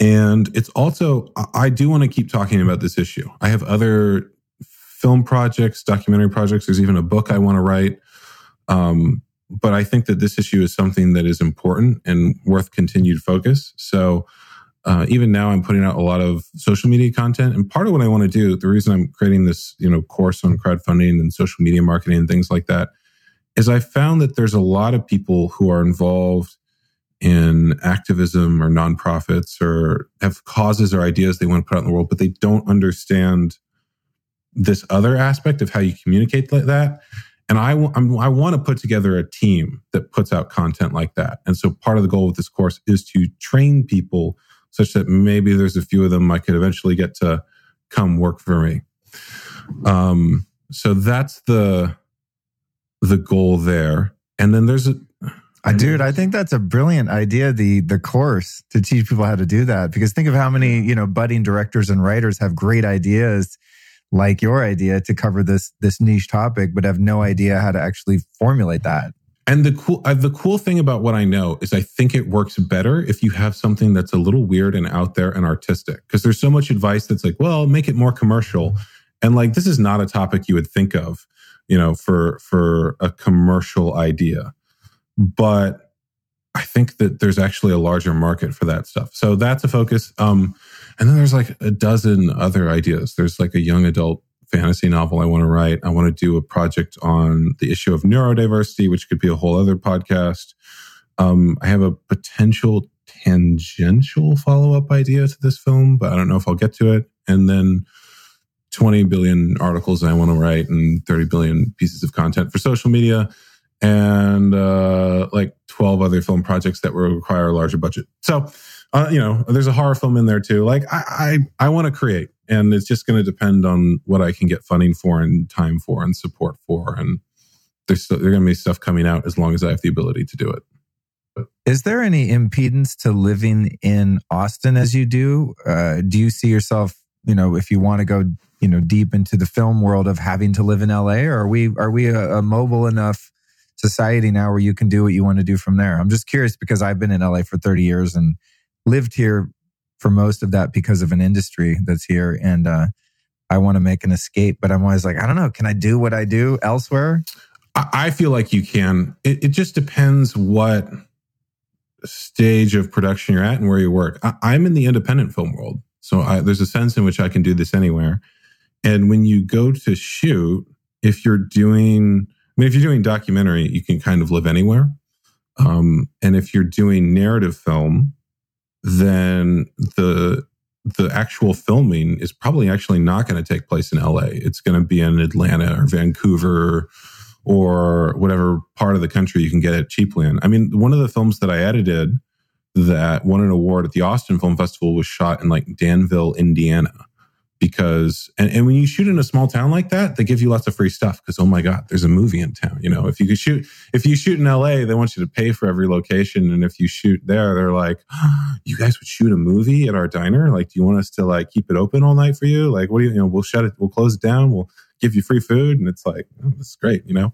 and it's also I do want to keep talking about this issue. I have other film projects, documentary projects. There's even a book I want to write. Um, but I think that this issue is something that is important and worth continued focus. So uh, even now I'm putting out a lot of social media content. And part of what I want to do, the reason I'm creating this, you know, course on crowdfunding and social media marketing and things like that, is I found that there's a lot of people who are involved in activism or nonprofits or have causes or ideas they want to put out in the world, but they don't understand this other aspect of how you communicate like that. And I, I want to put together a team that puts out content like that. And so part of the goal of this course is to train people such that maybe there's a few of them I could eventually get to come work for me. Um, so that's the the goal there. And then there's a uh, dude, I think that's a brilliant idea. The the course to teach people how to do that, because think of how many you know budding directors and writers have great ideas, like your idea to cover this this niche topic, but have no idea how to actually formulate that. And the cool, uh, the cool thing about what I know is I think it works better if you have something that's a little weird and out there and artistic. Because there's so much advice that's like, well, make it more commercial, and like this is not a topic you would think of, you know, for for a commercial idea. But I think that there's actually a larger market for that stuff. So that's a focus. Um, and then there's like a dozen other ideas. There's like a young adult fantasy novel I want to write. I want to do a project on the issue of neurodiversity, which could be a whole other podcast. Um, I have a potential tangential follow up idea to this film, but I don't know if I'll get to it. And then 20 billion articles I want to write and 30 billion pieces of content for social media and uh, like 12 other film projects that will require a larger budget. So, uh, you know, there's a horror film in there too. Like I, I, I want to create and it's just going to depend on what I can get funding for and time for and support for. And there's there's going to be stuff coming out as long as I have the ability to do it. But. Is there any impedance to living in Austin as you do? Uh, do you see yourself, you know, if you want to go, you know, deep into the film world of having to live in LA, or are we are we a, a mobile enough society now where you can do what you want to do from there? I'm just curious because I've been in LA for 30 years and lived here for most of that because of an industry that's here. And uh, I want to make an escape, but I'm always like, I don't know, can I do what I do elsewhere? I feel like you can. It, it just depends what stage of production you're at and where you work. I, am in the independent film world. So I, there's a sense in which I can do this anywhere. And when you go to shoot, if you're doing, I mean, if you're doing documentary, you can kind of live anywhere. Um, and if you're doing narrative film, then the the actual filming is probably actually not going to take place in LA. It's going to be in Atlanta or Vancouver or whatever part of the country you can get it cheaply in. I mean, one of the films that I edited that won an award at the Austin Film Festival was shot in like Danville, Indiana because and, and when you shoot in a small town like that they give you lots of free stuff because oh my god there's a movie in town you know? If you could shoot if you shoot in la they want you to pay for every location and if you shoot there they're like oh, you guys would shoot a movie at our diner? Like do you want us to like keep it open all night for you? Like what do you you know we'll shut it we'll close it down we'll give you free food and it's like oh, that's great you know?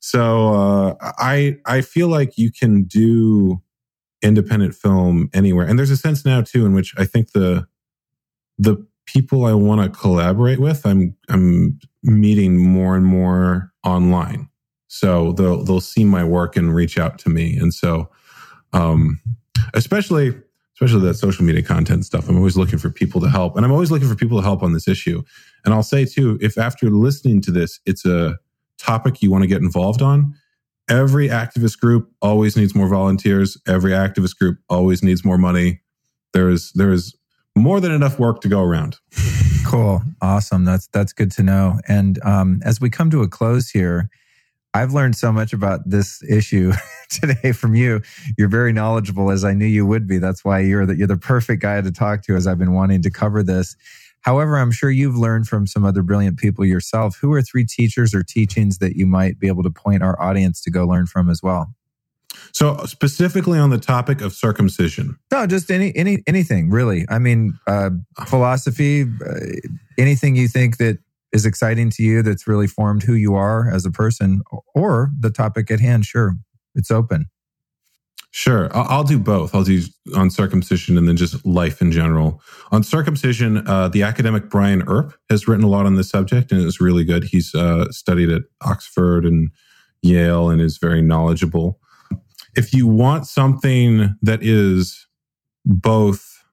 So uh, i i feel like you can do independent film anywhere and there's a sense now too in which i think the the people I want to collaborate with, I'm I'm meeting more and more online. So they'll they'll see my work and reach out to me. And so um especially especially that social media content stuff. I'm always looking for people to help. And I'm always looking for people to help on this issue. And I'll say too, if after listening to this, it's a topic you want to get involved on, every activist group always needs more volunteers. Every activist group always needs more money. There is there is more than enough work to go around. Cool, awesome. That's that's good to know. And um, as we come to a close here, I've learned so much about this issue today from you. You're very knowledgeable, as I knew you would be. That's why you're the, you're the perfect guy to talk to, as I've been wanting to cover this. However, I'm sure you've learned from some other brilliant people yourself. Who are three teachers or teachings that you might be able to point our audience to go learn from as well? So specifically on the topic of circumcision. No, just any any anything really. I mean, uh, philosophy, uh, anything you think that is exciting to you that's really formed who you are as a person, or the topic at hand. Sure, it's open. Sure. I'll do both. I'll do on circumcision and then just life in general. On circumcision, uh, the academic Brian Earp has written a lot on this subject and it's really good. He's uh, studied at Oxford and Yale and is very knowledgeable. If you want something that is both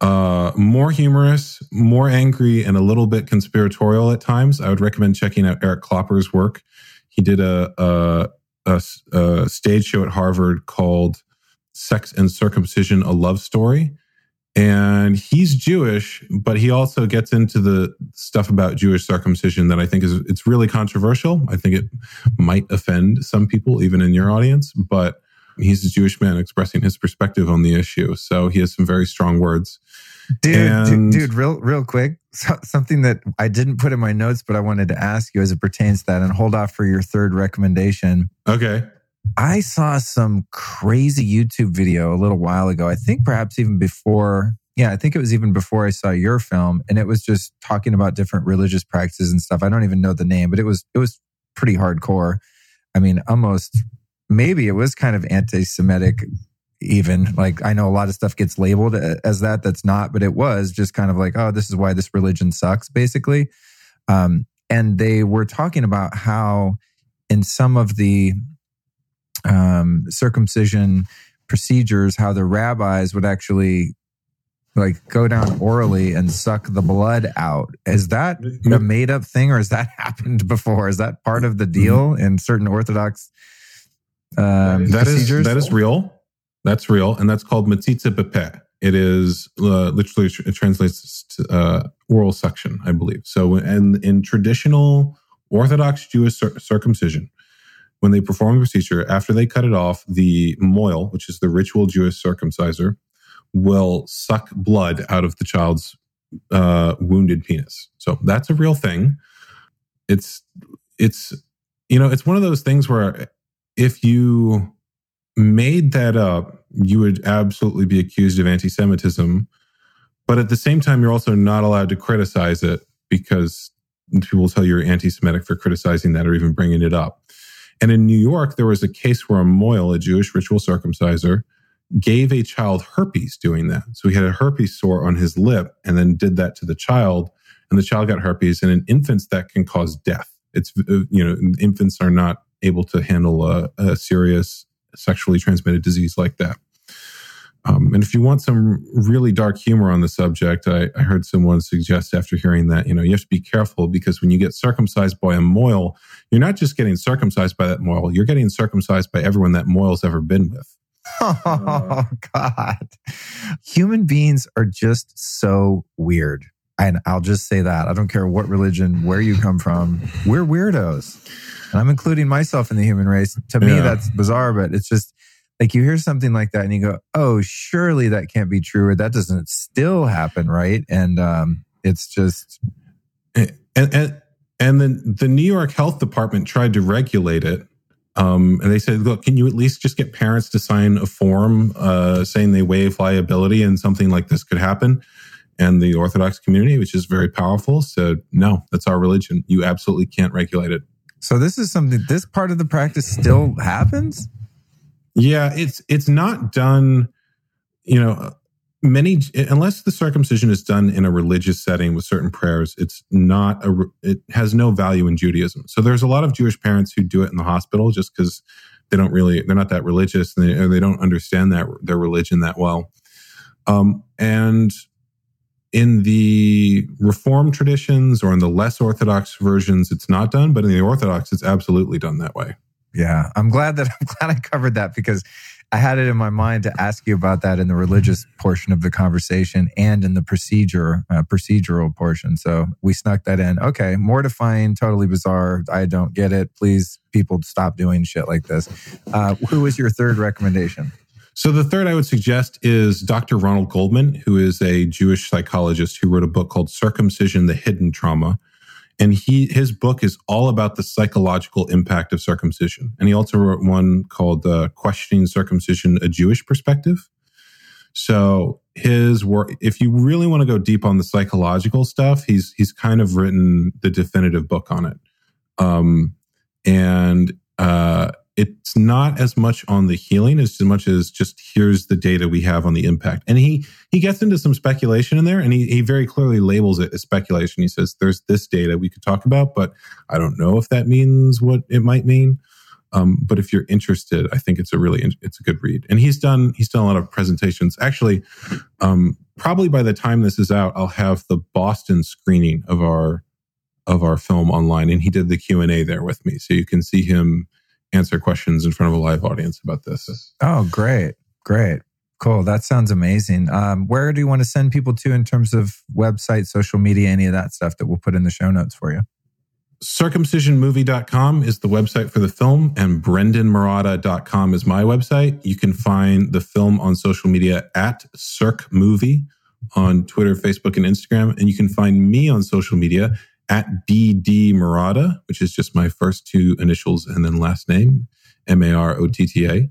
uh, more humorous, more angry, and a little bit conspiratorial at times, I would recommend checking out Eric Clopper's work. He did a, a a, a stage show at Harvard called Sex and Circumcision, a Love Story. And he's Jewish, but he also gets into the stuff about Jewish circumcision that I think is it's really controversial. I think it might offend some people, even in your audience, but he's a Jewish man expressing his perspective on the issue. So he has some very strong words. Dude, and, dude, dude, real, real quick. So, something that I didn't put in my notes, but I wanted to ask you as it pertains to that and hold off for your third recommendation. Okay. I saw some crazy YouTube video a little while ago. I think perhaps even before, yeah, I think it was even before I saw your film. And it was just talking about different religious practices and stuff. I don't even know the name, but it was, it was pretty hardcore. I mean, almost maybe it was kind of anti Semitic even like i know a lot of stuff gets labeled as that that's not but it was just kind of like oh this is why this religion sucks basically um, and they were talking about how in some of the um, circumcision procedures how the rabbis would actually like go down orally and suck the blood out is that a made up thing or has that happened before is that part of the deal mm-hmm. in certain orthodox um, that is that is real that's real, and that's called Metzitzah B'peh. It is uh, literally it translates to uh, oral suction, I believe. So, and in traditional Orthodox Jewish cir- circumcision, when they perform the procedure, after they cut it off, the mohel, which is the ritual Jewish circumciser, will suck blood out of the child's uh, wounded penis. So that's a real thing. It's it's you know it's one of those things where if you made that up, you would absolutely be accused of anti Semitism. But at the same time, you're also not allowed to criticize it because people will tell you you're anti Semitic for criticizing that or even bringing it up. And in New York, there was a case where a mohel, a Jewish ritual circumciser, gave a child herpes doing that. So he had a herpes sore on his lip and then did that to the child, and the child got herpes. And in infants, that can cause death. It's, uh, you know, infants are not able to handle a, a serious sexually transmitted disease like that. Um, and if you want some really dark humor on the subject, I, I, heard someone suggest after hearing that, you know, you have to be careful because when you get circumcised by a mohel, you're not just getting circumcised by that mohel, you're getting circumcised by everyone that mohel's ever been with. Oh, God. Human beings are just so weird. And I'll just say that. I don't care what religion, where you come from, we're weirdos. And I'm including myself in the human race. To me, yeah. that's bizarre, but it's just like you hear something like that and you go, oh, surely that can't be true or that doesn't still happen, right? And um, it's just. And, and, and then the New York Health Department tried to regulate it. Um, and they said, look, can you at least just get parents to sign a form uh, saying they waive liability and something like this could happen? And the Orthodox community, which is very powerful, said, no, that's our religion. You absolutely can't regulate it. So this is something. This part of the practice still happens. Yeah, it's it's not done. You know, many unless the circumcision is done in a religious setting with certain prayers, it's not a. It has no value in Judaism. So there's a lot of Jewish parents who do it in the hospital just because they don't really they're not that religious and they, they don't understand that their religion that well. Um, and in the reform traditions or in the less Orthodox versions, it's not done, but in the Orthodox, it's absolutely done that way. Yeah, I'm glad that I'm glad I covered that because I had it in my mind to ask you about that in the religious portion of the conversation and in the procedure uh, procedural portion. So we snuck that in. Okay, mortifying, totally bizarre. I don't get it. Please, people, stop doing shit like this. Uh, who was your third recommendation? So the third I would suggest is Dr. Ronald Goldman, who is a Jewish psychologist who wrote a book called Circumcision: The Hidden Trauma. And he his book is all about the psychological impact of circumcision. And he also wrote one called uh, Questioning Circumcision: A Jewish Perspective. So his work, if you really want to go deep on the psychological stuff, he's he's kind of written the definitive book on it. Um, and uh, it's not as much on the healing as much as just here's the data we have on the impact. And he he gets into some speculation in there and he, he very clearly labels it as speculation. He says there's this data we could talk about, but I don't know if that means what it might mean. Um, but if you're interested, I think it's a really it's a good read. And he's done he's done a lot of presentations. Actually, um, probably by the time this is out, I'll have the Boston screening of our of our film online, and he did the Q and A there with me, so you can see him answer questions in front of a live audience about this. Oh, great. Great. Cool. That sounds amazing. Um, where do you want to send people to in terms of website, social media, any of that stuff that we'll put in the show notes for you? Circumcisionmovie.com is the website for the film, and brendonmarotta.com is my website. You can find the film on social media at CircMovie on Twitter, Facebook, and Instagram. And you can find me on social media at BD Marotta, which is just my first two initials and then last name, M A R O T T A.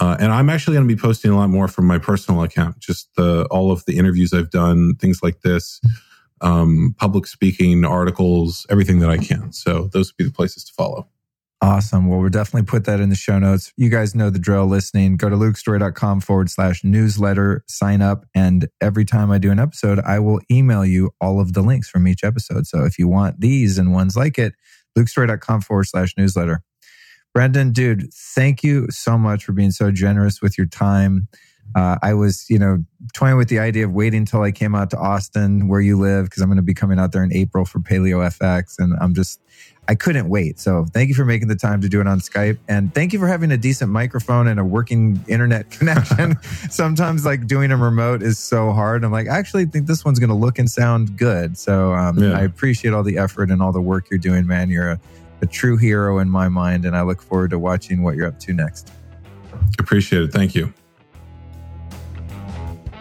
Uh, and I'm actually going to be posting a lot more from my personal account, just the, all of the interviews I've done, things like this, um, public speaking, articles, everything that I can. So those would be the places to follow. Awesome. Well, we'll definitely put that in the show notes. You guys know the drill listening. Go to lukestorey.com forward slash newsletter, sign up. And every time I do an episode, I will email you all of the links from each episode. So if you want these and ones like it, lukestorey.com forward slash newsletter. Brendon, dude, thank you so much for being so generous with your time. Uh, I was, you know, toying with the idea of waiting until I came out to Austin, where you live, because I'm going to be coming out there in April for Paleo FX, and I'm just, I couldn't wait. So thank you for making the time to do it on Skype, and thank you for having a decent microphone and a working internet connection. Sometimes, like doing a remote is so hard. I'm like, I actually think this one's going to look and sound good. So um, yeah. I appreciate all the effort and all the work you're doing, man. You're a, a true hero in my mind, and I look forward to watching what you're up to next. Appreciate it. Thank you.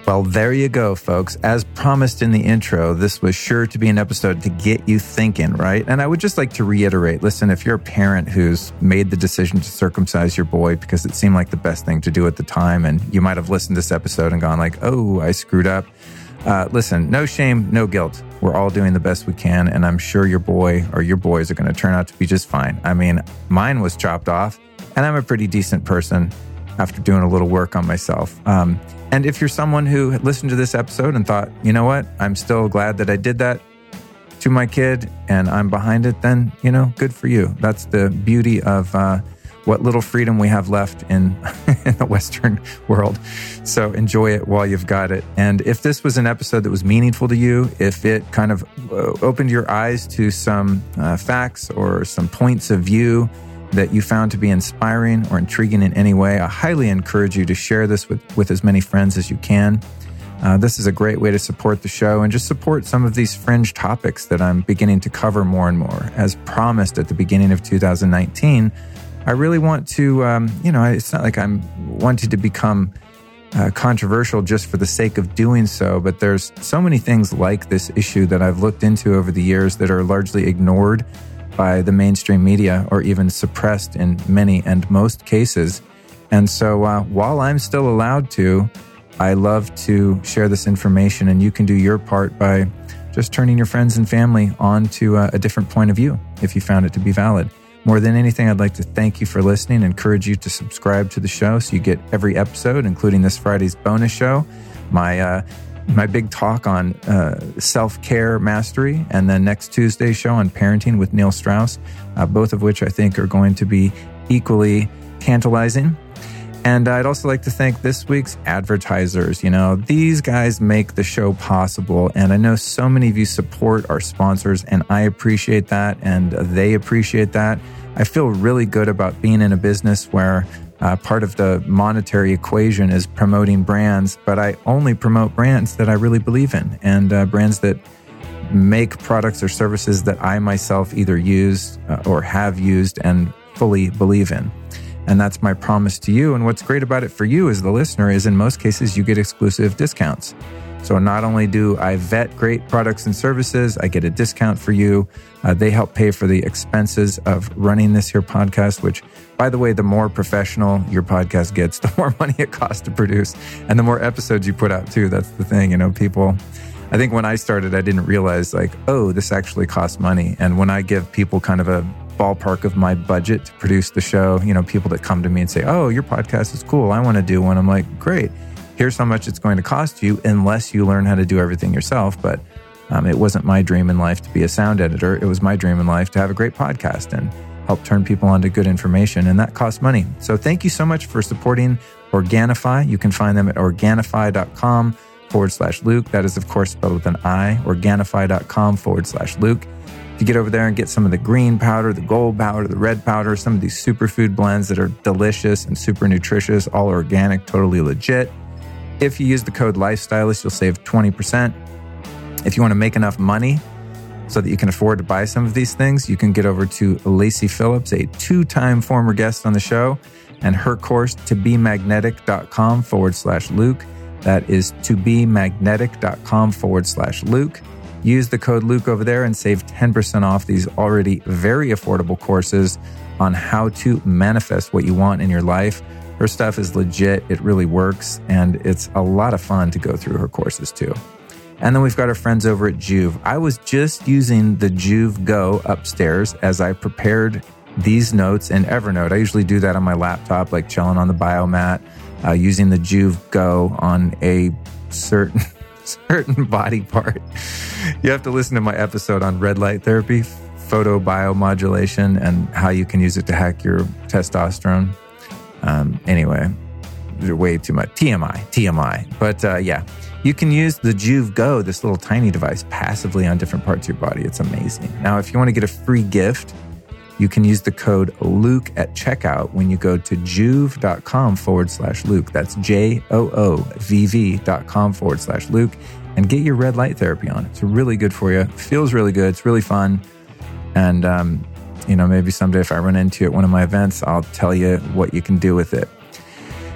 Well, there you go, folks. As promised in the intro, this was sure to be an episode to get you thinking, right? And I would just like to reiterate listen, if you're a parent who's made the decision to circumcise your boy because it seemed like the best thing to do at the time, and you might have listened to this episode and gone, like, oh, I screwed up. Uh, listen, no shame, no guilt. We're all doing the best we can, and I'm sure your boy or your boys are going to turn out to be just fine. I mean, mine was chopped off, and I'm a pretty decent person after doing a little work on myself. Um, and if you're someone who listened to this episode and thought, you know what, I'm still glad that I did that to my kid and I'm behind it, then, you know, good for you. That's the beauty of uh, what little freedom we have left in, in the Western world. So enjoy it while you've got it. And if this was an episode that was meaningful to you, if it kind of uh, opened your eyes to some uh, facts or some points of view, that you found to be inspiring or intriguing in any way, I highly encourage you to share this with, with as many friends as you can. Uh, this is a great way to support the show and just support some of these fringe topics that I'm beginning to cover more and more. As promised at the beginning of 2019, I really want to, um, you know, it's not like I'm wanting to become uh, controversial just for the sake of doing so, but there's so many things like this issue that I've looked into over the years that are largely ignored by the mainstream media or even suppressed in many and most cases. And so uh, while I'm still allowed to, I love to share this information, and you can do your part by just turning your friends and family on to a, a different point of view if you found it to be valid. More than anything, I'd like to thank you for listening, encourage you to subscribe to the show so you get every episode, including this Friday's bonus show, my uh, my big talk on uh, self care mastery, and then next Tuesday's show on parenting with Neil Strauss, uh, both of which I think are going to be equally tantalizing. And I'd also like to thank this week's advertisers. You know, these guys make the show possible. And I know so many of you support our sponsors, and I appreciate that, and they appreciate that. I feel really good about being in a business where uh, part of the monetary equation is promoting brands, but I only promote brands that I really believe in and uh, brands that make products or services that I myself either use uh, or have used and fully believe in. And that's my promise to you. And what's great about it for you as the listener is in most cases, you get exclusive discounts. So not only do I vet great products and services, I get a discount for you. Uh, they help pay for the expenses of running this here podcast, which, by the way, the more professional your podcast gets, the more money it costs to produce and the more episodes you put out too. That's the thing. You know, people, I think when I started, I didn't realize like, oh, this actually costs money. And when I give people kind of a ballpark of my budget to produce the show. You know, people that come to me and say, Oh, your podcast is cool. I want to do one. I'm like, Great. Here's how much it's going to cost you unless you learn how to do everything yourself. But um, it wasn't my dream in life to be a sound editor. It was my dream in life to have a great podcast and help turn people onto good information. And that costs money. So thank you so much for supporting Organifi. You can find them at organifi.com forward slash Luke. That is, of course, spelled with an I, organifi.com forward slash Luke. You get over there and get some of the green powder, the gold powder, the red powder, some of these superfood blends that are delicious and super nutritious, all organic, totally legit. If you use the code Lifestylist, you'll save 20%. If you want to make enough money so that you can afford to buy some of these things, you can get over to Lacy Phillips, a two time former guest on the show, and her course, to be magnetic.com forward slash Luke. That is to be magnetic.com forward slash Luke. Use the code Luke over there and save 10% off these already very affordable courses on how to manifest what you want in your life. Her stuff is legit, it really works, and it's a lot of fun to go through her courses too. And then we've got our friends over at Joovv. I was just using the Joovv Go upstairs as I prepared these notes in Evernote. I usually do that on my laptop, like chilling on the biomat, uh, using the Joovv Go on a certain certain body part. You have to listen to my episode on red light therapy, photobiomodulation, and how you can use it to hack your testosterone. Um, anyway, way too much. TMI, TMI. But uh, yeah, you can use the Joovv Go, this little tiny device, passively on different parts of your body. It's amazing. Now, if you want to get a free gift, you can use the code Luke at checkout when you go to joovv.com forward slash Luke. That's J O O V V dot com forward slash Luke and get your red light therapy on. It's really good for you. Feels really good. It's really fun. And, um, you know, maybe someday if I run into it at one of my events, I'll tell you what you can do with it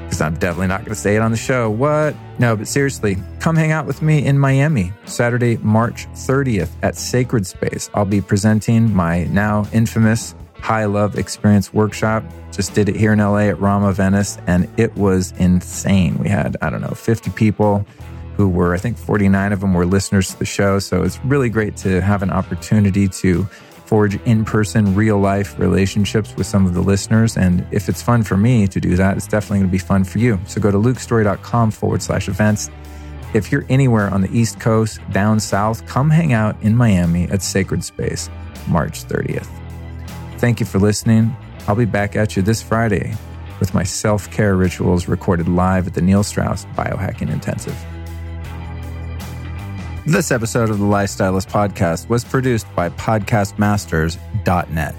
because I'm definitely not going to say it on the show. What? No, but seriously, come hang out with me in Miami Saturday, March 30th at Sacred Space. I'll be presenting my now infamous High Love Experience workshop. Just did it here in LA at Rama Venice, and it was insane. We had, I don't know, 50 people who were, I think 49 of them were listeners to the show. So it's really great to have an opportunity to forge in person, real life relationships with some of the listeners. And if it's fun for me to do that, it's definitely going to be fun for you. So go to lukestorey.com forward slash events. If you're anywhere on the East Coast, down south, come hang out in Miami at Sacred Space, March 30th. Thank you for listening. I'll be back at you this Friday with my self care rituals recorded live at the Neil Strauss Biohacking Intensive. This episode of the Lifestylist Podcast was produced by PodcastMasters.net.